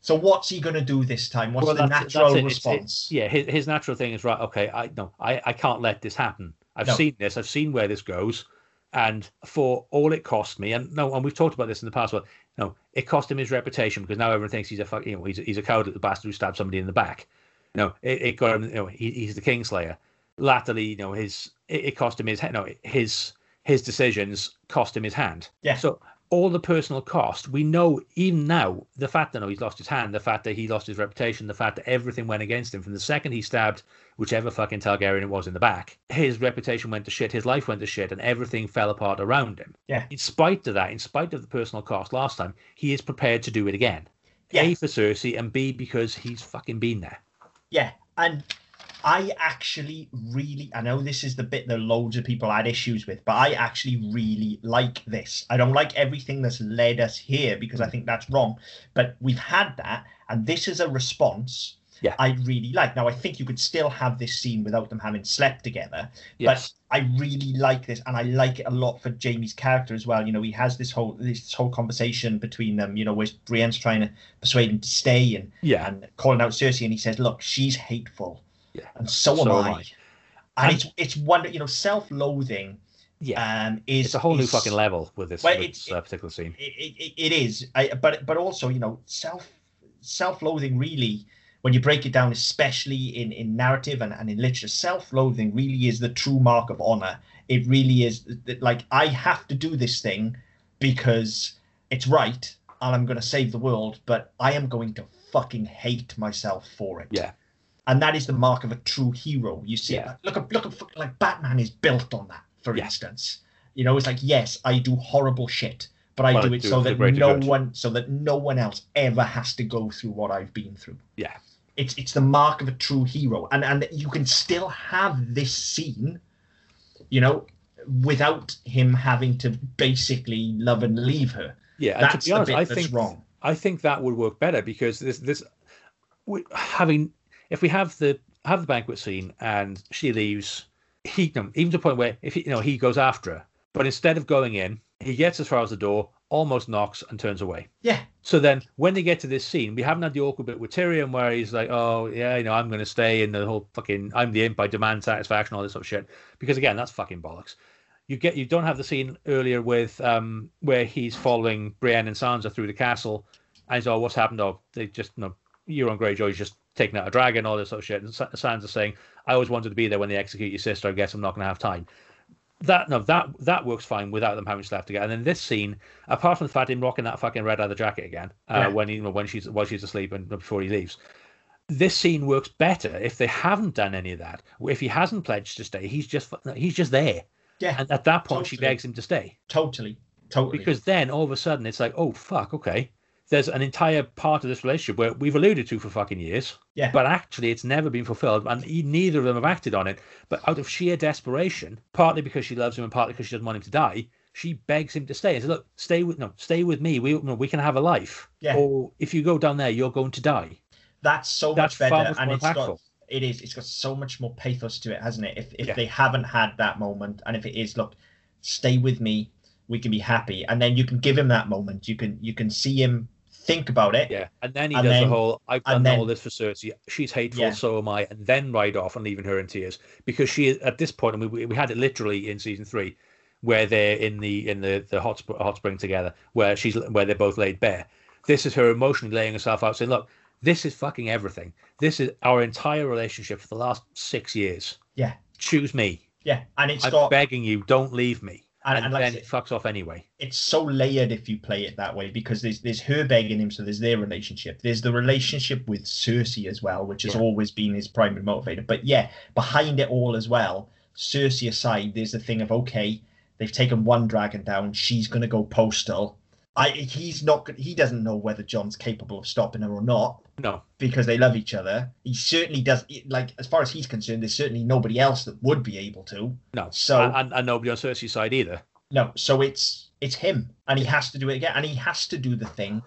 so what's he going to do this time what's Well, the that's- natural that's it. It's- response yeah, his, his natural thing is right. Okay, I no, I, I can't let this happen. I've No. seen this. I've seen where this goes, and for all it cost me, and no, and we've talked about this in the past. But no, it cost him his reputation because now everyone thinks he's a fuck, you know, he's a, he's a coward little bastard who stabbed somebody in the back. No, it, it got him. You know, he, he's the Kingslayer. Latterly, you know, his it, it cost him his no his his decisions cost him his hand. Yeah. So all the personal cost, we know even now, the fact that no, he's lost his hand, the fact that he lost his reputation, the fact that everything went against him from the second he stabbed whichever fucking Targaryen it was in the back, his reputation went to shit, his life went to shit, and everything fell apart around him. Yeah. In spite of that, in spite of the personal cost last time, he is prepared to do it again. Yeah. A for Cersei and B because he's fucking been there. Yeah, and I actually really, I know this is the bit that loads of people had issues with, but I actually really like this. I don't like everything that's led us here because Mm. I think that's wrong, but we've had that, and this is a response. Yeah. I really like. Now I think you could still have this scene without them having slept together, Yes. but I really like this, and I like it a lot for Jaime's character as well. You know, he has this whole this whole conversation between them. You know, where Brienne's trying to persuade him to stay, and yeah. and calling out Cersei, and he says, "Look, she's hateful, Yeah. and so am So I." am I. And, And- it's it's one, you know, self-loathing. Yeah. Um, is it's a whole new fucking level with this, Well, with this uh, particular scene. It, it, it is, I, but but also, you know, self self-loathing really, when you break it down, especially in in narrative and, and in literature, self-loathing really is the true mark of honor. It really is like I have to do this thing because it's right and I'm going to save the world, but I am going to fucking hate myself for it. Yeah. And that is the mark of a true hero. You see, Yeah. look at look at like Batman is built on that. For Yeah. instance, you know, it's like yes, I do horrible shit, but I I do it do so it for the that no one, so that no one else ever has to go through what I've been through. Yeah. It's it's the mark of a true hero, and and you can still have this scene, you know, without him having to basically love and leave her. Yeah. And to be honest, I think wrong. I think that would work better because this this having if we have the have the banquet scene and she leaves, he even to the point where if he, you know he goes after her, but instead of going in, he gets as far as the door, almost knocks and turns away. Yeah, So then when they get to this scene, we haven't had the awkward bit with Tyrion where he's like, oh yeah, you know, I'm gonna stay in the whole fucking I'm the imp, I demand satisfaction, all this sort of shit. Because again, that's fucking bollocks. You get you don't have the scene earlier with um where he's following Brienne and Sansa through the castle and he's oh what's happened? Oh they just you know Euron Greyjoy's just taken out a dragon, all this sort of shit. And Sa- Sansa saying, I always wanted to be there when they execute your sister, I guess I'm not gonna have time that no that that works fine without them having slept together. And then this scene, apart from the fact him rocking that fucking red leather jacket again, uh, Yeah. when he, you know, when she's while she's asleep and before he leaves, this scene works better if they haven't done any of that. If he hasn't pledged to stay, he's just he's just there, yeah, and at that point she begs him to stay totally, totally. because then all of a sudden it's like, oh fuck, okay. There's an entire part of this relationship where we've alluded to for fucking years, yeah, but actually it's never been fulfilled and e- neither of them have acted on it. But out of sheer desperation partly because she loves him and partly because she doesn't want him to die she begs him to stay. And says look stay with no stay with me. We we can have a life. Yeah. or if you go down there you're going to die. That's so that's much better, much and it's got impactful. it is it's got so much more pathos to it hasn't it? If if Yeah. they haven't had that moment and if it is look stay with me we can be happy. And then you can give him that moment. You can you can see him think about it. Yeah, and then he And does then- the whole "I've done all this for Cersei. She's hateful, Yeah. so am I," and then ride off and leaving her in tears because she is at this point, and we we had it literally in season three, where they're in the in the the hot sp- hot spring together, where she's where they're both laid bare. This is her emotionally laying herself out, saying, "Look, this is fucking everything. This is our entire relationship for the last six years. Yeah, Choose me. yeah, and it's I'm got begging you, don't leave me." And, And, and like then it fucks off anyway. it's so layered if you play it that way because there's there's her begging him, so there's their relationship. There's the relationship with Cersei as well, which has Yeah. always been his primary motivator. But yeah, behind it all as well, Cersei aside, there's the thing of okay, they've taken one dragon down, she's gonna go postal. I he's not he doesn't know whether Jon's capable of stopping her or not No, because they love each other. He certainly does. Like as far as he's concerned, there's certainly nobody else that would be able to. no. So- and, and, nobody on Cersei's side either. No, so it's it's him, and he has to do it again, and he has to do the thing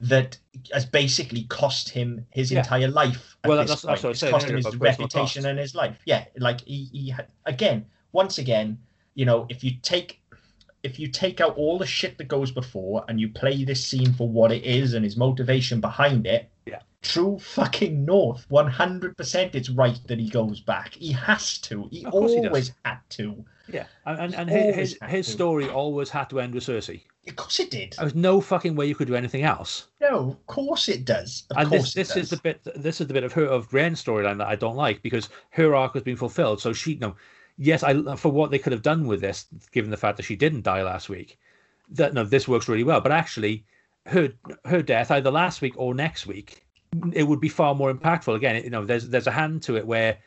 that has basically cost him his Yeah. entire life. Well, that's- that's what I was It's saying cost him his reputation cost. and his life. Yeah, like he, he had, again, once again, you know, if you take if you take out all the shit that goes before and you play this scene for what it is and his motivation behind it, Yeah. true fucking north, one hundred percent. It's right that he goes back. He has to. He Of course he does. always had to. Yeah, and and, and his his, to. story always had to end with Cersei. Of course it did. There was no fucking way you could do anything else. No, of course it does. Of and course this it this is the bit this is the bit of her of Brienne's storyline that I don't like because her arc has been fulfilled. So she no, yes, I for what they could have done with this, given the fact that she didn't die last week, that no, this works really well. But actually, her her death either last week or next week, it would be far more impactful. Again, you know, there's there's a hand to it where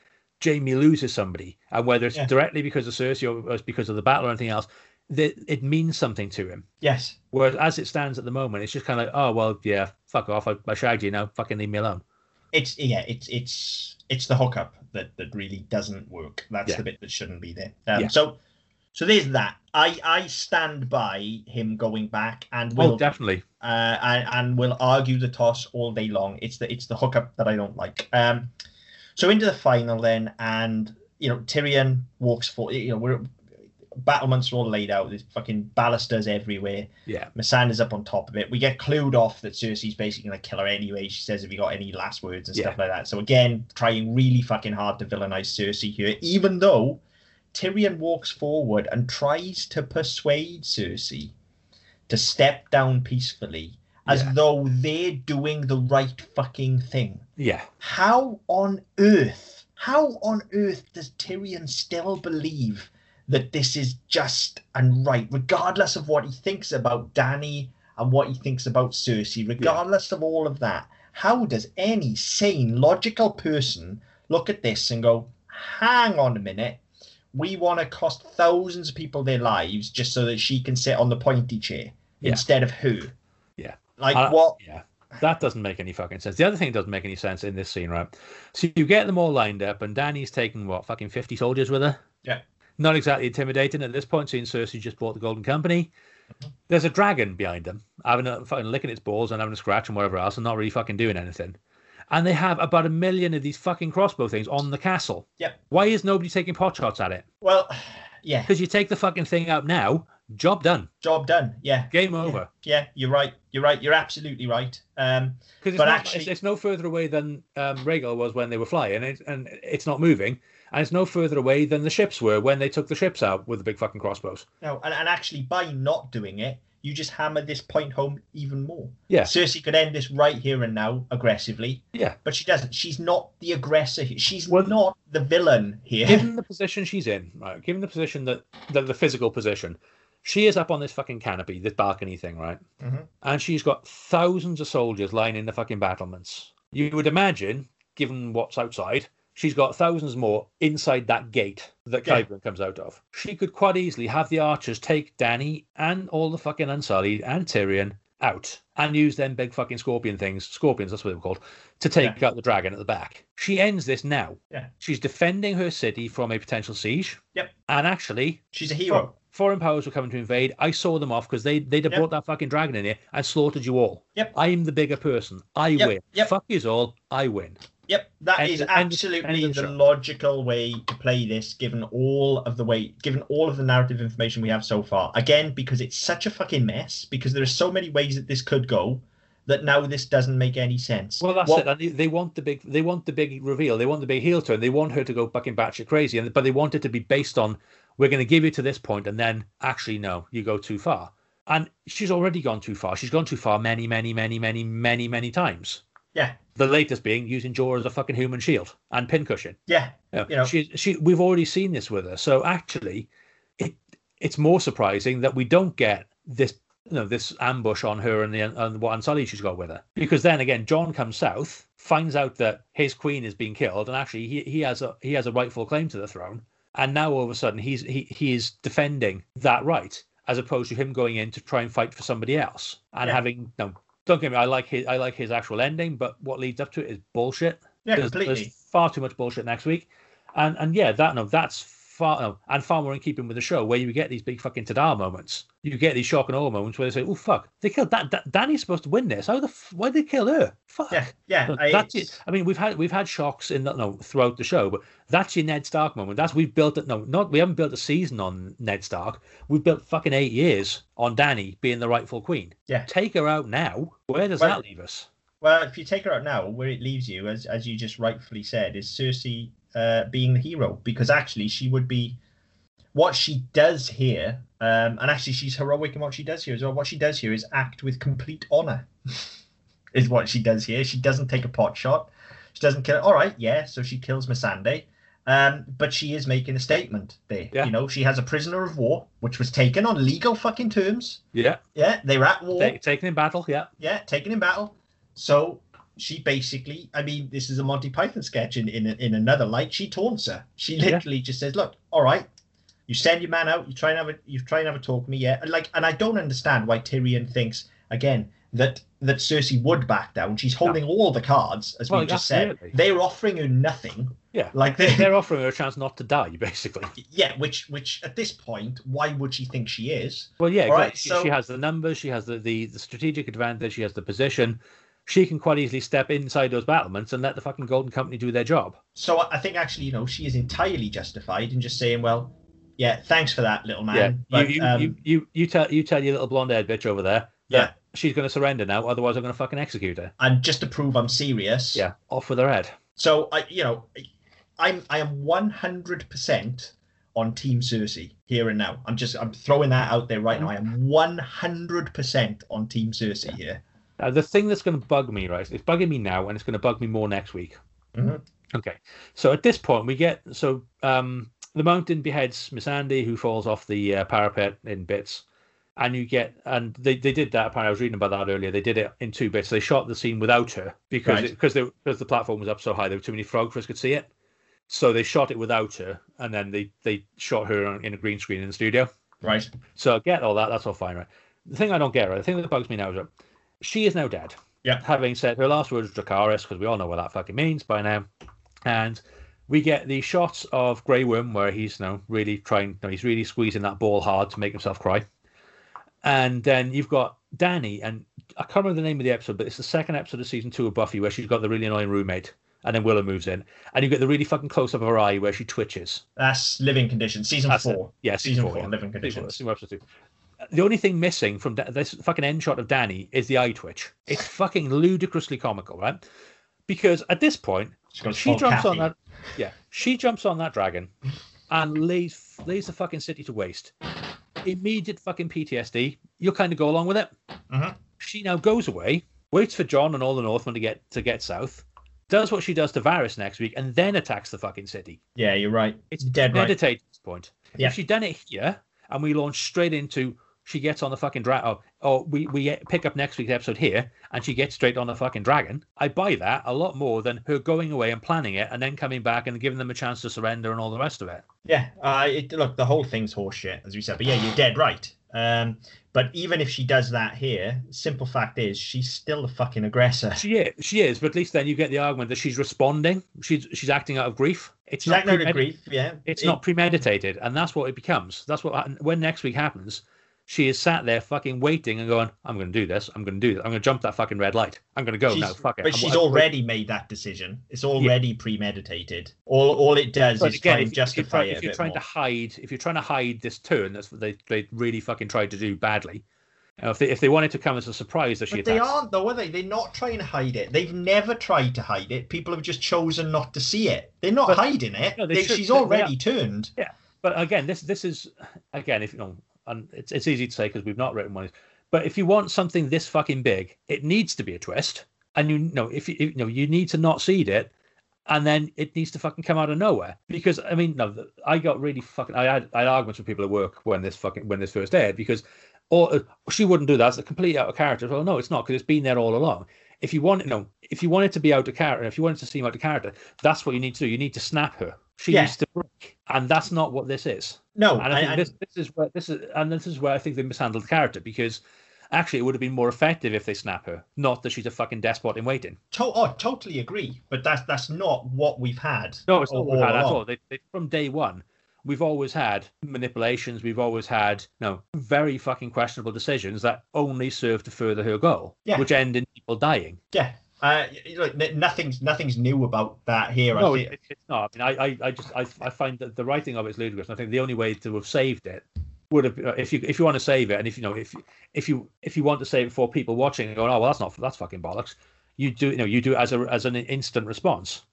Jaime loses somebody, and whether it's Yeah. directly because of Cersei or it's because of the battle or anything else, that it means something to him. Yes. Whereas as it stands at the moment, it's just kind of like, oh well, yeah, fuck off, I, I shagged you now, fucking leave me alone. It's yeah, it's it's it's the hookup that that really doesn't work. That's Yeah. the bit that shouldn't be there. Um, Yeah. So so there's that. I I stand by him going back and will Oh, definitely. uh, and, and will argue the toss all day long. It's the it's the hookup that I don't like. Um, so into the final then, and you know Tyrion walks for you know we're battlements are all laid out. There's fucking balusters everywhere. Yeah. Missandei's up on top of it. We get clued off that Cersei's basically gonna kill her anyway. She says, "Have you got any last words and stuff like that?" So again, trying really fucking hard to villainize Cersei here, even though Tyrion walks forward and tries to persuade Cersei to step down peacefully, as Yeah. though they're doing the right fucking thing. Yeah. How on earth, how on earth does Tyrion still believe that this is just and right, regardless of what he thinks about Dany and what he thinks about Cersei, regardless of all of that? How does any sane, logical person look at this and go, hang on a minute, we want to cost thousands of people their lives just so that she can sit on the pointy chair Yeah. instead of who? Yeah. Like what? Yeah. That doesn't make any fucking sense. The other thing doesn't make any sense in this scene, right? So you get them all lined up, and Dany's taking what, fucking 50 soldiers with her? Yeah. Not exactly intimidating at this point, seeing Cersei just bought the Golden Company. There's a dragon behind them, having a fucking licking its balls and having a scratch and whatever else, and not really fucking doing anything. And they have about a million of these fucking crossbow things on the castle. Yep. Why is nobody taking pot shots at it? Well, yeah, Because you take the fucking thing out now, job done, job done. Yeah, game over. yeah, you're right. You're right. You're absolutely right. Um, Because it's, actually- it's, it's no further away than um, Rhaegal was when they were flying, and, and it's not moving, and it's no further away than the ships were when they took the ships out with the big fucking crossbows. no, and, and actually, by not doing it, you just hammer this point home even more. Yeah, Cersei could end this right here and now aggressively, yeah. but she doesn't. She's not the aggressor. She's Well- not the villain here. Given the position she's in, right? Given the position that, that the physical position, she is up on this fucking canopy, this balcony thing, right? Mhm. And she's got thousands of soldiers lining the fucking battlements. You would imagine, given what's outside, she's got thousands more inside that gate that Yeah. Qyburn comes out of. She could quite easily have the archers take Dany and all the fucking Unsullied and Tyrion out and use them big fucking scorpion things, scorpions, that's what they were called, to take out the dragon at the back. She ends this now. Yeah. She's defending her city from a potential siege. Yep. And actually, She's a hero. foreign powers were coming to invade. I saw them off because they they'd have Yep. brought that fucking dragon in here and slaughtered you all. Yep. I'm the bigger person. I Yep, win. yep. Fuck you all. I win. Yep, that End is end absolutely end the logical way to play this, given all of the way, given all of the narrative information we have so far. Again, because it's such a fucking mess, because there are so many ways that this could go, that now this doesn't make any sense. Well, that's What- it. They, they want the big, they want the big reveal. They want the big heel turn. They want her to go fucking batshit crazy, and but they want it to be based on we're going to give you to this point, and then actually no, you go too far. And she's already gone too far. She's gone too far many, many, many, many, many, many times. Yeah, The latest being using Jaw as a fucking human shield and pincushion. yeah, You know, You know- she, she, we've already seen this with her. So actually, it it's more surprising that we don't get this, you know, this ambush on her and the and what Unsullied she's got with her. Because then again, Jon comes south, finds out that his queen is being killed, and actually he, he has a he has a rightful claim to the throne. And now all of a sudden he's he, he is defending that right, as opposed to him going in to try and fight for somebody else and Yeah. having no. Don't get me. I like his. I like his actual ending, but what leads up to it is bullshit yeah, there's, completely. there's far too much bullshit next week, and and yeah, that no, that's far no, and far more in keeping with the show where you get these big fucking tada moments. You get these shock and awe moments where they say, "Oh fuck, they killed that. that Dany's supposed to win this. How the f- why did they kill her? Fuck." Yeah, yeah. No, I, that's it. I mean, we've had we've had shocks in the, no throughout the show, but that's your Ned Stark moment. That's we've built it. No, not we haven't built a season on Ned Stark. We've built fucking eight years on Dany being the rightful queen. Yeah. take her out now. Where does Well- that leave us? Well, if you take her out now, where it leaves you, as as you just rightfully said, is Cersei uh, being the hero because actually she would be what she does here, um, and actually she's heroic in what she does here as well. What she does here is act with complete honor, is what she does here. She doesn't take a pot shot. She doesn't kill. All right, yeah. So she kills Missandei. Um, but she is making a statement there. Yeah. You know, she has a prisoner of war, which was taken on legal fucking terms. Yeah, Yeah, they were at war Ta- taken in battle. Yeah. yeah, taken in battle. So she basically, I mean, this is a Monty Python sketch in in, in another light. She taunts her. She Yeah. literally just says, "Look, all right, you send your man out. You try and have a you try and have a talk with me, yeah." And like, and I don't understand why Tyrion thinks again that that Cersei would back down. She's holding all the cards, as Well, we just said. They're offering her nothing. Yeah. Like they, They're offering her a chance not to die, basically. yeah, which which at this point, why would she think she is? Well, yeah, All right, exactly. She- so- she has the numbers, she has the, the, the strategic advantage, she has the position. She can quite easily step inside those battlements and let the fucking Golden Company do their job. So I think actually, you know, she is entirely justified in just saying, "Well, yeah, thanks for that, little man." yeah, but, you, you, um, you, you, you tell you tell your little blonde haired bitch over there Yeah. she's going to surrender now, otherwise I'm going to fucking execute her. and just to prove I'm serious, Yeah, off with her head. So I, you know, I'm I am 100 percent on Team Cersei here and now. I'm just I'm throwing that out there right now. I am 100 percent on Team Cersei here. Now, the thing that's going to bug me, right? It's bugging me now, and it's going to bug me more next week. Mhm. Okay, so at this point, we get so um, the mountain beheads Missandei, who falls off the uh, parapet in bits, and you get and they, they did that. Apparently, I was reading about that earlier. They did it in two bits. They shot the scene without her because Right. because because the platform was up so high, there were too many photographers could see it. So they shot it without her, and then they they shot her on- in a green screen in the studio. Right. So I get all that. That's all fine, right? The thing I don't get, right? The thing that bugs me now is that she is now dead. Yeah. Having said her last words, Dracarys, because we all know what that fucking means by now. And we get the shots of Grey Worm where he's you know, really trying, you know, he's really squeezing that ball hard to make himself cry. And then you've got Dany, and I can't remember the name of the episode, but it's the second episode of season two of Buffy where she's got the really annoying roommate, and then Willow moves in, and you get the really fucking close up of her eye where she twitches. That's Living Conditions, season That's it. four. Yeah, season four, four, yeah. Living Season- Conditions. season episode two. The only thing missing from Da- this fucking end shot of Dany is the eye twitch. It's fucking ludicrously comical, right? Because at this point, She, goes she full jumps on that. Yeah, she jumps on that dragon and lays lays the fucking city to waste. Immediate fucking PTSD. You'll kind of go along with it. Mhm. She now goes away, waits for Jon and all the Northmen to get to get south, does what she does to Varys next week, and then attacks the fucking city. Yeah, you're right. It's dead right. at this point. Yeah. If she'd done it here and we launch straight into she gets on the fucking dragon, or, or we, we pick up next week's episode here and she gets straight on the fucking dragon, I buy that a lot more than her going away and planning it and then coming back and giving them a chance to surrender and all the rest of it. Yeah, uh, it, look, the whole thing's horseshit, as we said. But yeah, you're dead right. Um, but even if she does that here, simple fact is she's still the fucking aggressor. She is, she is, but at least then you get the argument that she's responding. She's she's acting out of grief. It's She's not acting out of grief. Yeah, It's It- not premeditated, and that's what it becomes. That's what when next week happens. She is sat there fucking waiting and going, "I'm going to do this. I'm going to do this. I'm going to jump that fucking red light. I'm going to go she's- now. Fuck it." But I'm- she's I'm- already made that decision. It's already premeditated. All all it does But is again, try if, and if you're, justify try- it if you're trying to hide, if you're trying to hide this turn, that's what they they really fucking tried to do badly. If they if they wanted to come as a surprise that she But they aren't, though, are they? They're not trying to hide it. They've never tried to hide it. People have just chosen not to see it. They're not But- hiding it. No, they They- should- she's already turned. Yeah, but again, this this is again if you know, and it's it's easy to say because we've not written one. But if you want something this fucking big, it needs to be a twist, and you know if you, you know you need to not seed it, and then it needs to fucking come out of nowhere. Because I mean, no, I got really fucking. I had I had arguments with people at work when this fucking when this first aired because, or uh, she wouldn't do that. It's a completely out of character. Well, no, it's not because it's been there all along. If you want, you know, if you want it to be out of character, if you want it to seem out of character, that's what you need to do. You need to snap her. She Yeah. needs to break, and that's not what this is. No, And I think and- this this is where this is and this is where I think they mishandled the character because actually it would have been more effective if they snap her, not that she's a fucking despot in waiting. To- oh, totally agree. But that's that's not what we've had. No, it's not what we've had at all. They, they, from day one, we've always had manipulations. We've always had no very fucking questionable decisions that only serve to further her goal, Yeah. which end in people dying. Yeah. Uh, n- nothing's nothing's new about that here. No, it, it's not. I mean, I, I, I just I, I find that the writing of it is ludicrous. And I think the only way to have saved it would have been, if you if you want to save it, and if you know if if you if you want to save it for people watching and going, oh well, that's not that's fucking bollocks. You do you know you do it as a as an instant response.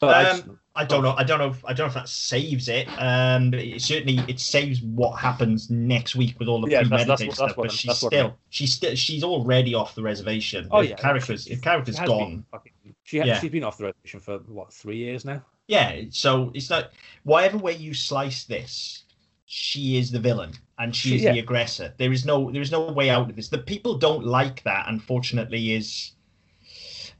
But I Um, I don't know. I don't know. If, I don't know if that saves it. Um, but it certainly it saves what happens next week with all the Yeah, that's- that's premeditated stuff. that's what but she's that's I still mean. she's still she's already off the reservation. Oh If yeah, characters if characters gone. been fucking- she has, Yeah. she's been off the reservation for what three years now. Yeah, so it's like whatever way you slice this, she is the villain and she She- is yeah. the aggressor. There is no there is no way out of this. The people don't like that, unfortunately, is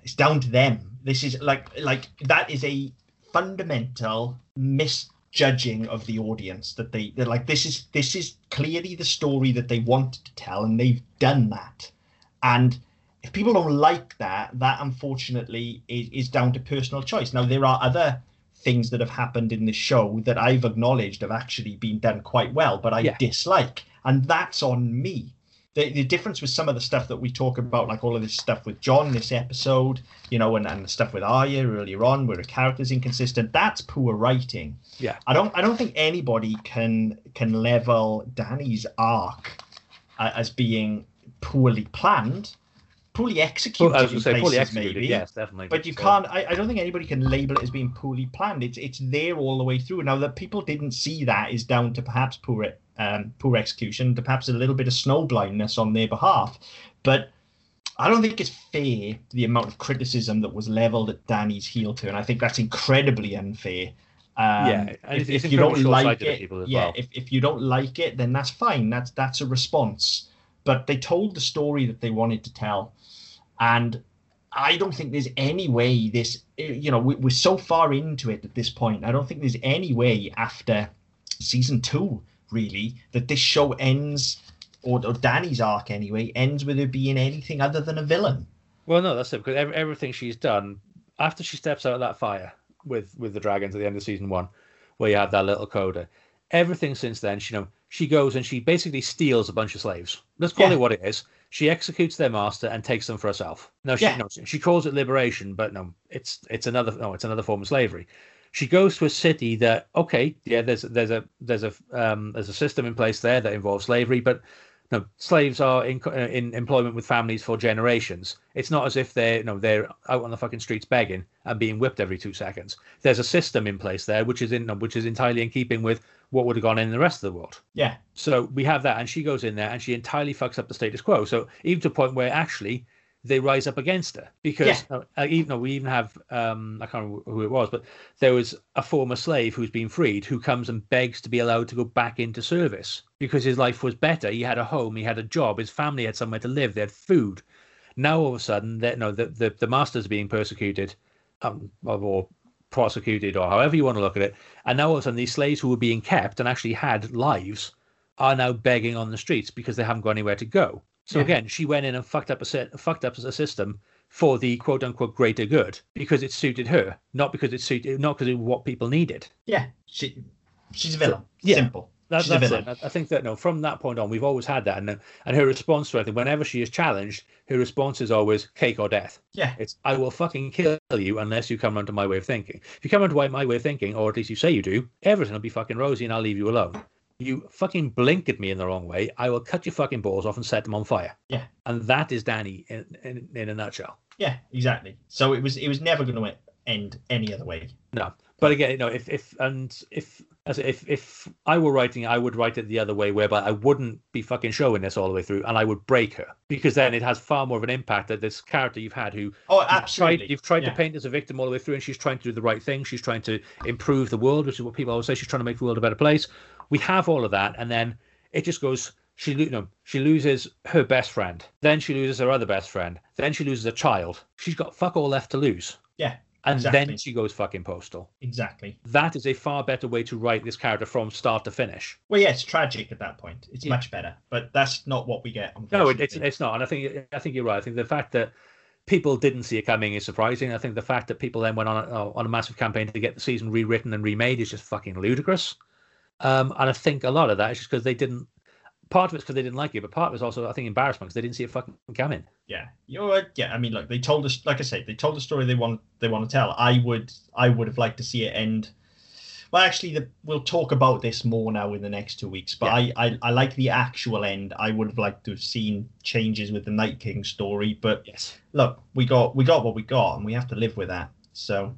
it's down to them. This is like like that is a fundamental misjudging of the audience that they they're like this is this is clearly the story that they wanted to tell and they've done that. And if people don't like that, that unfortunately is, is down to personal choice. Now there are other things that have happened in the show that I've acknowledged have actually been done quite well, but I Yeah. dislike, and that's on me. The, the difference with some of the stuff that we talk about, like all of this stuff with Jon this episode, you know, and, and the stuff with Arya earlier on, where the character's inconsistent, that's poor writing. Yeah. I don't I don't think anybody can can level Dany's arc uh, as being poorly planned, poorly executed. I was say places, executed. maybe. Yes, definitely. But you So- can't. I, I don't think anybody can label it as being poorly planned. It's it's there all the way through. Now that people didn't see that is down to perhaps poor um, poor execution, perhaps a little bit of snow blindness on their behalf. But I don't think it's fair the amount of criticism that was leveled at Dany's heel turn. I think that's incredibly unfair. Um, Yeah, if, if you don't like it, yeah, well. if, if you don't like it, then that's fine. That's that's a response. But they told the story that they wanted to tell, and I don't think there's any way this. You know, we, we're so far into it at this point. I don't think there's any way after season two really that this show ends, or, or Dany's arc anyway, ends with her being anything other than a villain. Well, no, that's it because every, everything she's done after she steps out of that fire with with the dragons at the end of season one, where you have that little coda. Everything since then, she you know she goes and she basically steals a bunch of slaves. Let's call Yeah. it what it is. She executes their master and takes them for herself. No, she Yeah. no, she calls it liberation, but no, it's it's another no, it's another form of slavery. She goes to a city that okay, yeah, there's there's a there's a um, there's a system in place there that involves slavery, but no, slaves are in, in employment with families for generations. It's not as if they're, you know, they're out on the fucking streets begging and being whipped every two seconds. There's a system in place there, which is in, which is entirely in keeping with what would have gone in the rest of the world. Yeah, So we have that, and she goes in there and she entirely fucks up the status quo. So even to a point where actually they rise up against her because uh, even though we even have um, I can't remember who it was, but there was a former slave who's been freed who comes and begs to be allowed to go back into service because his life was better. He had a home, he had a job, his family had somewhere to live, they had food. Now all of a sudden, that no, the, the the master's being persecuted, um, or prosecuted, or however you want to look at it, and now all of a sudden these slaves who were being kept and actually had lives are now begging on the streets because they haven't got anywhere to go. So Yeah. again, she went in and fucked up a set, fucked up a system for the quote unquote greater good because it suited her, not because it suited, not because of what people needed. yeah. She she's a villain. yeah. Simple. That's, a that's villain. it. I I think that no, from that point on, we've always had that, and and her response to it, whenever she is challenged, her response is always cake or death. Yeah. It's I will fucking kill you unless you come around to my way of thinking. If you come around to my way of thinking, or at least you say you do, everything will be fucking rosy, and I'll leave you alone. You fucking blink at me in the wrong way, I will cut your fucking balls off and set them on fire. Yeah. And that is Dany in, in, in a nutshell. Yeah, exactly. So it was it was never going to end any other way. No, but again, you know, if if and if as if if I were writing, I would write it the other way, whereby I wouldn't be fucking showing this all the way through, and I would break her because then it has far more of an impact that this character you've had who Oh, you've absolutely. tried, you've tried Yeah. to paint as a victim all the way through, and she's trying to do the right thing. She's trying to improve the world, which is what people always say. She's trying to make the world a better place. We have all of that, and then it just goes. She lo- no, she loses her best friend. Then she loses her other best friend. Then she loses a child. She's got fuck all left to lose. Yeah, And exactly. then she goes fucking postal. Exactly. That is a far better way to write this character from start to finish. Well, yeah, it's tragic at that point. It's Yeah. much better, but that's not what we get. No, it, it's it's not, and I think I think you're right. I think the fact that people didn't see it coming is surprising. I think the fact that people then went on a, oh, on a massive campaign to get the season rewritten and remade is just fucking ludicrous. Um, and I think a lot of that is just because they didn't. Part of it's because they didn't like you, but part of it's also I think embarrassment because they didn't see it fucking coming. yeah you're right. yeah i mean look they told us like i say they told the story they want they want to tell i would i would have liked to see it end well actually the, we'll talk about this more now in the next two weeks but I, I i like the actual end i would have liked to have seen changes with the night king story but Yes. look we got we got what we got and we have to live with that so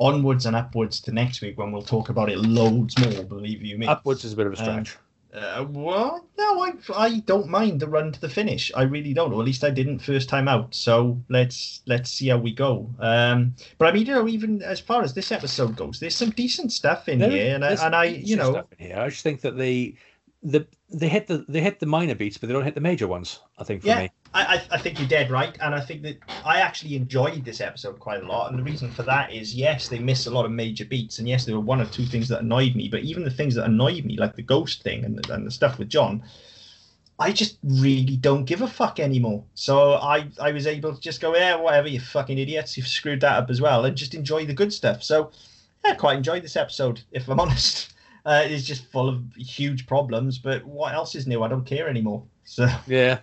onwards and upwards to next week when we'll talk about it loads more believe you me Upwards is a bit of a Um, stretch. uh, well, no, I I don't mind the run to the finish. I really don't, or at least I didn't first time out. So let's let's see how we go. Um, but I mean, you know, even as far as this episode goes, there's some decent stuff in There- here, and I, and I, you know, stuff in here. I just think that they the they hit the they hit the minor beats, but they don't hit the major ones. I think for Yeah. me. I, I I think you're dead right, and I think that I actually enjoyed this episode quite a lot. And the reason for that is, yes, they miss a lot of major beats, and yes, there were one or two things that annoyed me. But even the things that annoyed me, like the ghost thing and the, and the stuff with Jon, I just really don't give a fuck anymore. So I I was able to just go, yeah, whatever, you fucking idiots, you've screwed that up as well, and just enjoy the good stuff. So yeah, I quite enjoyed this episode, if I'm honest. Uh, it's just full of huge problems, but what else is new? I don't care anymore. So. Yeah.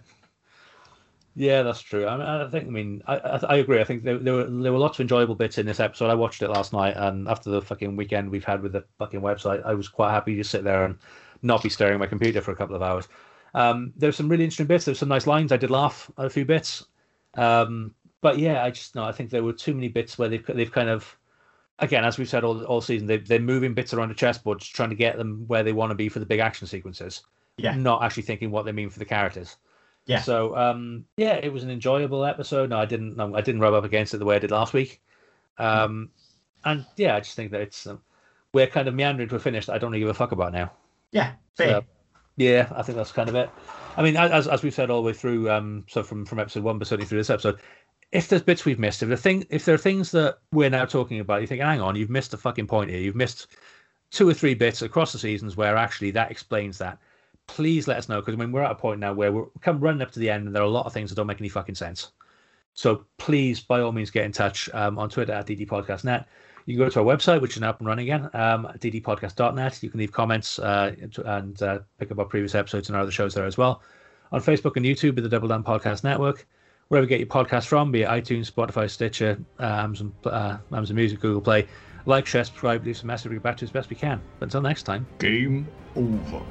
Yeah, that's true. I, mean, I think. I mean, I, I, agree. I think there, there were there were lots of enjoyable bits in this episode. I watched it last night, and after the fucking weekend we've had with the fucking website, I was quite happy to sit there and not be staring at my computer for a couple of hours. Um, there's some really interesting bits. There's some nice lines. I did laugh at a few bits. Um, but yeah, I just no. I think there were too many bits where they've they've kind of, again, as we've said all all season, they they're moving bits around the chessboard, just trying to get them where they want to be for the big action sequences. Yeah. Not actually thinking what they mean for the characters. Yeah. So um, yeah, it was an enjoyable episode. No, I didn't. No, I didn't rub up against it the way I did last week. Um, and yeah, I just think that it's um, we're kind of meandering to a finish that I don't really give a fuck about now. Yeah, fair. So, yeah, I think that's kind of it. I mean, as as we've said all the way through, um, so from from episode one, but certainly through this episode, if there's bits we've missed, if the thing, if there are things that we're now talking about, you think, hang on, you've missed the fucking point here. You've missed two or three bits across the seasons where actually that explains that. Please let us know because I mean we're at a point now where we're come running up to the end and there are a lot of things that don't make any fucking sense. So please, by all means, get in touch um, on Twitter at ddpodcastnet. You can go to our website, which is now up and running again, um, ddpodcast.net. You can leave comments uh, and uh, pick up our previous episodes and our other shows there as well. On Facebook and YouTube with the Double Down Podcast Network. Wherever you get your podcast from, be it iTunes, Spotify, Stitcher, Amazon, uh, Amazon Music, Google Play. Like, share, subscribe, leave some message, we get back to you as best we can. But until next time. Game over.